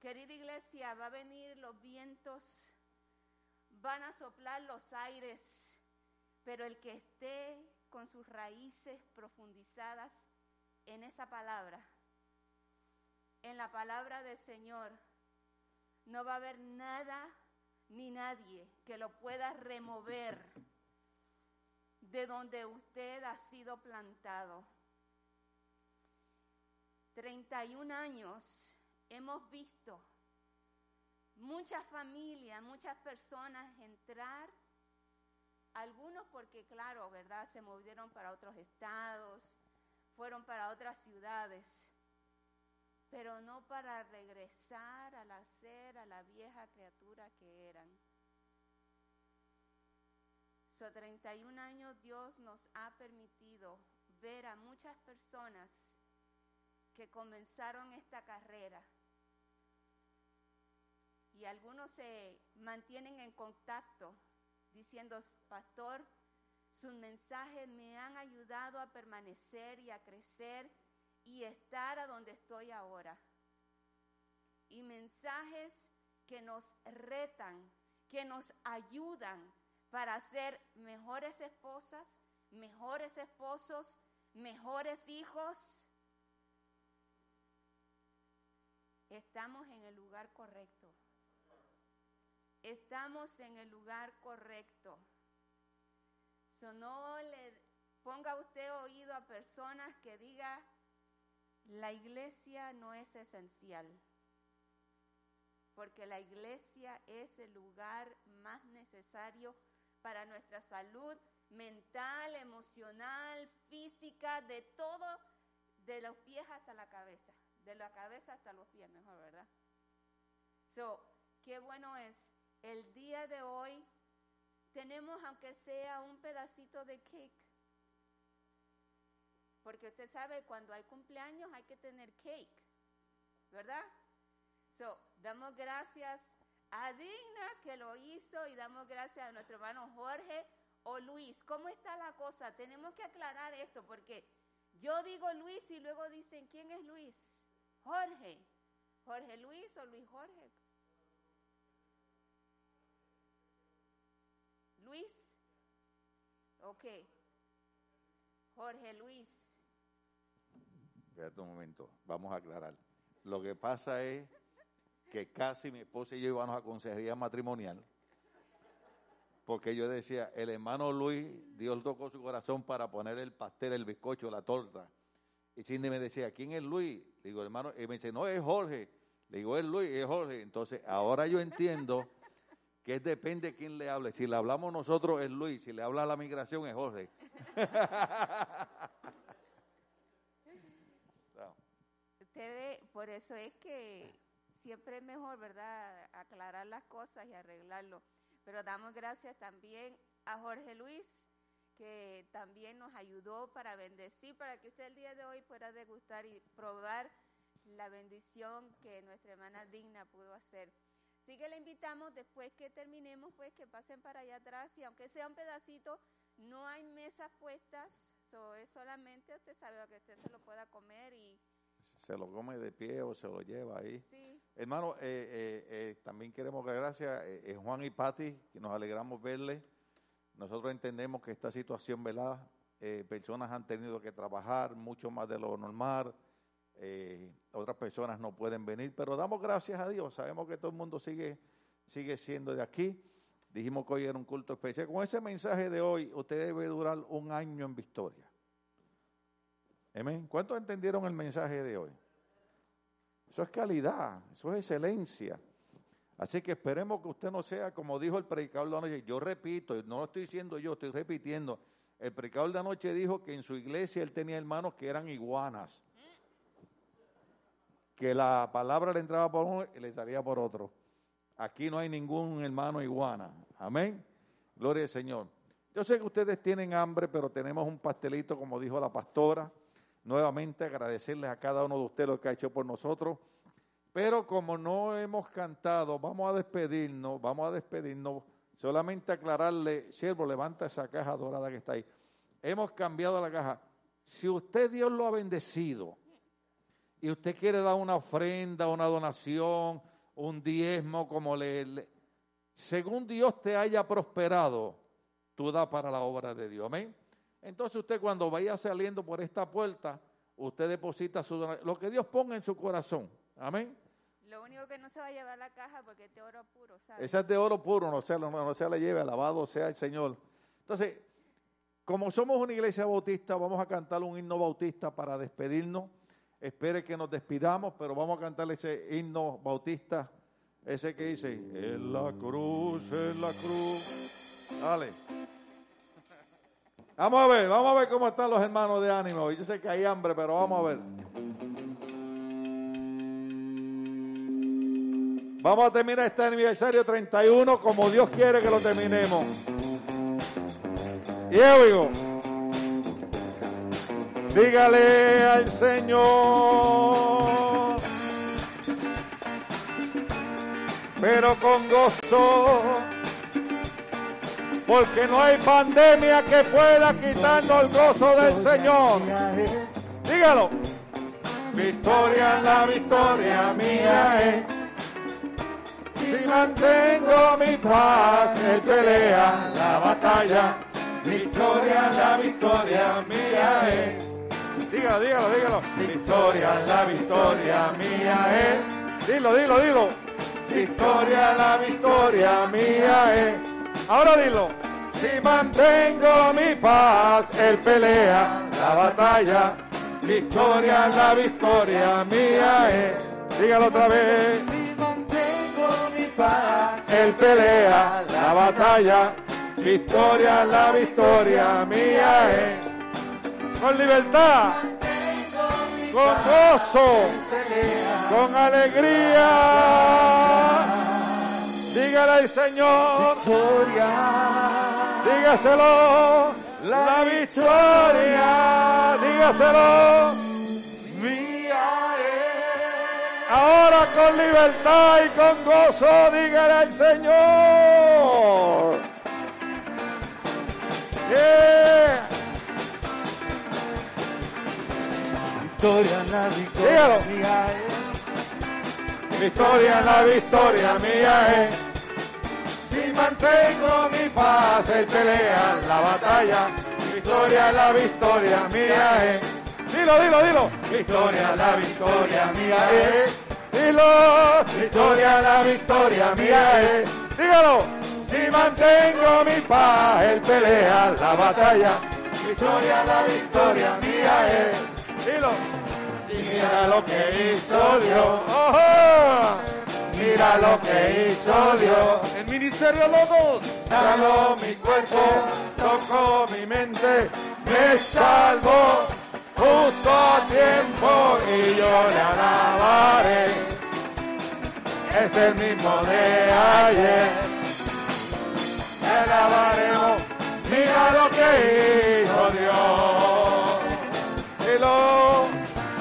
[SPEAKER 5] Querida iglesia, va a venir los vientos, van a soplar los aires, pero el que esté con sus raíces profundizadas en esa palabra, en la palabra del Señor, no va a haber nada ni nadie que lo pueda remover de donde usted ha sido plantado. 31 años hemos visto muchas familias, muchas personas entrar, algunos porque, claro, ¿verdad? Se movieron para otros estados, fueron para otras ciudades, pero no para regresar al hacer a la vieja criatura que eran. So, 31 años Dios nos ha permitido ver a muchas personas que comenzaron esta carrera. Y algunos se mantienen en contacto diciendo, pastor, sus mensajes me han ayudado a permanecer y a crecer y estar a donde estoy ahora. Y mensajes que nos retan, que nos ayudan para ser mejores esposas, mejores esposos, mejores hijos. Estamos en el lugar correcto. Estamos en el lugar correcto. So, no le ponga usted oído a personas que diga la iglesia no es esencial. Porque la iglesia es el lugar más necesario para nuestra salud mental, emocional, física, de todo, de los pies hasta la cabeza, de la cabeza hasta los pies, mejor, ¿verdad? So, qué bueno es, el día de hoy tenemos, aunque sea un pedacito de cake, porque usted sabe, cuando hay cumpleaños hay que tener cake, ¿verdad? So, damos gracias a Digna que lo hizo y damos gracias a nuestro hermano Jorge o Luis. ¿Cómo está la cosa? Tenemos que aclarar esto porque yo digo Luis y luego dicen, ¿quién es Luis? Jorge. Jorge Luis o Luis Jorge. Luis. Ok. Jorge Luis.
[SPEAKER 4] Espérate un momento, vamos a aclarar. Lo que pasa es que casi mi esposa y yo íbamos a consejería matrimonial, porque yo decía, el hermano Luis, Dios tocó su corazón para poner el pastel, el bizcocho, la torta. Y Cindy me decía, ¿quién es Luis? Le digo, hermano, y me dice, no, es Jorge. Le digo, es Luis, es Jorge. Entonces, ahora yo entiendo que depende de quién le hable. Si le hablamos nosotros es Luis, si le habla la migración es Jorge.
[SPEAKER 5] Usted ve, por eso es que siempre es mejor, ¿verdad?, aclarar las cosas y arreglarlo. Pero damos gracias también a Jorge Luis, que también nos ayudó para bendecir, para que usted el día de hoy pueda degustar y probar la bendición que nuestra hermana Digna pudo hacer. Así que le invitamos, después que terminemos, pues que pasen para allá atrás y aunque sea un pedacito, no hay mesas puestas, so, es solamente, usted sabe, que usted se lo pueda comer y
[SPEAKER 4] Se lo come de pie o se lo lleva ahí.
[SPEAKER 5] sí,
[SPEAKER 4] Hermano, eh, eh, eh, también queremos dar gracias eh, eh, Juan y Patti, que nos alegramos verle. Nosotros entendemos que esta situación, ¿verdad? Eh, personas han tenido que trabajar mucho más de lo normal, otras personas no pueden venir, pero damos gracias a Dios. Sabemos que todo el mundo sigue, sigue siendo de aquí. Dijimos que hoy era un culto especial. Con ese mensaje de hoy, usted debe durar un año en victoria. Amén. ¿Cuántos entendieron el mensaje de hoy? Eso es calidad, eso es excelencia. Así que esperemos que usted no sea como dijo el predicador de anoche. Yo repito, no lo estoy diciendo yo, estoy repitiendo. El predicador de anoche dijo que en su iglesia él tenía hermanos que eran iguanas. Que la palabra le entraba por uno y le salía por otro. Aquí no hay ningún hermano iguana. Amén. Gloria al Señor. Yo sé que ustedes tienen hambre, pero tenemos un pastelito, como dijo la pastora. Nuevamente agradecerles a cada uno de ustedes lo que ha hecho por nosotros. Pero como no hemos cantado, vamos a despedirnos, vamos a despedirnos. Solamente aclararle, siervo, levanta esa caja dorada que está ahí. Hemos cambiado la caja. Si usted Dios lo ha bendecido y usted quiere dar una ofrenda, una donación, un diezmo, como le, le- según Dios te haya prosperado, tú da para la obra de Dios. Amén. Entonces usted cuando vaya saliendo por esta puerta, usted deposita su lo que Dios ponga en su corazón. Amén.
[SPEAKER 5] Lo único que no se va a llevar la caja porque es de oro puro, ¿sabes?
[SPEAKER 4] Esa es de oro puro, no se, no, no se le lleve, alabado sea el Señor. Entonces, como somos una iglesia bautista, vamos a cantar un himno bautista para despedirnos. Espere que nos despidamos, pero vamos a cantar ese himno bautista, ese que dice, en la cruz, en la cruz. Dale. Vamos a ver, vamos a ver cómo están los hermanos de ánimo. Yo sé que hay hambre, pero vamos a ver. Vamos a terminar este aniversario 31 como Dios quiere que lo terminemos. Y go. Dígale al Señor, pero con gozo, porque no hay pandemia que pueda quitarnos el gozo del Señor. Dígalo. Victoria, la victoria mía es. Si mantengo mi paz, Él pelea la batalla. Victoria, la victoria mía es. Dígalo, dígalo, dígalo. Victoria, la victoria mía es. Dilo, dilo, dilo. Victoria, la victoria mía es. Ahora dilo. Si mantengo mi paz, Él pelea la batalla. Victoria, la victoria mía es. Dígalo otra vez.
[SPEAKER 2] Si mantengo mi paz,
[SPEAKER 4] Él pelea la batalla, victoria, la victoria mía es. Con libertad, con gozo, con alegría. Dígale al Señor,
[SPEAKER 2] victoria,
[SPEAKER 4] dígaselo, la victoria, dígaselo.
[SPEAKER 2] mía es.
[SPEAKER 4] Ahora con libertad y con gozo, dígale al Señor. Yeah.
[SPEAKER 2] Victoria, la victoria
[SPEAKER 4] Dígalo.
[SPEAKER 2] mía es.
[SPEAKER 4] Victoria, la victoria mía es. Si mantengo mi paz, Él pelea la batalla. Victoria, la victoria mía es. Dilo, dilo, dilo. Victoria, la victoria mía es. Dilo. Victoria, la victoria mía es. Dígalo. Si mantengo mi paz, Él pelea la batalla. Victoria, la victoria mía es. Dilo. Y mira lo que hizo Dios. ¡Ojo! Mira lo que hizo Dios.
[SPEAKER 3] El ministerio Logos.
[SPEAKER 4] Sanó mi cuerpo, tocó mi mente, me salvó justo a tiempo y yo le alabaré. Es el mismo de ayer. Le alabaremos, mira lo que hizo Dios. Dilo,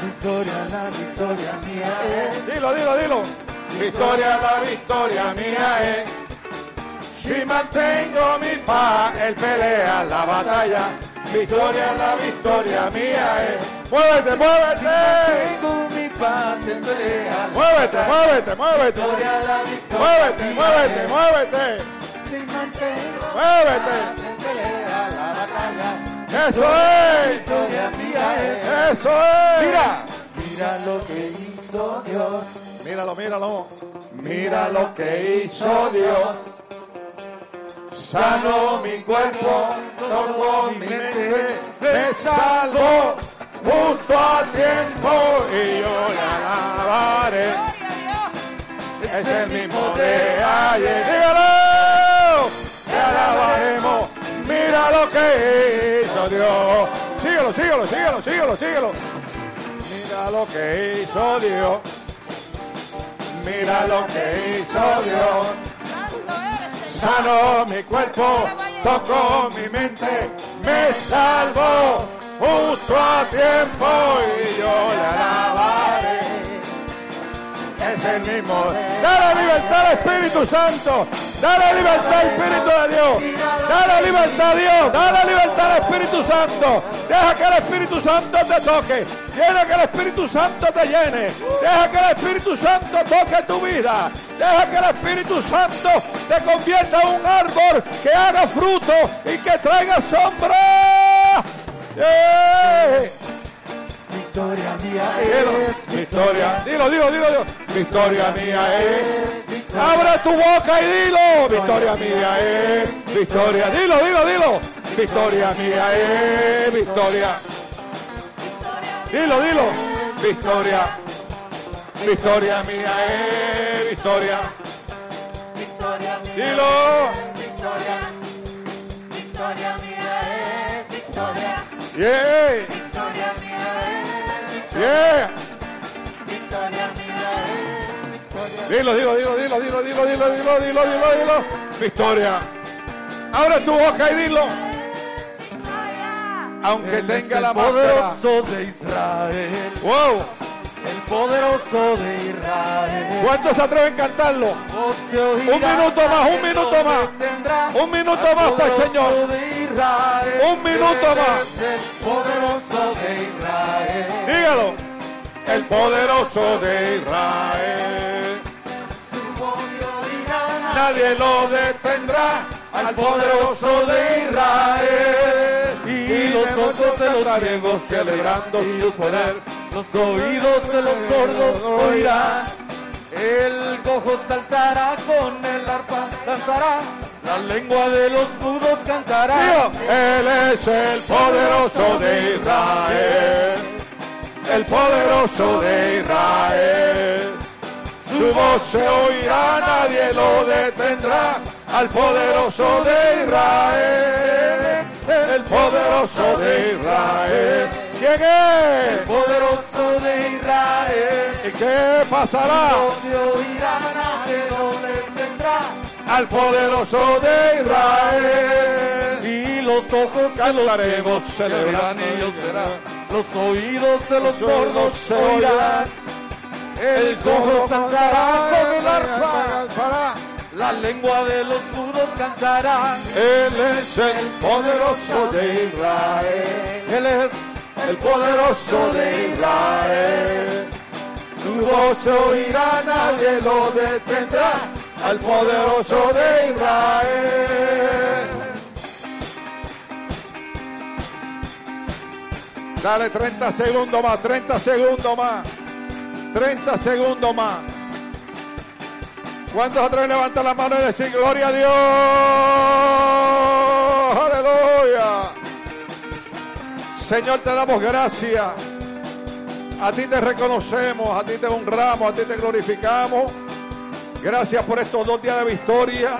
[SPEAKER 2] Victoria, la victoria mía es.
[SPEAKER 4] dilo, dilo, dilo. Victoria, la victoria mía es. Si mantengo mi paz, él pelea la batalla. Victoria, la victoria mía es. Muévete, muévete.
[SPEAKER 2] Tengo mi paz en pelea.
[SPEAKER 4] Muévete, muévete, muévete.
[SPEAKER 2] Victoria, la victoria
[SPEAKER 4] Muévete,
[SPEAKER 2] mía
[SPEAKER 4] muévete,
[SPEAKER 2] es.
[SPEAKER 4] muévete.
[SPEAKER 2] Si mantengo
[SPEAKER 4] Muévete.
[SPEAKER 2] en pelea la batalla.
[SPEAKER 4] Eso es.
[SPEAKER 2] Victoria mía es.
[SPEAKER 4] Eso es.
[SPEAKER 3] Mira.
[SPEAKER 2] Mira lo que hizo Dios.
[SPEAKER 4] Míralo, míralo. Mira lo que hizo Dios. Sanó mi cuerpo, tocó mi mente, me salvó justo a tiempo y yo le alabaré. Es el mismo de ayer. Dígalo. Le alabaremos. Mira lo que hizo Dios. Síguelo, síguelo, síguelo, síguelo, síguelo. Mira lo que hizo Dios. Mira lo que hizo Dios. Sanó mi cuerpo, tocó mi mente, me salvó justo a tiempo y yo le alabaré. Es el mismo. Dale libertad al Espíritu Santo. Dale libertad al Espíritu de Dios. Dale libertad a Dios. Dale libertad al Espíritu Santo. Deja que el Espíritu Santo te toque. Deja que el Espíritu Santo te llene. Deja que el Espíritu Santo toque tu vida. Deja que el Espíritu Santo te convierta en un árbol que haga fruto y que traiga sombra. ¡Eh!
[SPEAKER 2] Victoria mía es
[SPEAKER 4] victoria. Dilo, dilo, dilo, dilo. Victoria mía es. Abre tu boca y dilo. Victoria mía es. Victoria. Dilo, dilo, dilo. Victoria mía es. Victoria. Dilo, dilo. Victoria. Victoria mía es. Victoria.
[SPEAKER 2] victoria mía,
[SPEAKER 4] Dilo.
[SPEAKER 2] victoria, victoria mía es victoria,
[SPEAKER 4] Yeah. Yeah.
[SPEAKER 2] victoria.
[SPEAKER 4] Dilo, dilo, dilo, dilo, dilo, dilo, dilo, dilo, dilo, dilo, dilo. Victoria. Abre tu boca y dilo. Aunque
[SPEAKER 3] Él
[SPEAKER 4] tenga la máscara.
[SPEAKER 3] de Israel,
[SPEAKER 4] Wow.
[SPEAKER 3] El poderoso de Israel.
[SPEAKER 4] ¿Cuántos se atreven a cantarlo? Un minuto más, un minuto más. Un minuto más para el Señor. Un minuto más.
[SPEAKER 3] el poderoso de Israel.
[SPEAKER 4] Dígalo. El poderoso de Israel. Nadie lo detendrá. Al poderoso de Israel.
[SPEAKER 3] Y los ojos de los ciegos
[SPEAKER 4] celebrando su poder.
[SPEAKER 3] Los oídos de los sordos oirán. El cojo saltará con el arpa, danzará. La lengua de los mudos cantará.
[SPEAKER 4] Él es el poderoso de Israel. El poderoso de Israel. Su voz se oirá, nadie lo detendrá. Al poderoso de Israel. El poderoso de Israel. ¿Quién es?
[SPEAKER 3] Poderoso de Israel.
[SPEAKER 4] ¿Y qué pasará?
[SPEAKER 3] Se.
[SPEAKER 4] Al poderoso de Israel.
[SPEAKER 3] Y los ojos de los
[SPEAKER 4] Cantaremos celebrando
[SPEAKER 3] celebrarán y ellos verán. Los oídos de los
[SPEAKER 4] sordos
[SPEAKER 3] sordos
[SPEAKER 4] se
[SPEAKER 3] oirán. El cojo saltará con el arpa. La lengua de los mudos cantará.
[SPEAKER 4] Él es el poderoso de Israel.
[SPEAKER 3] Él es
[SPEAKER 4] El poderoso de Israel. Su voz se oirá, nadie lo detendrá. Al poderoso de Israel. Dale 30 segundos más, 30 segundos más. 30 segundos más. ¿Cuántos atreven a levantar la mano y decir gloria a Dios? Aleluya. Señor, te damos gracias. A ti te reconocemos, a ti te honramos, a ti te glorificamos. Gracias por estos dos días de victoria.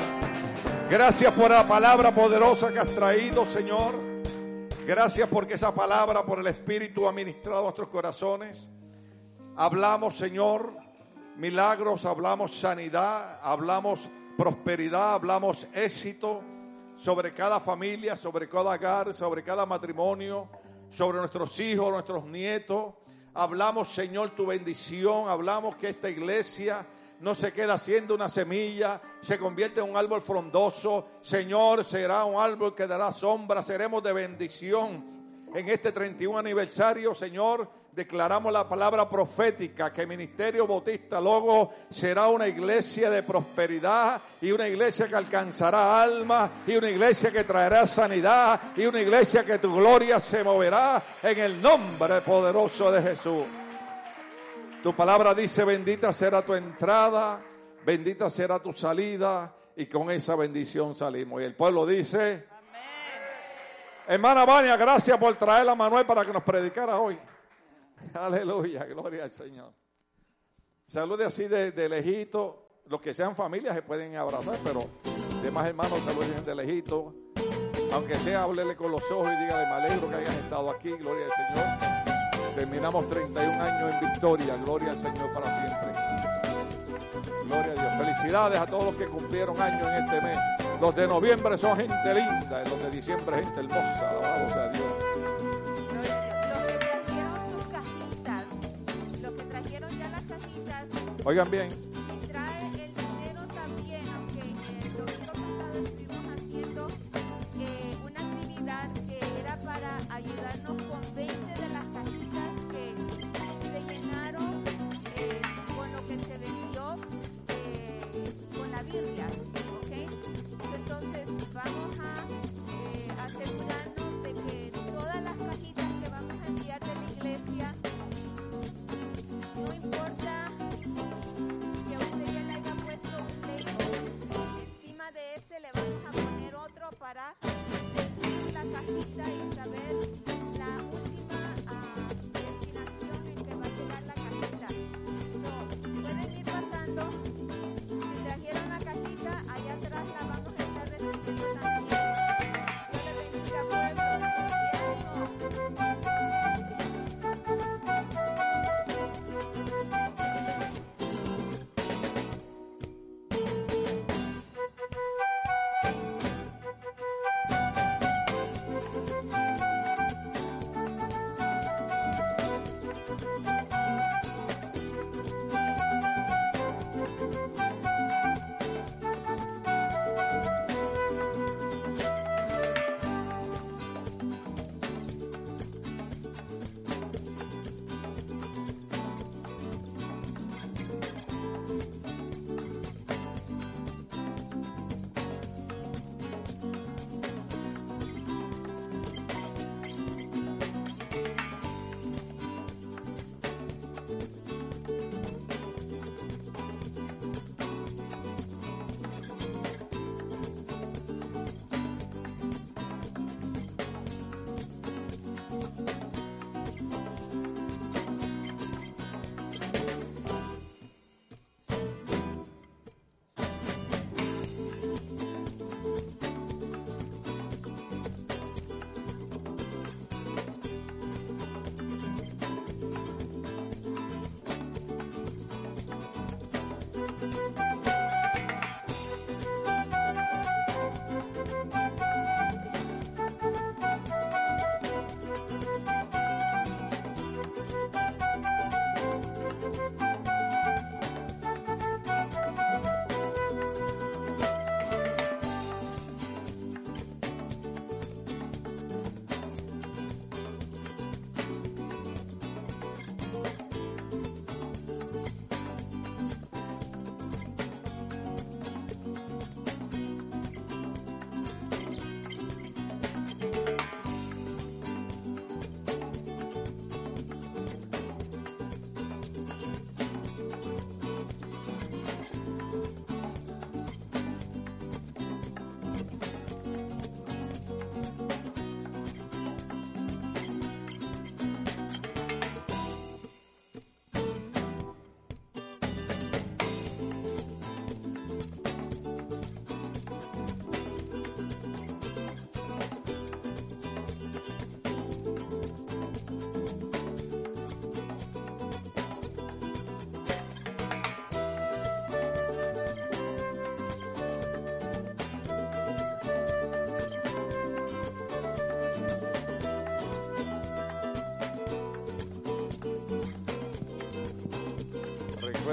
[SPEAKER 4] Gracias por la palabra poderosa que has traído, Señor. Gracias porque esa palabra por el Espíritu ha ministrado nuestros corazones. Hablamos, Señor, milagros, hablamos sanidad, hablamos prosperidad, hablamos éxito sobre cada familia, sobre cada hogar, sobre cada matrimonio, sobre nuestros hijos, nuestros nietos. Hablamos, Señor, tu bendición. Hablamos que esta iglesia no se queda siendo una semilla, se convierte en un árbol frondoso. Señor, será un árbol que dará sombra, seremos de bendición. En este 31 aniversario, Señor, declaramos la palabra profética que el Ministerio Bautista Logo será una iglesia de prosperidad y una iglesia que alcanzará almas y una iglesia que traerá sanidad y una iglesia que tu gloria se moverá en el nombre poderoso de Jesús. Tu palabra dice, bendita será tu entrada, bendita será tu salida y con esa bendición salimos. Y el pueblo dice, hermana Vania, gracias por traer a Manuel para que nos predicara hoy. Aleluya, gloria al Señor. Salude así de, de lejito. Los que sean familias se pueden abrazar, pero demás hermanos saluden de lejito. Aunque sea, háblele con los ojos y dígale, me alegro que hayan estado aquí, gloria al Señor. Terminamos 31 años en victoria, gloria al Señor para siempre. Gloria a Dios. Felicidades a todos los que cumplieron años en este mes. Los de noviembre son gente linda, los de diciembre gente hermosa. Alabado sea Dios.
[SPEAKER 5] Oigan bien,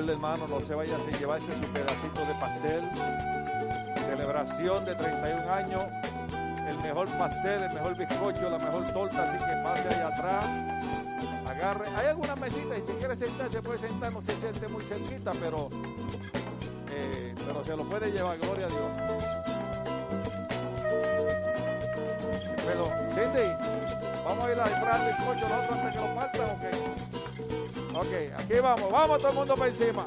[SPEAKER 5] Recuerde, hermano, no se vaya sin llevarse su pedacito de pastel. Celebración de 31 años. El mejor pastel, el mejor bizcocho, la mejor torta. Así que pase allá atrás. Agarre. Hay alguna mesita y si quiere sentar, se puede sentar. No se siente muy cerquita, pero, eh, pero se lo puede llevar. Gloria a Dios. Pero, Cindy, vamos a ir a comprar el bizcocho nosotros antes que lo. Ok, aquí vamos, vamos todo el mundo para encima.